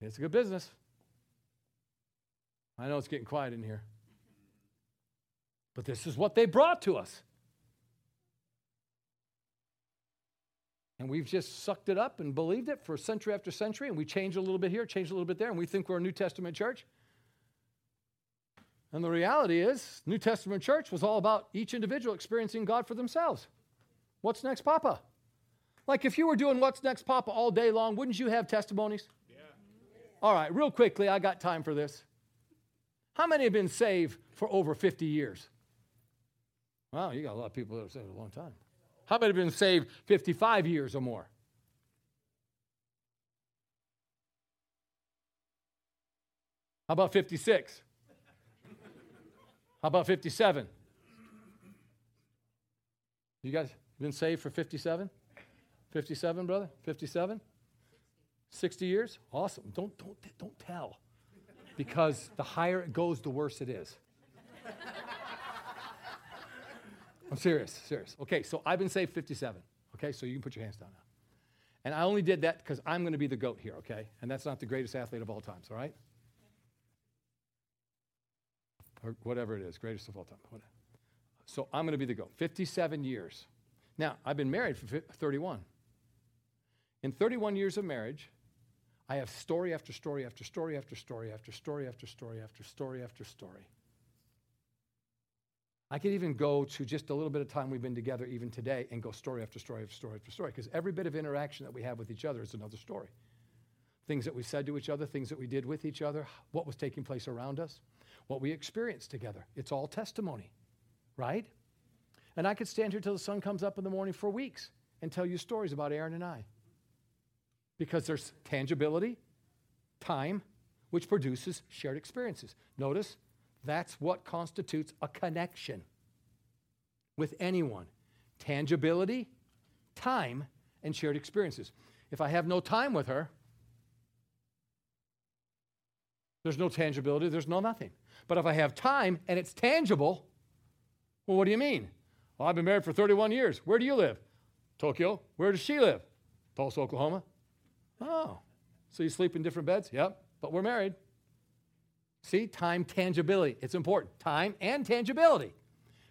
It's a good business. I know it's getting quiet in here. But this is what they brought to us. And we've just sucked it up and believed it for century after century, and we change a little bit here, change a little bit there, and we think we're a New Testament church. And the reality is, New Testament church was all about each individual experiencing God for themselves. What's next, Papa? Like if you were doing what's next, Papa, all day long, wouldn't you have testimonies? Yeah. All right, real quickly, I got time for this. How many have been saved for over 50 years? Wow, you got a lot of people that have saved a long time. How many have been saved 55 years or more? How about 56? How about 57? You guys been saved for 57? 57, brother? 57? 60 years? Awesome. Don't, don't, don't tell. Because the higher it goes, the worse it is. I'm serious, serious. Okay, so I've been saved 57. Okay, so you can put your hands down now. And I only did that because I'm going to be the goat here, okay? And that's not the greatest athlete of all times, all right? or whatever it is, greatest of all time. Whatever. So I'm going to be the goat. 57 years. Now, I've been married for 31. In 31 years of marriage, I have story after story after story after story after story after story after story after story. I could even go to just a little bit of time we've been together, even today, and go story after story after story after story, because every bit of interaction that we have with each other is another story. Things that we said to each other, things that we did with each other, what was taking place around us what we experienced together. It's all testimony, right? And I could stand here till the sun comes up in the morning for weeks and tell you stories about Erin and I. Because there's tangibility, time, which produces shared experiences. Notice that's what constitutes a connection with anyone tangibility, time, and shared experiences. If I have no time with her, there's no tangibility, there's no nothing. But if I have time and it's tangible, well, what do you mean? Well, I've been married for 31 years. Where do you live? Tokyo. Where does she live? Tulsa, Oklahoma. Oh, so you sleep in different beds? Yep, but we're married. See, time tangibility. It's important. Time and tangibility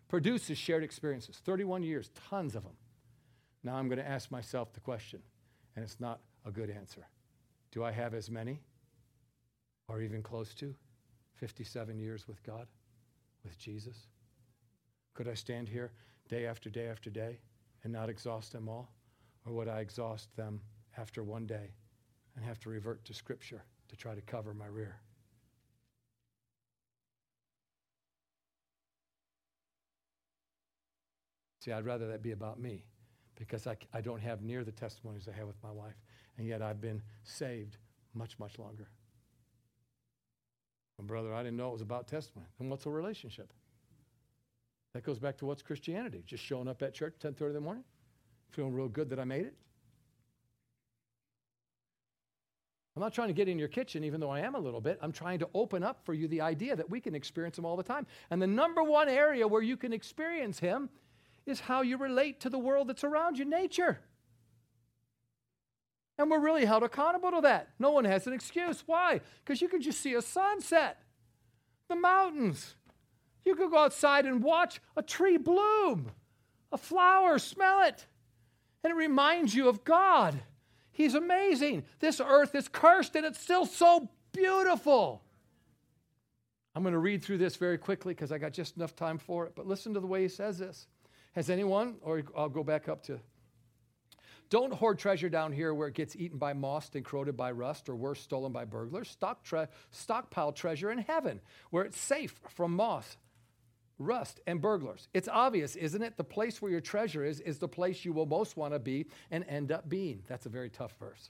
produces shared experiences. 31 years, tons of them. Now I'm going to ask myself the question, and it's not a good answer. Do I have as many or even close to? 57 years with God, with Jesus? Could I stand here day after day after day and not exhaust them all? Or would I exhaust them after one day and have to revert to Scripture to try to cover my rear? See, I'd rather that be about me because I, I don't have near the testimonies I have with my wife, and yet I've been saved much, much longer. Well, brother, I didn't know it was about testimony. And what's a relationship? That goes back to what's Christianity? Just showing up at church 10:30 in the morning, feeling real good that I made it. I'm not trying to get in your kitchen, even though I am a little bit. I'm trying to open up for you the idea that we can experience Him all the time. And the number one area where you can experience Him is how you relate to the world that's around you, nature. And we're really held accountable to that. No one has an excuse. Why? Because you can just see a sunset, the mountains. You could go outside and watch a tree bloom, a flower, smell it. And it reminds you of God. He's amazing. This earth is cursed and it's still so beautiful. I'm going to read through this very quickly because I got just enough time for it. But listen to the way he says this. Has anyone, or I'll go back up to, don't hoard treasure down here where it gets eaten by moth and corroded by rust, or worse, stolen by burglars. Stock tre- stockpile treasure in heaven where it's safe from moth, rust, and burglars. It's obvious, isn't it? The place where your treasure is, is the place you will most want to be and end up being. That's a very tough verse.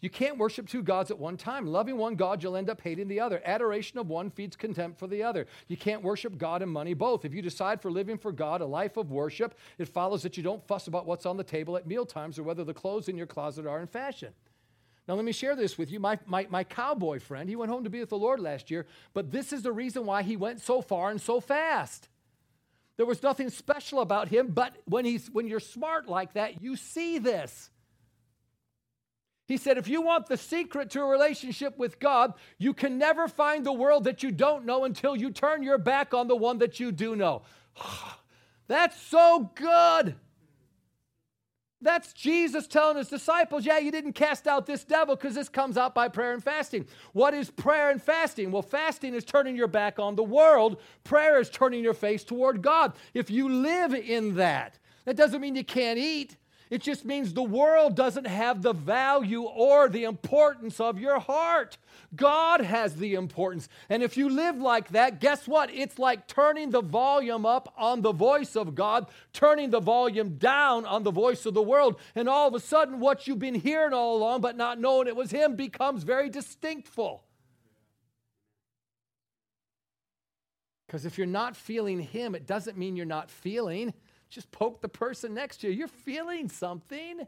You can't worship two gods at one time. Loving one God, you'll end up hating the other. Adoration of one feeds contempt for the other. You can't worship God and money both. If you decide for living for God a life of worship, it follows that you don't fuss about what's on the table at mealtimes or whether the clothes in your closet are in fashion. Now, let me share this with you. My, my, my cowboy friend, he went home to be with the Lord last year, but this is the reason why he went so far and so fast. There was nothing special about him, but when, he's, when you're smart like that, you see this. He said, if you want the secret to a relationship with God, you can never find the world that you don't know until you turn your back on the one that you do know. (sighs) That's so good. That's Jesus telling his disciples, yeah, you didn't cast out this devil because this comes out by prayer and fasting. What is prayer and fasting? Well, fasting is turning your back on the world, prayer is turning your face toward God. If you live in that, that doesn't mean you can't eat. It just means the world doesn't have the value or the importance of your heart. God has the importance. And if you live like that, guess what? It's like turning the volume up on the voice of God, turning the volume down on the voice of the world. And all of a sudden, what you've been hearing all along but not knowing it was Him becomes very distinctful. Because if you're not feeling Him, it doesn't mean you're not feeling. Just poke the person next to you. You're feeling something.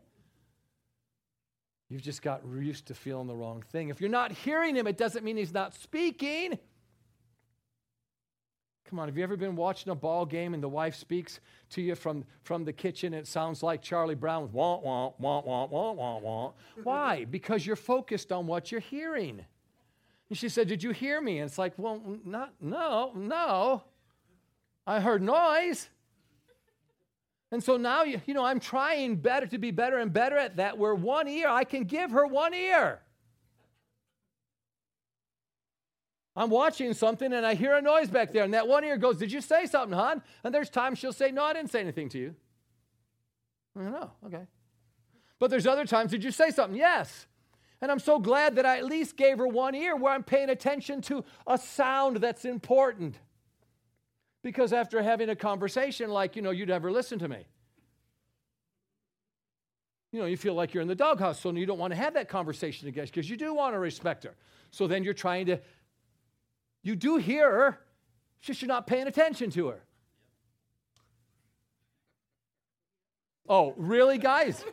You've just got used to feeling the wrong thing. If you're not hearing him, it doesn't mean he's not speaking. Come on, have you ever been watching a ball game and the wife speaks to you from, from the kitchen and it sounds like Charlie Brown with wah, wah, wah, wah, wah, wah, wah? Why? (laughs) Because you're focused on what you're hearing. And she said, Did you hear me? And it's like, Well, not, no, no. I heard noise. And so now, you, you know, I'm trying better to be better and better at that, where one ear, I can give her one ear. I'm watching something and I hear a noise back there, and that one ear goes, Did you say something, hon? And there's times she'll say, No, I didn't say anything to you. I know, okay. But there's other times, Did you say something? Yes. And I'm so glad that I at least gave her one ear where I'm paying attention to a sound that's important. Because after having a conversation like, you know, you'd never listen to me. You know, you feel like you're in the doghouse, so you don't want to have that conversation again because you do want to respect her. So then you're trying to, you do hear her, just you're not paying attention to her. Oh, really, guys?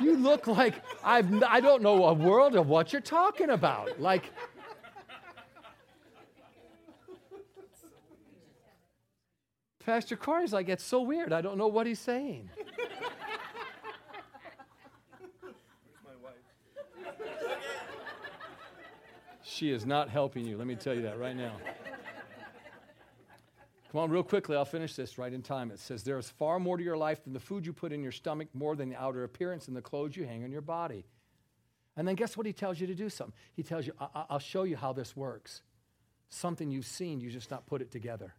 You look like I've, I don't know a world of what you're talking about. Like, Pastor Corey's like, it's so weird. I don't know what he's saying. (laughs) she is not helping you. Let me tell you that right now. Come on, real quickly, I'll finish this right in time. It says, There is far more to your life than the food you put in your stomach, more than the outer appearance and the clothes you hang on your body. And then guess what he tells you to do something? He tells you, I- will show you how this works. Something you've seen, you just not put it together.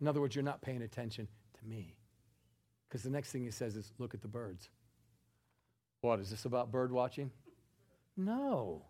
In other words, you're not paying attention to me. Because the next thing he says is, look at the birds. What, is this about bird watching? No.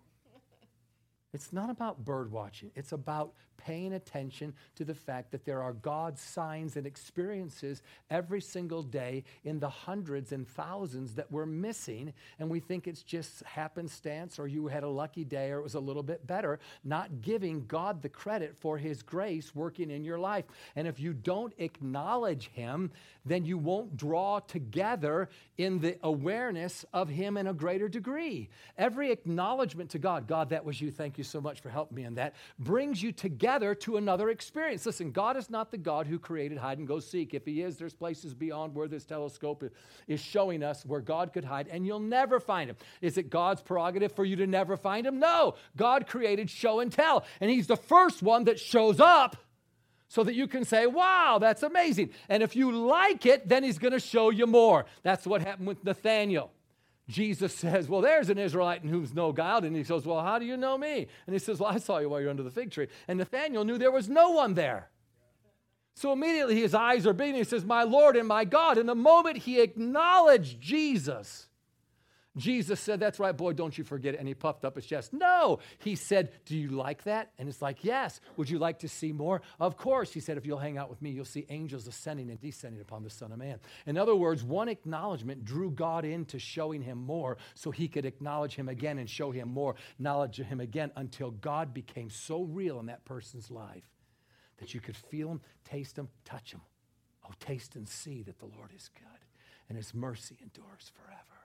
It's not about bird watching. It's about paying attention to the fact that there are God's signs and experiences every single day in the hundreds and thousands that we're missing. And we think it's just happenstance or you had a lucky day or it was a little bit better, not giving God the credit for His grace working in your life. And if you don't acknowledge Him, then you won't draw together in the awareness of Him in a greater degree. Every acknowledgement to God, God, that was you. Thank you so much for helping me in that, brings you together to another experience. Listen, God is not the God who created hide and go seek. If He is, there's places beyond where this telescope is showing us where God could hide, and you'll never find Him. Is it God's prerogative for you to never find Him? No. God created show and tell, and He's the first one that shows up so that you can say, wow, that's amazing. And if you like it, then he's going to show you more. That's what happened with Nathanael. Jesus says, Well, there's an Israelite in whom's no guile. And he says, Well, how do you know me? And he says, Well, I saw you while you're under the fig tree. And Nathanael knew there was no one there. So immediately his eyes are beating. He says, My Lord and my God. And the moment he acknowledged Jesus, Jesus said, That's right, boy, don't you forget it. And he puffed up his chest. No. He said, Do you like that? And it's like, Yes. Would you like to see more? Of course. He said, If you'll hang out with me, you'll see angels ascending and descending upon the Son of Man. In other words, one acknowledgement drew God into showing him more so he could acknowledge him again and show him more, knowledge of him again until God became so real in that person's life that you could feel him, taste him, touch him. Oh, taste and see that the Lord is good and his mercy endures forever.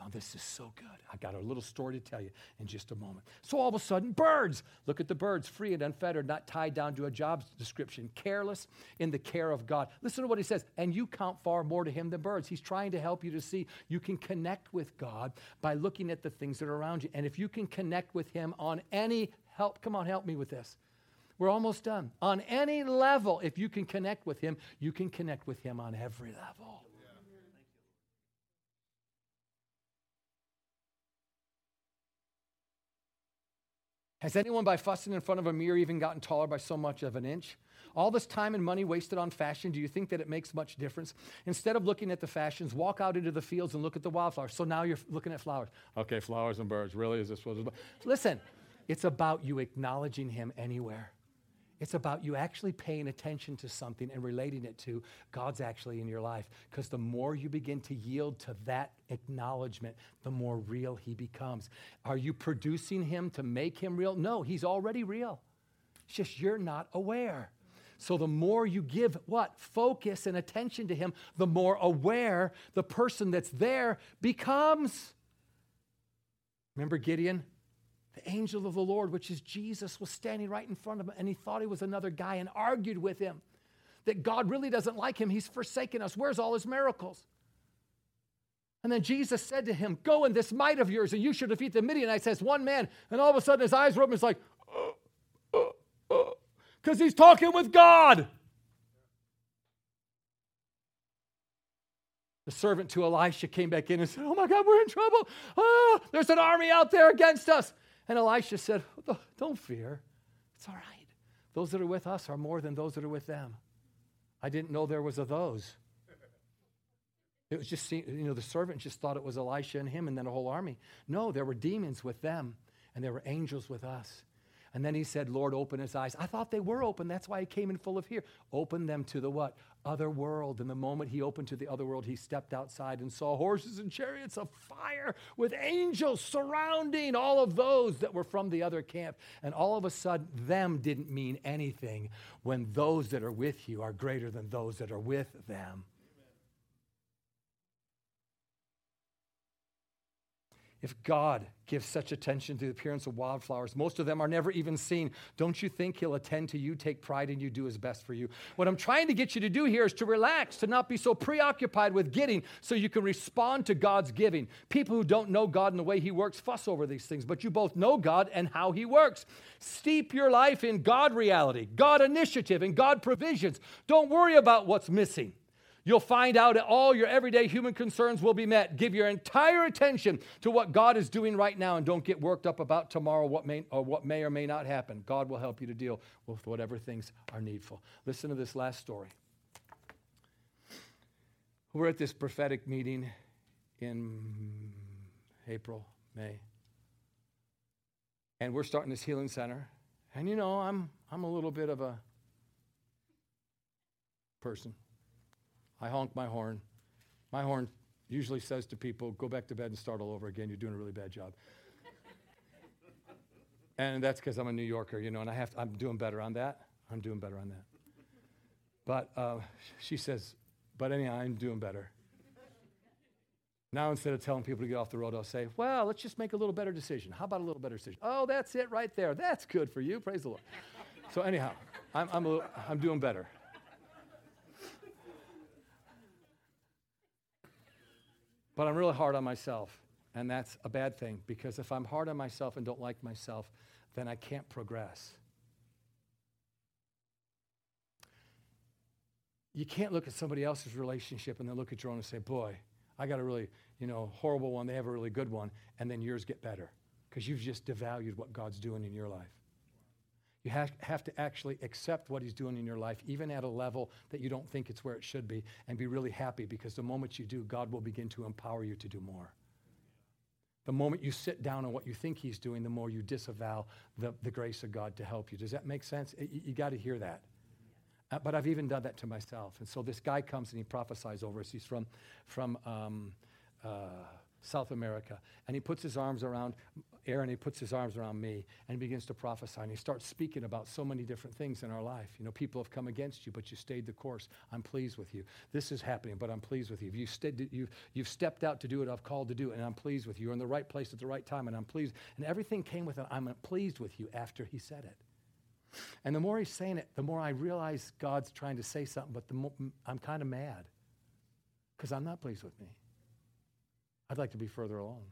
On, this is so good. I got a little story to tell you in just a moment. So all of a sudden, birds. Look at the birds, free and unfettered, not tied down to a job description, careless in the care of God. Listen to what he says. And you count far more to him than birds. He's trying to help you to see you can connect with God by looking at the things that are around you. And if you can connect with him on any help, come on, help me with this. We're almost done. On any level, if you can connect with him, you can connect with him on every level. Has anyone by fussing in front of a mirror even gotten taller by so much of an inch? All this time and money wasted on fashion, do you think that it makes much difference? Instead of looking at the fashions, walk out into the fields and look at the wildflowers. So now you're looking at flowers. Okay, flowers and birds. Really? Is this what it's about? Listen, it's about you acknowledging him anywhere. It's about you actually paying attention to something and relating it to God's actually in your life. Because the more you begin to yield to that acknowledgement, the more real He becomes. Are you producing Him to make Him real? No, He's already real. It's just you're not aware. So the more you give what? Focus and attention to Him, the more aware the person that's there becomes. Remember Gideon? The angel of the Lord, which is Jesus, was standing right in front of him, and he thought he was another guy and argued with him that God really doesn't like him. He's forsaken us. Where's all his miracles? And then Jesus said to him, Go in this might of yours, and you should defeat the Midianites as one man. And all of a sudden, his eyes were open. It's like, because uh, uh, uh, he's talking with God. The servant to Elisha came back in and said, Oh my God, we're in trouble. Oh, there's an army out there against us. And Elisha said, Don't fear. It's all right. Those that are with us are more than those that are with them. I didn't know there was a those. It was just, you know, the servant just thought it was Elisha and him and then a whole army. No, there were demons with them and there were angels with us. And then he said, Lord, open his eyes. I thought they were open. That's why he came in full of fear. Open them to the what? Other world. And the moment he opened to the other world, he stepped outside and saw horses and chariots of fire with angels surrounding all of those that were from the other camp. And all of a sudden, them didn't mean anything when those that are with you are greater than those that are with them. If God gives such attention to the appearance of wildflowers, most of them are never even seen. Don't you think He'll attend to you, take pride in you, do His best for you? What I'm trying to get you to do here is to relax, to not be so preoccupied with getting so you can respond to God's giving. People who don't know God and the way He works fuss over these things, but you both know God and how He works. Steep your life in God reality, God initiative, and God provisions. Don't worry about what's missing. You'll find out that all your everyday human concerns will be met. Give your entire attention to what God is doing right now and don't get worked up about tomorrow what may or what may or may not happen. God will help you to deal with whatever things are needful. Listen to this last story. We're at this prophetic meeting in April, May. And we're starting this healing center. And you know, I'm I'm a little bit of a person. I honk my horn. My horn usually says to people, go back to bed and start all over again. You're doing a really bad job. (laughs) and that's because I'm a New Yorker, you know, and I have to, I'm doing better on that. I'm doing better on that. But uh, she says, but anyhow, I'm doing better. Now, instead of telling people to get off the road, I'll say, well, let's just make a little better decision. How about a little better decision? Oh, that's it right there. That's good for you. Praise the Lord. so, anyhow, I'm, I'm, a, I'm doing better. But I'm really hard on myself. And that's a bad thing because if I'm hard on myself and don't like myself, then I can't progress. You can't look at somebody else's relationship and then look at your own and say, Boy, I got a really, you know, horrible one. They have a really good one. And then yours get better because you've just devalued what God's doing in your life. You have, to actually accept what He's doing in your life, even at a level that you don't think it's where it should be, and be really happy because the moment you do, God will begin to empower you to do more. The moment you sit down on what you think He's doing, the more you disavow the, the grace of God to help you. Does that make sense? You, you got to hear that. Uh, but I've even done that to myself. And so this guy comes and he prophesies over us. He's from, from um, uh, South America. And he puts his arms around Erin, he puts his arms around me, and he begins to prophesy. And he starts speaking about so many different things in our life. You know, people have come against you, but you stayed the course. I'm pleased with you. This is happening, but I'm pleased with you. You've, st- you've, you've stepped out to do what I've called to do, and I'm pleased with you. You're in the right place at the right time, and I'm pleased. And everything came with it. I'm pleased with you after he said it. And the more he's saying it, the more I realize God's trying to say something, but the more, I'm kind of mad because I'm not pleased with me. I'd like to be further along.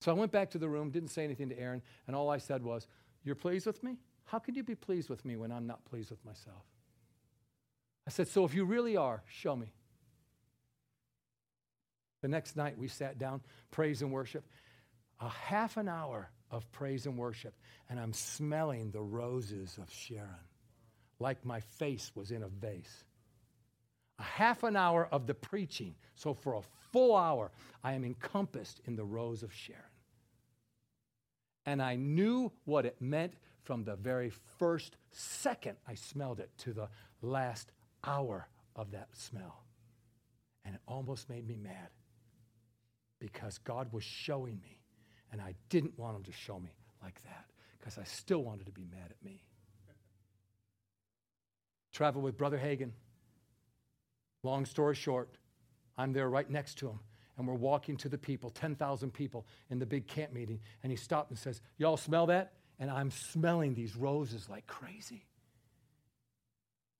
So I went back to the room, didn't say anything to Erin, and all I said was, You're pleased with me? How can you be pleased with me when I'm not pleased with myself? I said, So if you really are, show me. The next night we sat down, praise and worship. A half an hour of praise and worship, and I'm smelling the roses of Sharon like my face was in a vase a half an hour of the preaching. So for a full hour, I am encompassed in the rose of Sharon. And I knew what it meant from the very first second I smelled it to the last hour of that smell. And it almost made me mad because God was showing me, and I didn't want Him to show me like that because I still wanted to be mad at me. Travel with Brother Hagin Long story short, I'm there right next to him, and we're walking to the people, 10,000 people in the big camp meeting, and he stopped and says, Y'all smell that? And I'm smelling these roses like crazy.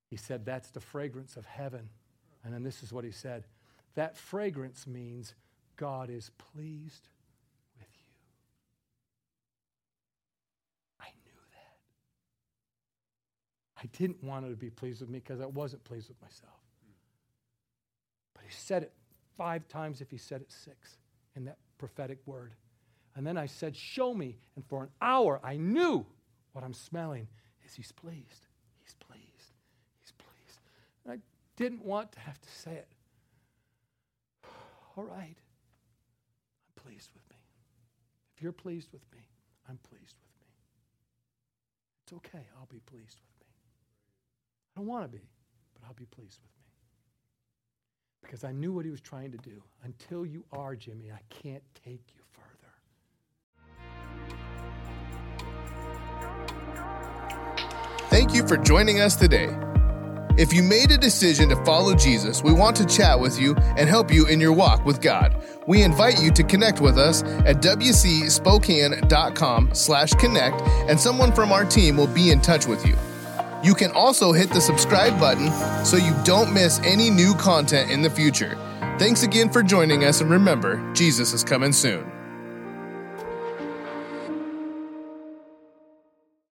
He said, That's the fragrance of heaven. And then this is what he said That fragrance means God is pleased with you. I knew that. I didn't want him to be pleased with me because I wasn't pleased with myself. Said it five times if he said it six in that prophetic word. And then I said, Show me. And for an hour, I knew what I'm smelling is He's pleased. He's pleased. He's pleased. And I didn't want to have to say it. (sighs) All right. I'm pleased with me. If you're pleased with me, I'm pleased with me. It's okay. I'll be pleased with me. I don't want to be, but I'll be pleased with me because I knew what he was trying to do. Until you are, Jimmy, I can't take you further. Thank you for joining us today. If you made a decision to follow Jesus, we want to chat with you and help you in your walk with God. We invite you to connect with us at wcspokane.com slash connect, and someone from our team will be in touch with you. You can also hit the subscribe button so you don't miss any new content in the future. Thanks again for joining us, and remember, Jesus is coming soon.